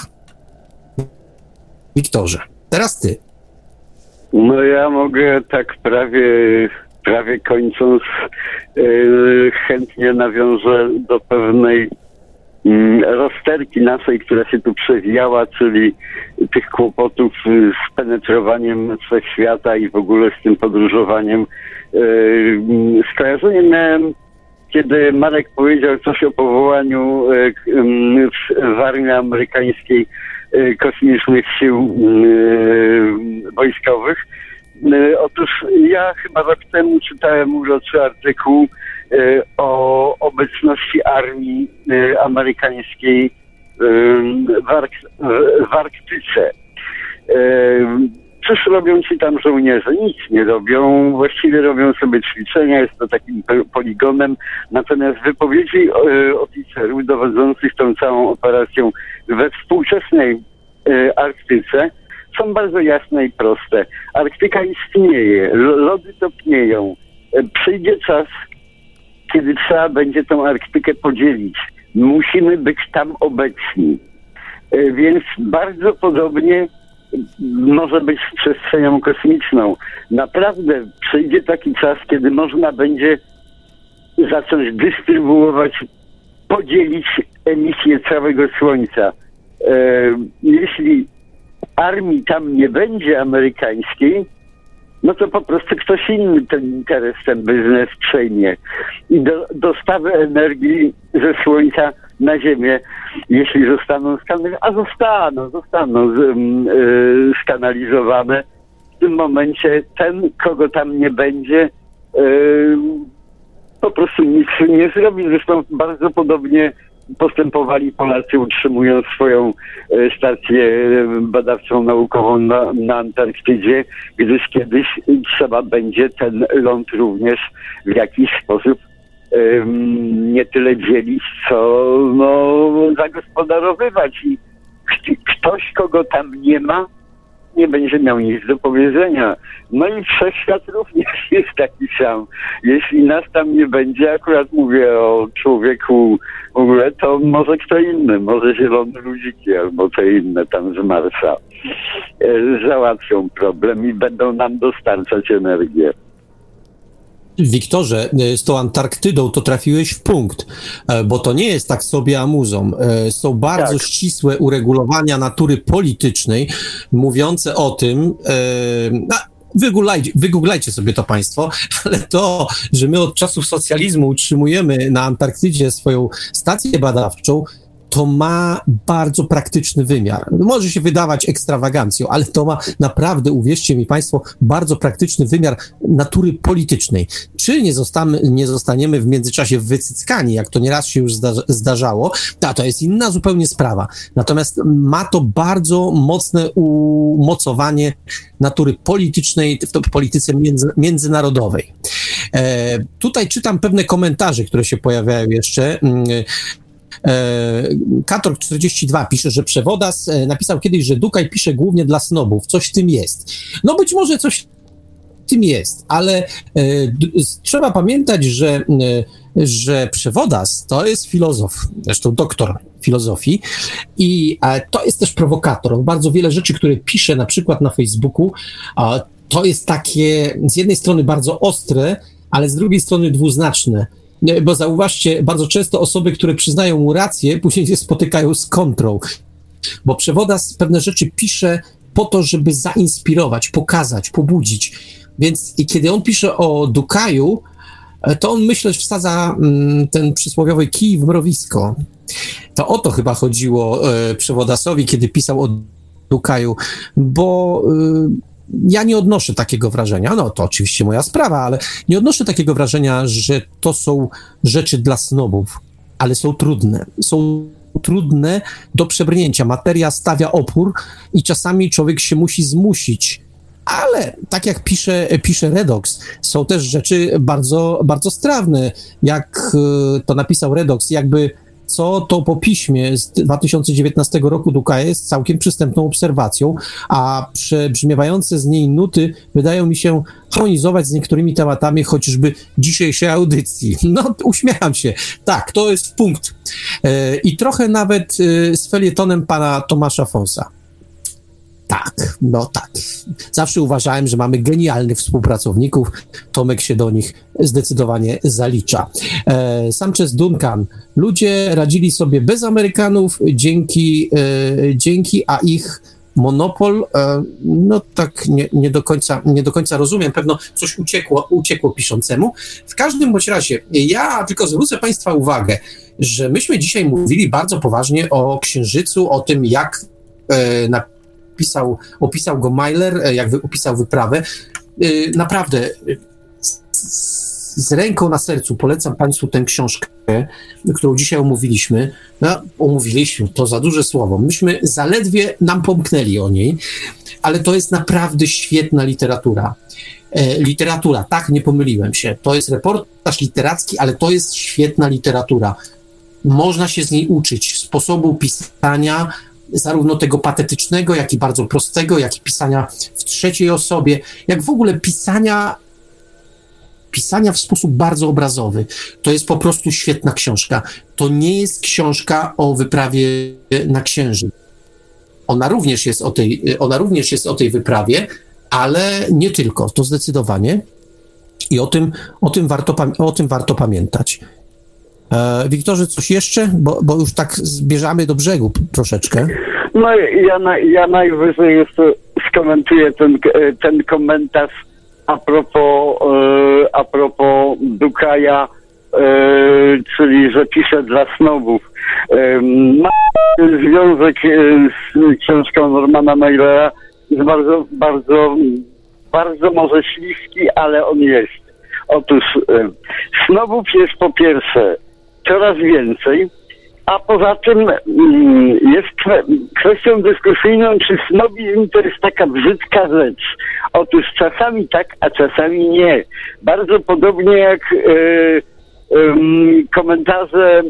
S3: Wiktorze, teraz ty.
S4: No ja mogę tak prawie, prawie kończąc, yy, chętnie nawiążę do pewnej mm, rozterki naszej, która się tu przewijała, czyli tych kłopotów z penetrowaniem wszechświata i w ogóle z tym podróżowaniem. Yy, skojarzenie miałem, kiedy Marek powiedział coś o powołaniu yy, w, armii amerykańskiej yy, kosmicznych sił yy, wojskowych. Yy, Otóż ja chyba rok temu czytałem uroczy artykuł yy, o obecności armii yy, amerykańskiej yy, w, Ark- w Arktyce. Cóż robią ci tam żołnierze? Nic nie robią, właściwie robią sobie ćwiczenia, jest to takim poligonem. Natomiast wypowiedzi e, oficerów dowodzących tą całą operacją we współczesnej e, Arktyce są bardzo jasne i proste. Arktyka istnieje, lo- lody topnieją. E, Przyjdzie czas, kiedy trzeba będzie tą Arktykę podzielić. Musimy być tam obecni. Więc bardzo podobnie może być przestrzenią kosmiczną. Naprawdę przyjdzie taki czas, kiedy można będzie zacząć dystrybuować, podzielić emisję całego Słońca. E, jeśli armii tam nie będzie amerykańskiej, no to po prostu ktoś inny ten interes, ten biznes przejmie. I do, dostawy energii ze Słońca na Ziemię, jeśli zostaną skanalizowane, a zostaną, zostaną um, y, skanalizowane, w tym momencie ten, kogo tam nie będzie, y, po prostu nic nie zrobi. Zresztą bardzo podobnie postępowali Polacy, utrzymując swoją e, stację badawczą, naukową na, na Antarktydzie, gdyż kiedyś trzeba będzie ten ląd również w jakiś sposób nie tyle dzielić, co no, zagospodarowywać. I kt- ktoś, kogo tam nie ma, nie będzie miał nic do powiedzenia. No i wszechświat również jest taki sam. Jeśli nas tam nie będzie, akurat mówię o człowieku w ogóle, to może kto inny, może zielone ludziki albo te inne tam z Marsa e, załatwią problem i będą nam dostarczać energię.
S3: Wiktorze, e, z tą Antarktydą to trafiłeś w punkt, e, bo to nie jest tak sobie amuzą. E, Są bardzo
S4: Tak.
S3: ścisłe uregulowania natury politycznej, mówiące o tym, no, wygooglajcie, wygooglajcie sobie to państwo, ale to, że my od czasów socjalizmu utrzymujemy na Antarktydzie swoją stację badawczą, to ma bardzo praktyczny wymiar. Może się wydawać ekstrawagancją, ale to ma naprawdę, uwierzcie mi Państwo, bardzo praktyczny wymiar natury politycznej. Czy nie, zostamy, nie zostaniemy w międzyczasie wycyckani, jak to nieraz się już zdarzało, to, to jest inna zupełnie sprawa. Natomiast ma to bardzo mocne umocowanie natury politycznej w polityce między, międzynarodowej. E, tutaj czytam pewne komentarze, które się pojawiają jeszcze. E, Kator 42 pisze, że Przewodas e, napisał kiedyś, że Dukaj pisze głównie dla snobów. Coś w tym jest. No być może coś w tym jest, ale e, trzeba pamiętać, że, że Przewodas to jest filozof, zresztą doktor filozofii i to jest też prowokator. Bardzo wiele rzeczy, które pisze na przykład na Facebooku, to jest takie z jednej strony bardzo ostre, ale z drugiej strony dwuznaczne. Bo zauważcie, bardzo często osoby, które przyznają mu rację, później się spotykają z kontrą. Bo Przewodas pewne rzeczy pisze po to, żeby zainspirować, pokazać, pobudzić. Więc i kiedy on pisze o Dukaju, to on myślę, że wsadza mm, ten przysłowiowy kij w mrowisko. To o to chyba chodziło e, Przewodasowi, kiedy pisał o Dukaju, bo e, ja nie odnoszę takiego wrażenia, no to oczywiście moja sprawa, ale nie odnoszę takiego wrażenia, że to są rzeczy dla snobów, ale są trudne. Są trudne do przebrnięcia. Materia stawia opór i czasami człowiek się musi zmusić. Ale tak jak pisze, pisze Redox, są też rzeczy bardzo, bardzo strawne. Jak e, to napisał Redox, jakby co to po piśmie z 2019 roku Duka jest całkiem przystępną obserwacją, a przebrzmiewające z niej nuty wydają mi się harmonizować z niektórymi tematami chociażby dzisiejszej audycji. No, uśmiecham się. Tak, to jest punkt. E, I trochę nawet e, z felietonem pana Tomasza Fonsa. Tak, no tak. Zawsze uważałem, że mamy genialnych współpracowników. Tomek się do nich zdecydowanie zalicza. E, Sanchez Duncan. Ludzie radzili sobie bez Amerykanów dzięki, e, dzięki a ich monopol, e, no tak nie, nie, do końca, nie do końca rozumiem, pewno coś uciekło, uciekło piszącemu. W każdym bądź razie, ja tylko zwrócę Państwa uwagę, że myśmy dzisiaj mówili bardzo poważnie o Księżycu, o tym, jak e, na opisał, opisał go Myler, e, jak opisał wyprawę. E, naprawdę z ręką na sercu polecam Państwu tę książkę, którą dzisiaj omówiliśmy. No, omówiliśmy, to za duże słowo. Myśmy zaledwie nam pomknęli o niej, ale to jest naprawdę świetna literatura. E, literatura, tak, nie pomyliłem się. To jest reportaż literacki, ale to jest świetna literatura. Można się z niej uczyć sposobu pisania, zarówno tego patetycznego, jak i bardzo prostego, jak i pisania w trzeciej osobie, jak w ogóle pisania pisania w sposób bardzo obrazowy. To jest po prostu świetna książka. To nie jest książka o wyprawie na Księżyc. Ona również jest o tej, ona również jest o tej wyprawie, ale nie tylko, to zdecydowanie. I o tym, o tym, warto, o tym warto pamiętać. E, Wiktorze, coś jeszcze? Bo, bo już tak zbierzamy do brzegu troszeczkę.
S4: No ja, ja najwyżej jeszcze skomentuję ten, ten komentarz a propos, e, a propos Dukaja, e, czyli że pisze dla snobów. E, ma związek z książką Normana Mailera, jest bardzo, bardzo, bardzo może śliski, ale on jest. Otóż snobów jest po pierwsze coraz więcej, a poza tym mm, jest kwestią dyskusyjną, czy snobizm to jest taka brzydka rzecz. Otóż czasami tak, a czasami nie. Bardzo podobnie jak e, komentarze e,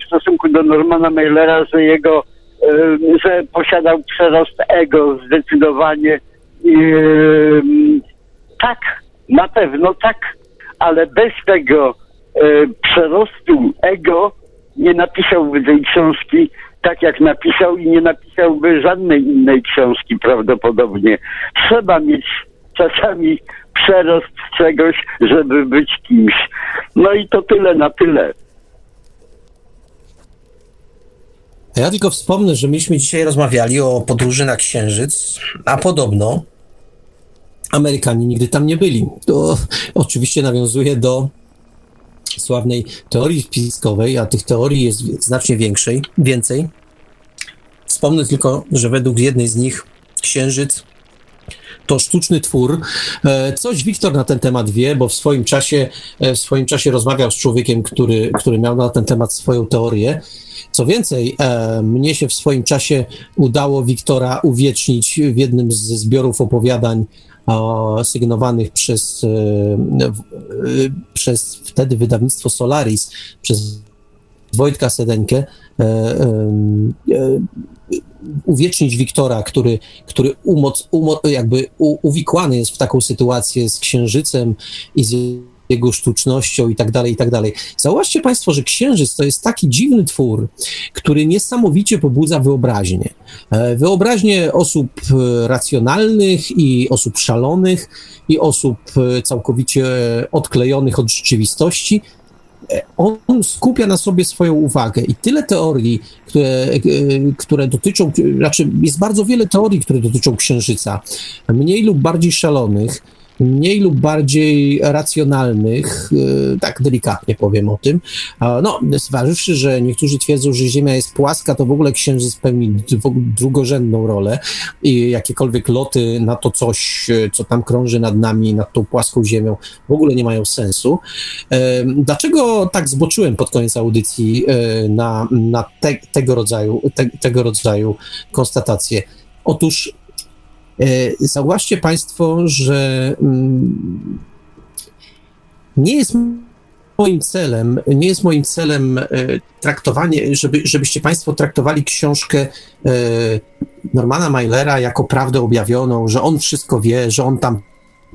S4: w stosunku do Normana Mailera, że jego, e, że posiadał przerost ego zdecydowanie. tak, na pewno tak, ale bez tego E, przerostu ego nie napisałby tej książki tak, jak napisał i nie napisałby żadnej innej książki prawdopodobnie. Trzeba mieć czasami przerost czegoś, żeby być kimś. No i to tyle na tyle.
S3: Ja tylko wspomnę, że myśmy dzisiaj rozmawiali o podróży na Księżyc, a podobno Amerykanie nigdy tam nie byli. To oczywiście nawiązuje do sławnej teorii spiskowej, a tych teorii jest znacznie większej, więcej. Wspomnę tylko, że według jednej z nich Księżyc to sztuczny twór. E, coś Wiktor na ten temat wie, bo w swoim czasie, e, w swoim czasie rozmawiał z człowiekiem, który, który miał na ten temat swoją teorię. Co więcej, e, mnie się w swoim czasie udało Wiktora uwiecznić w jednym ze zbiorów opowiadań sygnowanych przez, przez wtedy wydawnictwo Solaris, przez Wojtka Sedenkę, uwiecznić Wiktora, który, który umoc, umo, jakby u, uwikłany jest w taką sytuację z księżycem i z jego sztucznością i tak dalej, i tak dalej. Zauważcie Państwo, że księżyc to jest taki dziwny twór, który niesamowicie pobudza wyobraźnię. E, wyobraźnię osób e, racjonalnych i osób szalonych i osób e, całkowicie odklejonych od rzeczywistości, on skupia na sobie swoją uwagę i tyle teorii, które, które dotyczą, znaczy jest bardzo wiele teorii, które dotyczą Księżyca, mniej lub bardziej szalonych, mniej lub bardziej racjonalnych, e, tak delikatnie powiem o tym. No, zważywszy, że niektórzy twierdzą, że Ziemia jest płaska, to w ogóle Księżyc pełni drugorzędną rolę i jakiekolwiek loty na to coś, e, co tam krąży nad nami, nad tą płaską Ziemią, w ogóle nie mają sensu. Dlaczego tak zboczyłem pod koniec audycji na, na te, tego, rodzaju, te, tego rodzaju konstatacje? Otóż zauważcie Państwo, że mm, nie jest moim celem, nie jest moim celem e, traktowanie, żeby, żebyście Państwo traktowali książkę e, Normana Mailera jako prawdę objawioną, że on wszystko wie, że on tam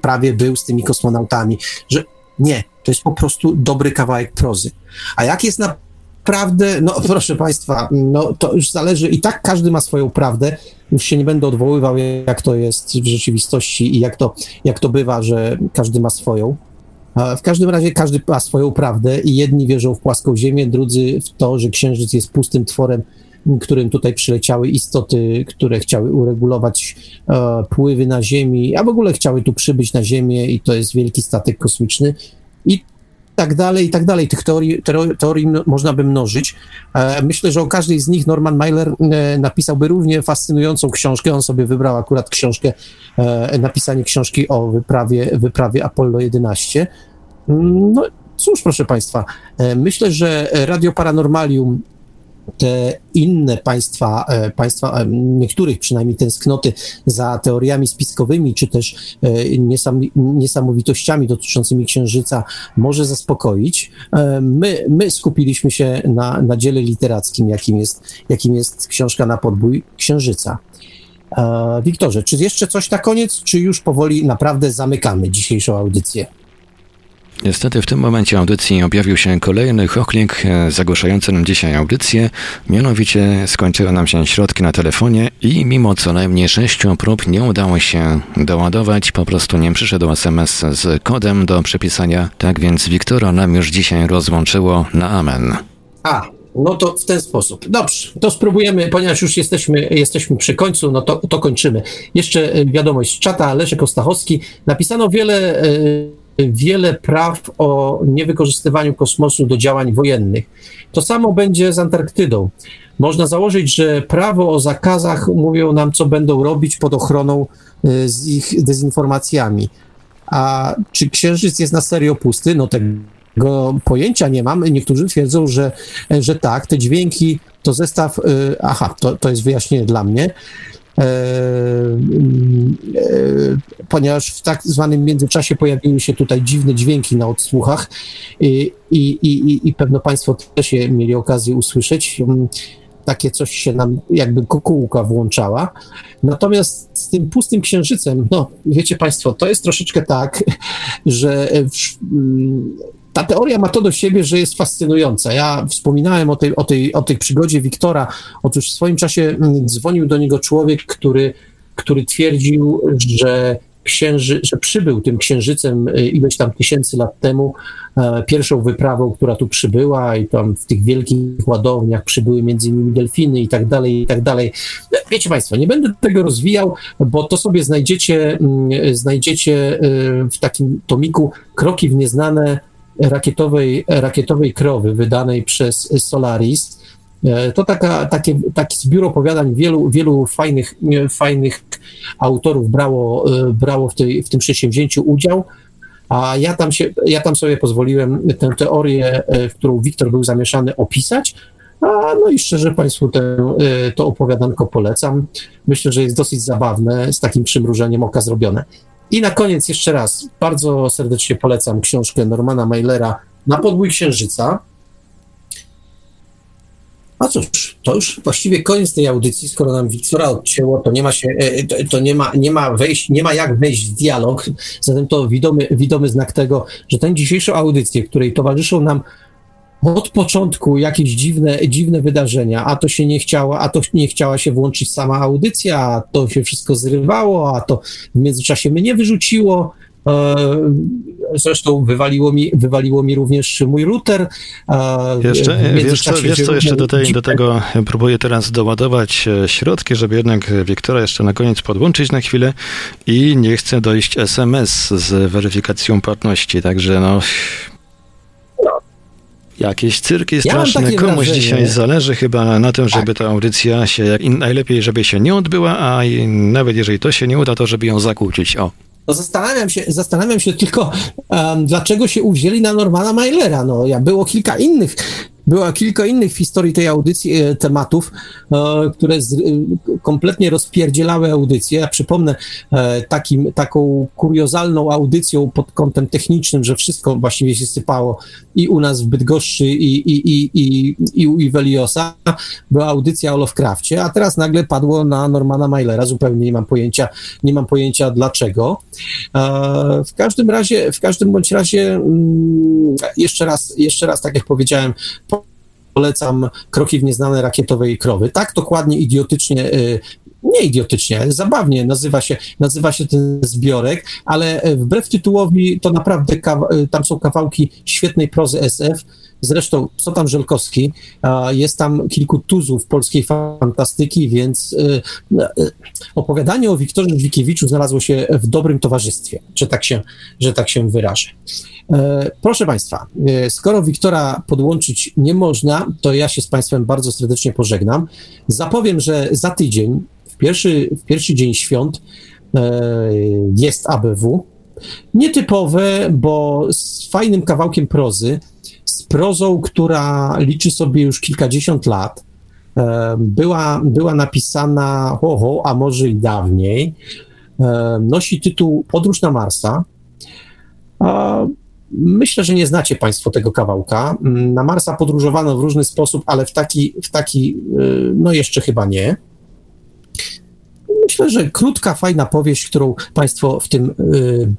S3: prawie był z tymi kosmonautami, że nie, to jest po prostu dobry kawałek prozy. A jak jest na prawdę, no proszę Państwa, no to już zależy, i tak każdy ma swoją prawdę, już się nie będę odwoływał, jak to jest w rzeczywistości i jak to, jak to bywa, że każdy ma swoją. W każdym razie każdy ma swoją prawdę i jedni wierzą w płaską ziemię, drudzy w to, że księżyc jest pustym tworem, którym tutaj przyleciały istoty, które chciały uregulować e, pływy na Ziemi, a w ogóle chciały tu przybyć na Ziemię i to jest wielki statek kosmiczny. I tak dalej, i tak dalej. Tych teorii, teorii można by mnożyć. E, myślę, że o każdej z nich Norman Mailer e, napisałby równie fascynującą książkę. On sobie wybrał akurat książkę, e, napisanie książki o wyprawie, wyprawie Apollo 11. Mm, no cóż, proszę Państwa, myślę, że Radio Paranormalium te inne państwa, e, państwa, e, niektórych przynajmniej tęsknoty za teoriami spiskowymi, czy też e, niesam, niesamowitościami dotyczącymi Księżyca może zaspokoić. My, my skupiliśmy się na, na dziele literackim, jakim jest, jakim jest książka na podbój Księżyca. Wiktorze, czy jeszcze coś na koniec, czy już powoli naprawdę zamykamy dzisiejszą audycję?
S2: Niestety w tym momencie audycji objawił się kolejny chochlik e, zagłuszający nam dzisiaj audycję. Mianowicie skończyły nam się środki na telefonie i mimo co najmniej sześciu prób nie udało się doładować, po prostu nie przyszedł SMS z kodem do przepisania. Tak więc Wiktora nam już dzisiaj rozłączyło na amen.
S3: A, no to w ten sposób. Dobrze, to spróbujemy, ponieważ już jesteśmy, jesteśmy przy końcu, no to, to kończymy. Jeszcze e, wiadomość z czata, Leszek Ostachowski. Napisano wiele... Yy, wiele praw o niewykorzystywaniu kosmosu do działań wojennych. To samo będzie z Antarktydą. Można założyć, że prawo o zakazach mówią nam, co będą robić pod ochroną y, z ich dezinformacjami. A czy Księżyc jest na serio pusty? No tego pojęcia nie mam. Niektórzy twierdzą, że, że tak. Te dźwięki to zestaw, y, aha, to, to jest wyjaśnienie dla mnie, ponieważ w tak zwanym międzyczasie pojawiły się tutaj dziwne dźwięki na odsłuchach i, i, i, i pewno Państwo też je mieli okazję usłyszeć. Mm, takie coś się nam jakby kukułka włączała. Natomiast z tym pustym księżycem, no wiecie Państwo, to jest troszeczkę tak, że w, mm, ta teoria ma to do siebie, że jest fascynująca. Ja wspominałem o tej, o tej, o tej przygodzie Wiktora. Otóż w swoim czasie mm, dzwonił do niego człowiek, który, który twierdził, że księży, że przybył tym księżycem y, ileś tam tysięcy lat temu, e, pierwszą wyprawą, która tu przybyła i tam w tych wielkich ładowniach przybyły między innymi delfiny i tak dalej, i tak dalej. Wiecie Państwo, nie będę tego rozwijał, bo to sobie znajdziecie, mm, znajdziecie y, w takim tomiku Kroki w nieznane rakietowej, rakietowej krowy wydanej przez Solaris. E, to taka, takie, taki zbiór opowiadań wielu, wielu fajnych, fajnych autorów brało, e, brało w, tej, w tym przedsięwzięciu udział, a ja tam, się, ja tam sobie pozwoliłem tę teorię, e, w którą Wiktor był zamieszany, opisać. A, no i szczerze Państwu te, to opowiadanko polecam. Myślę, że jest dosyć zabawne, z takim przymrużeniem oka zrobione. I na koniec jeszcze raz bardzo serdecznie polecam książkę Normana Mailera Na podbój księżyca. A cóż, to już właściwie koniec tej audycji, skoro nam Wiktora odcięło, to nie ma się, e, to nie ma, nie ma wejść, nie ma jak wejść w dialog, zatem to widomy, widomy znak tego, że tę dzisiejszą audycję, której towarzyszą nam od początku jakieś dziwne, dziwne wydarzenia, a to się nie chciała, a to nie chciała się włączyć sama audycja, a to się wszystko zrywało, a to w międzyczasie mnie wyrzuciło. E, zresztą wywaliło mi, wywaliło mi również mój router.
S2: Jeszcze, wiesz co, wiesz co jeszcze do, tej, do tego próbuję teraz doładować e, środki, żeby jednak Wiktora jeszcze na koniec podłączyć na chwilę i nie chcę dojść SMS z weryfikacją płatności, także no Jakieś cyrki straszne. Ja Komuś wrażenie. dzisiaj zależy chyba na tym, żeby tak. ta audycja się, jak, najlepiej, żeby się nie odbyła, a nawet jeżeli to się nie uda, to żeby ją zakłócić. O.
S3: No zastanawiam się, zastanawiam się tylko, um, dlaczego się uwzięli na Normana Mailera. No, ja było kilka innych było kilka innych w historii tej audycji e, tematów, e, które z, e, kompletnie rozpierdzielały audycję. Ja przypomnę takim, taką kuriozalną audycją pod kątem technicznym, że wszystko właściwie się sypało i u nas w Bydgoszczy i, i, i, i, i u Iweliosa. Była audycja o Lovecraftie, a teraz nagle padło na Normana Mailera. Zupełnie nie mam pojęcia, nie mam pojęcia dlaczego. W każdym razie, w każdym bądź razie mm, jeszcze raz, jeszcze raz, tak jak powiedziałem, polecam Kroki w nieznane rakietowej krowy. Tak dokładnie idiotycznie y, nie idiotycznie, zabawnie nazywa się, nazywa się ten zbiorek, ale y, wbrew tytułowi to naprawdę y, tam są kawałki świetnej prozy SF. Zresztą, co tam Żelkowski, jest tam kilku tuzów polskiej fantastyki, więc opowiadanie o Wiktorze Żwikiewiczu znalazło się w dobrym towarzystwie, że tak się, że tak się wyrażę. E, proszę Państwa, e, skoro Wiktora podłączyć nie można, to ja się z Państwem bardzo serdecznie pożegnam. Zapowiem, że za tydzień, pierwszy, w pierwszy dzień świąt, e, jest ABW. Nietypowe, bo z fajnym kawałkiem prozy, z prozą, która liczy sobie już kilkadziesiąt lat. Była, była napisana, ho, a może i dawniej. Nosi tytuł Podróż na Marsa. Myślę, że nie znacie Państwo tego kawałka. Na Marsa podróżowano w różny sposób, ale w taki, w taki no jeszcze chyba nie. Myślę, że krótka, fajna powieść, którą Państwo w tym, y,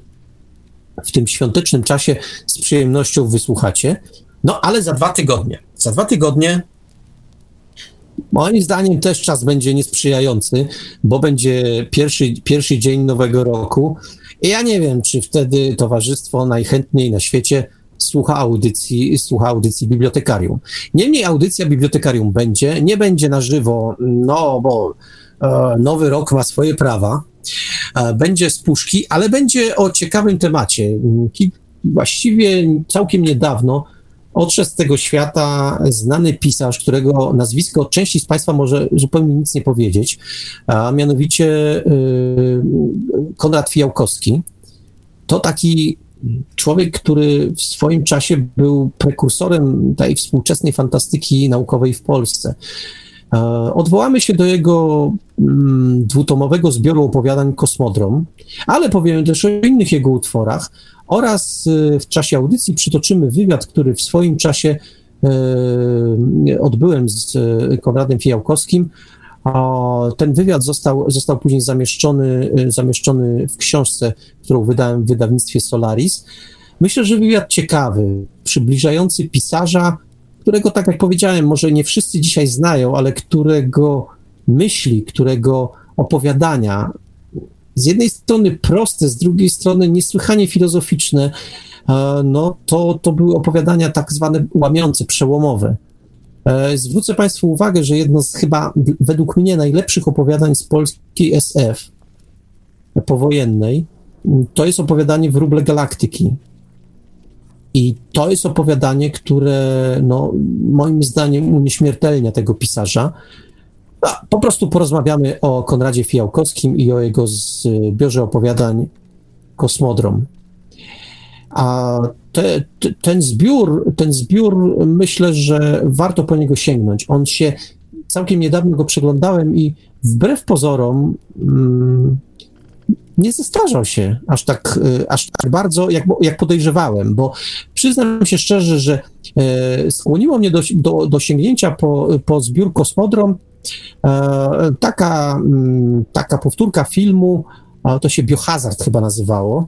S3: w tym świątecznym czasie z przyjemnością wysłuchacie. No ale za dwa tygodnie. Za dwa tygodnie Moim zdaniem też czas będzie niesprzyjający, bo będzie pierwszy, pierwszy dzień nowego roku i ja nie wiem, czy wtedy towarzystwo najchętniej na świecie słucha audycji, słucha audycji bibliotekarium. Niemniej audycja bibliotekarium będzie, nie będzie na żywo, no bo nowy rok ma swoje prawa, e, będzie z puszki, ale będzie o ciekawym temacie. Właściwie całkiem niedawno odszedł z tego świata znany pisarz, którego nazwisko części z Państwa może zupełnie nic nie powiedzieć, a mianowicie y, Konrad Fijałkowski. To taki człowiek, który w swoim czasie był prekursorem tej współczesnej fantastyki naukowej w Polsce. Odwołamy się do jego mm, dwutomowego zbioru opowiadań Kosmodrom, ale powiemy też o innych jego utworach, oraz y, w czasie audycji przytoczymy wywiad, który w swoim czasie y, odbyłem z Konradem Fijałkowskim. Ten wywiad został, został później zamieszczony, zamieszczony w książce, którą wydałem w wydawnictwie Solaris. Myślę, że wywiad ciekawy, przybliżający pisarza, którego, tak jak powiedziałem, może nie wszyscy dzisiaj znają, ale którego myśli, którego opowiadania z jednej strony proste, z drugiej strony niesłychanie filozoficzne, e, no to, to były opowiadania tak zwane łamiące, przełomowe. E, zwrócę Państwu uwagę, że jedno z chyba według mnie najlepszych opowiadań z polskiej SF powojennej to jest opowiadanie Wróble Galaktyki. I to jest opowiadanie, które no, moim zdaniem unieśmiertelnia tego pisarza. A, po prostu porozmawiamy o Konradzie Fijałkowskim i o jego zbiorze opowiadań Kosmodrom. A te, te, ten zbiór, ten zbiór myślę, że warto po niego sięgnąć. On się całkiem niedawno go przeglądałem i wbrew pozorom mm, nie zestarzał się aż tak, y, aż tak bardzo, jak, jak podejrzewałem, bo przyznam się szczerze, że e, skłoniło mnie do, do, do sięgnięcia po, po zbiór Kosmodrom. E, taka, mm, taka powtórka filmu, to się Biohazard chyba nazywało,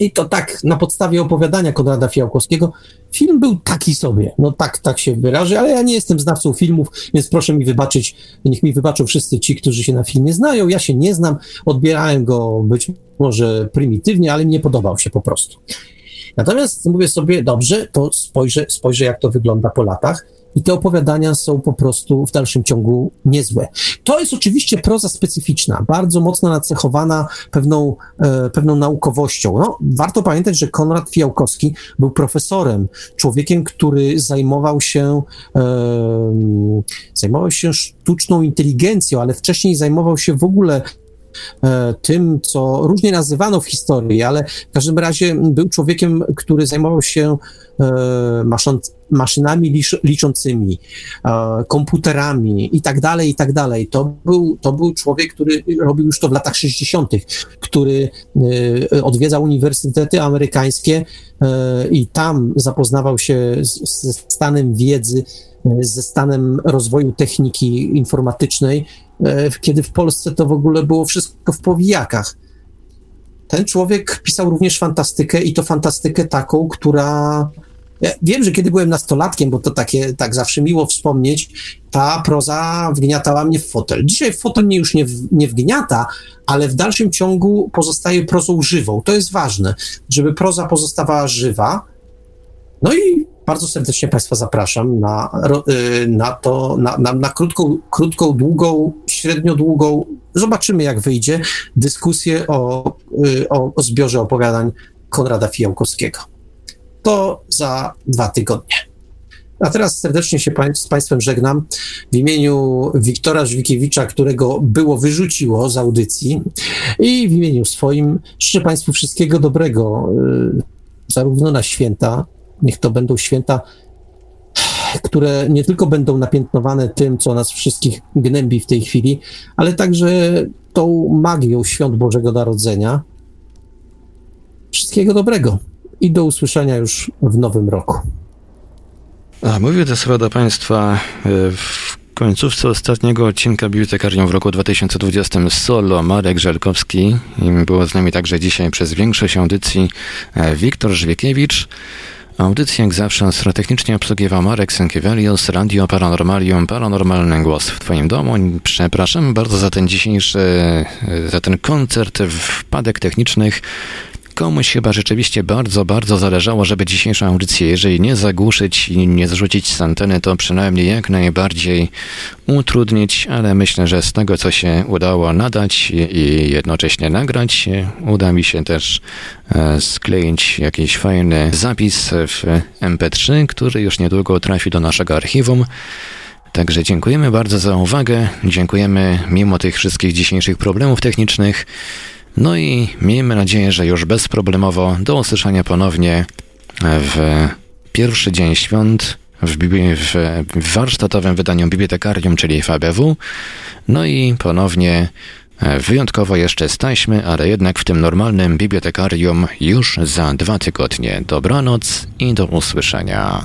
S3: i to tak na podstawie opowiadania Konrada Fiałkowskiego. Film był taki sobie, no tak, tak się wyrażę, ale ja nie jestem znawcą filmów, więc proszę mi wybaczyć, niech mi wybaczą wszyscy ci, którzy się na filmie znają. Ja się nie znam, odbierałem go być może prymitywnie, ale nie podobał się po prostu. Natomiast mówię sobie, dobrze, to spojrzę, spojrzę jak to wygląda po latach i te opowiadania są po prostu w dalszym ciągu niezłe. To jest oczywiście proza specyficzna, bardzo mocno nacechowana pewną, e, pewną naukowością. No, warto pamiętać, że Konrad Fiałkowski był profesorem, człowiekiem, który zajmował się, e, zajmował się sztuczną inteligencją, ale wcześniej zajmował się w ogóle tym, co różnie nazywano w historii, ale w każdym razie był człowiekiem, który zajmował się e, maszynami liczącymi, e, komputerami i tak dalej, i tak dalej. To był, to był człowiek, który robił już to w latach 60., który odwiedzał uniwersytety amerykańskie i tam zapoznawał się ze stanem wiedzy, ze stanem rozwoju techniki informatycznej E, kiedy w Polsce to w ogóle było wszystko w powijakach. Ten człowiek pisał również fantastykę i to fantastykę taką, która. Ja wiem, że kiedy byłem nastolatkiem, bo to takie, tak zawsze miło wspomnieć, ta proza wgniatała mnie w fotel. Dzisiaj fotel mnie już nie, w, nie wgniata, ale w dalszym ciągu pozostaje prozą żywą. To jest ważne, żeby proza pozostawała żywa. No i bardzo serdecznie Państwa zapraszam na, y, na to, na, na, na krótką, krótką, długą, średnio długą, zobaczymy jak wyjdzie, dyskusję o, y, o, o zbiorze opowiadań Konrada Fijałkowskiego. To za dwa tygodnie. A teraz serdecznie się z Państwem żegnam w imieniu Wiktora Żwikiewicza, którego było wyrzuciło z audycji i w imieniu swoim życzę Państwu wszystkiego dobrego, y, zarówno na święta, Niech to będą święta, które nie tylko będą napiętnowane tym, co nas wszystkich gnębi w tej chwili, ale także tą magią świąt Bożego Narodzenia. Wszystkiego dobrego i do usłyszenia już w nowym roku.
S2: A mówię te słowa do Państwa e, w końcówce ostatniego odcinka Bibliotekarium w roku 2020 solo Marek Żelkowski. Było z nami także dzisiaj przez większość audycji e, Wiktor Żwiekiewicz. Audycję jak zawsze strategicznie obsługiwał Marek Sękiewelius, Radio Paranormalium, Paranormalny Głos w Twoim domu. Przepraszam bardzo za ten dzisiejszy, za ten koncert wpadek technicznych komuś chyba rzeczywiście bardzo, bardzo zależało, żeby dzisiejszą audycję, jeżeli nie zagłuszyć i nie zrzucić z anteny, to przynajmniej jak najbardziej utrudnić, ale myślę, że z tego, co się udało nadać i jednocześnie nagrać, uda mi się też e, skleić jakiś fajny zapis w MP3, który już niedługo trafi do naszego archiwum. Także dziękujemy bardzo za uwagę. Dziękujemy mimo tych wszystkich dzisiejszych problemów technicznych. No i miejmy nadzieję, że już bezproblemowo do usłyszenia ponownie w pierwszy dzień świąt w, w warsztatowym wydaniu Bibliotekarium, czyli FABW. No i ponownie e, wyjątkowo jeszcze staśmy, ale jednak w tym normalnym bibliotekarium już za dwa tygodnie. Dobranoc i do usłyszenia.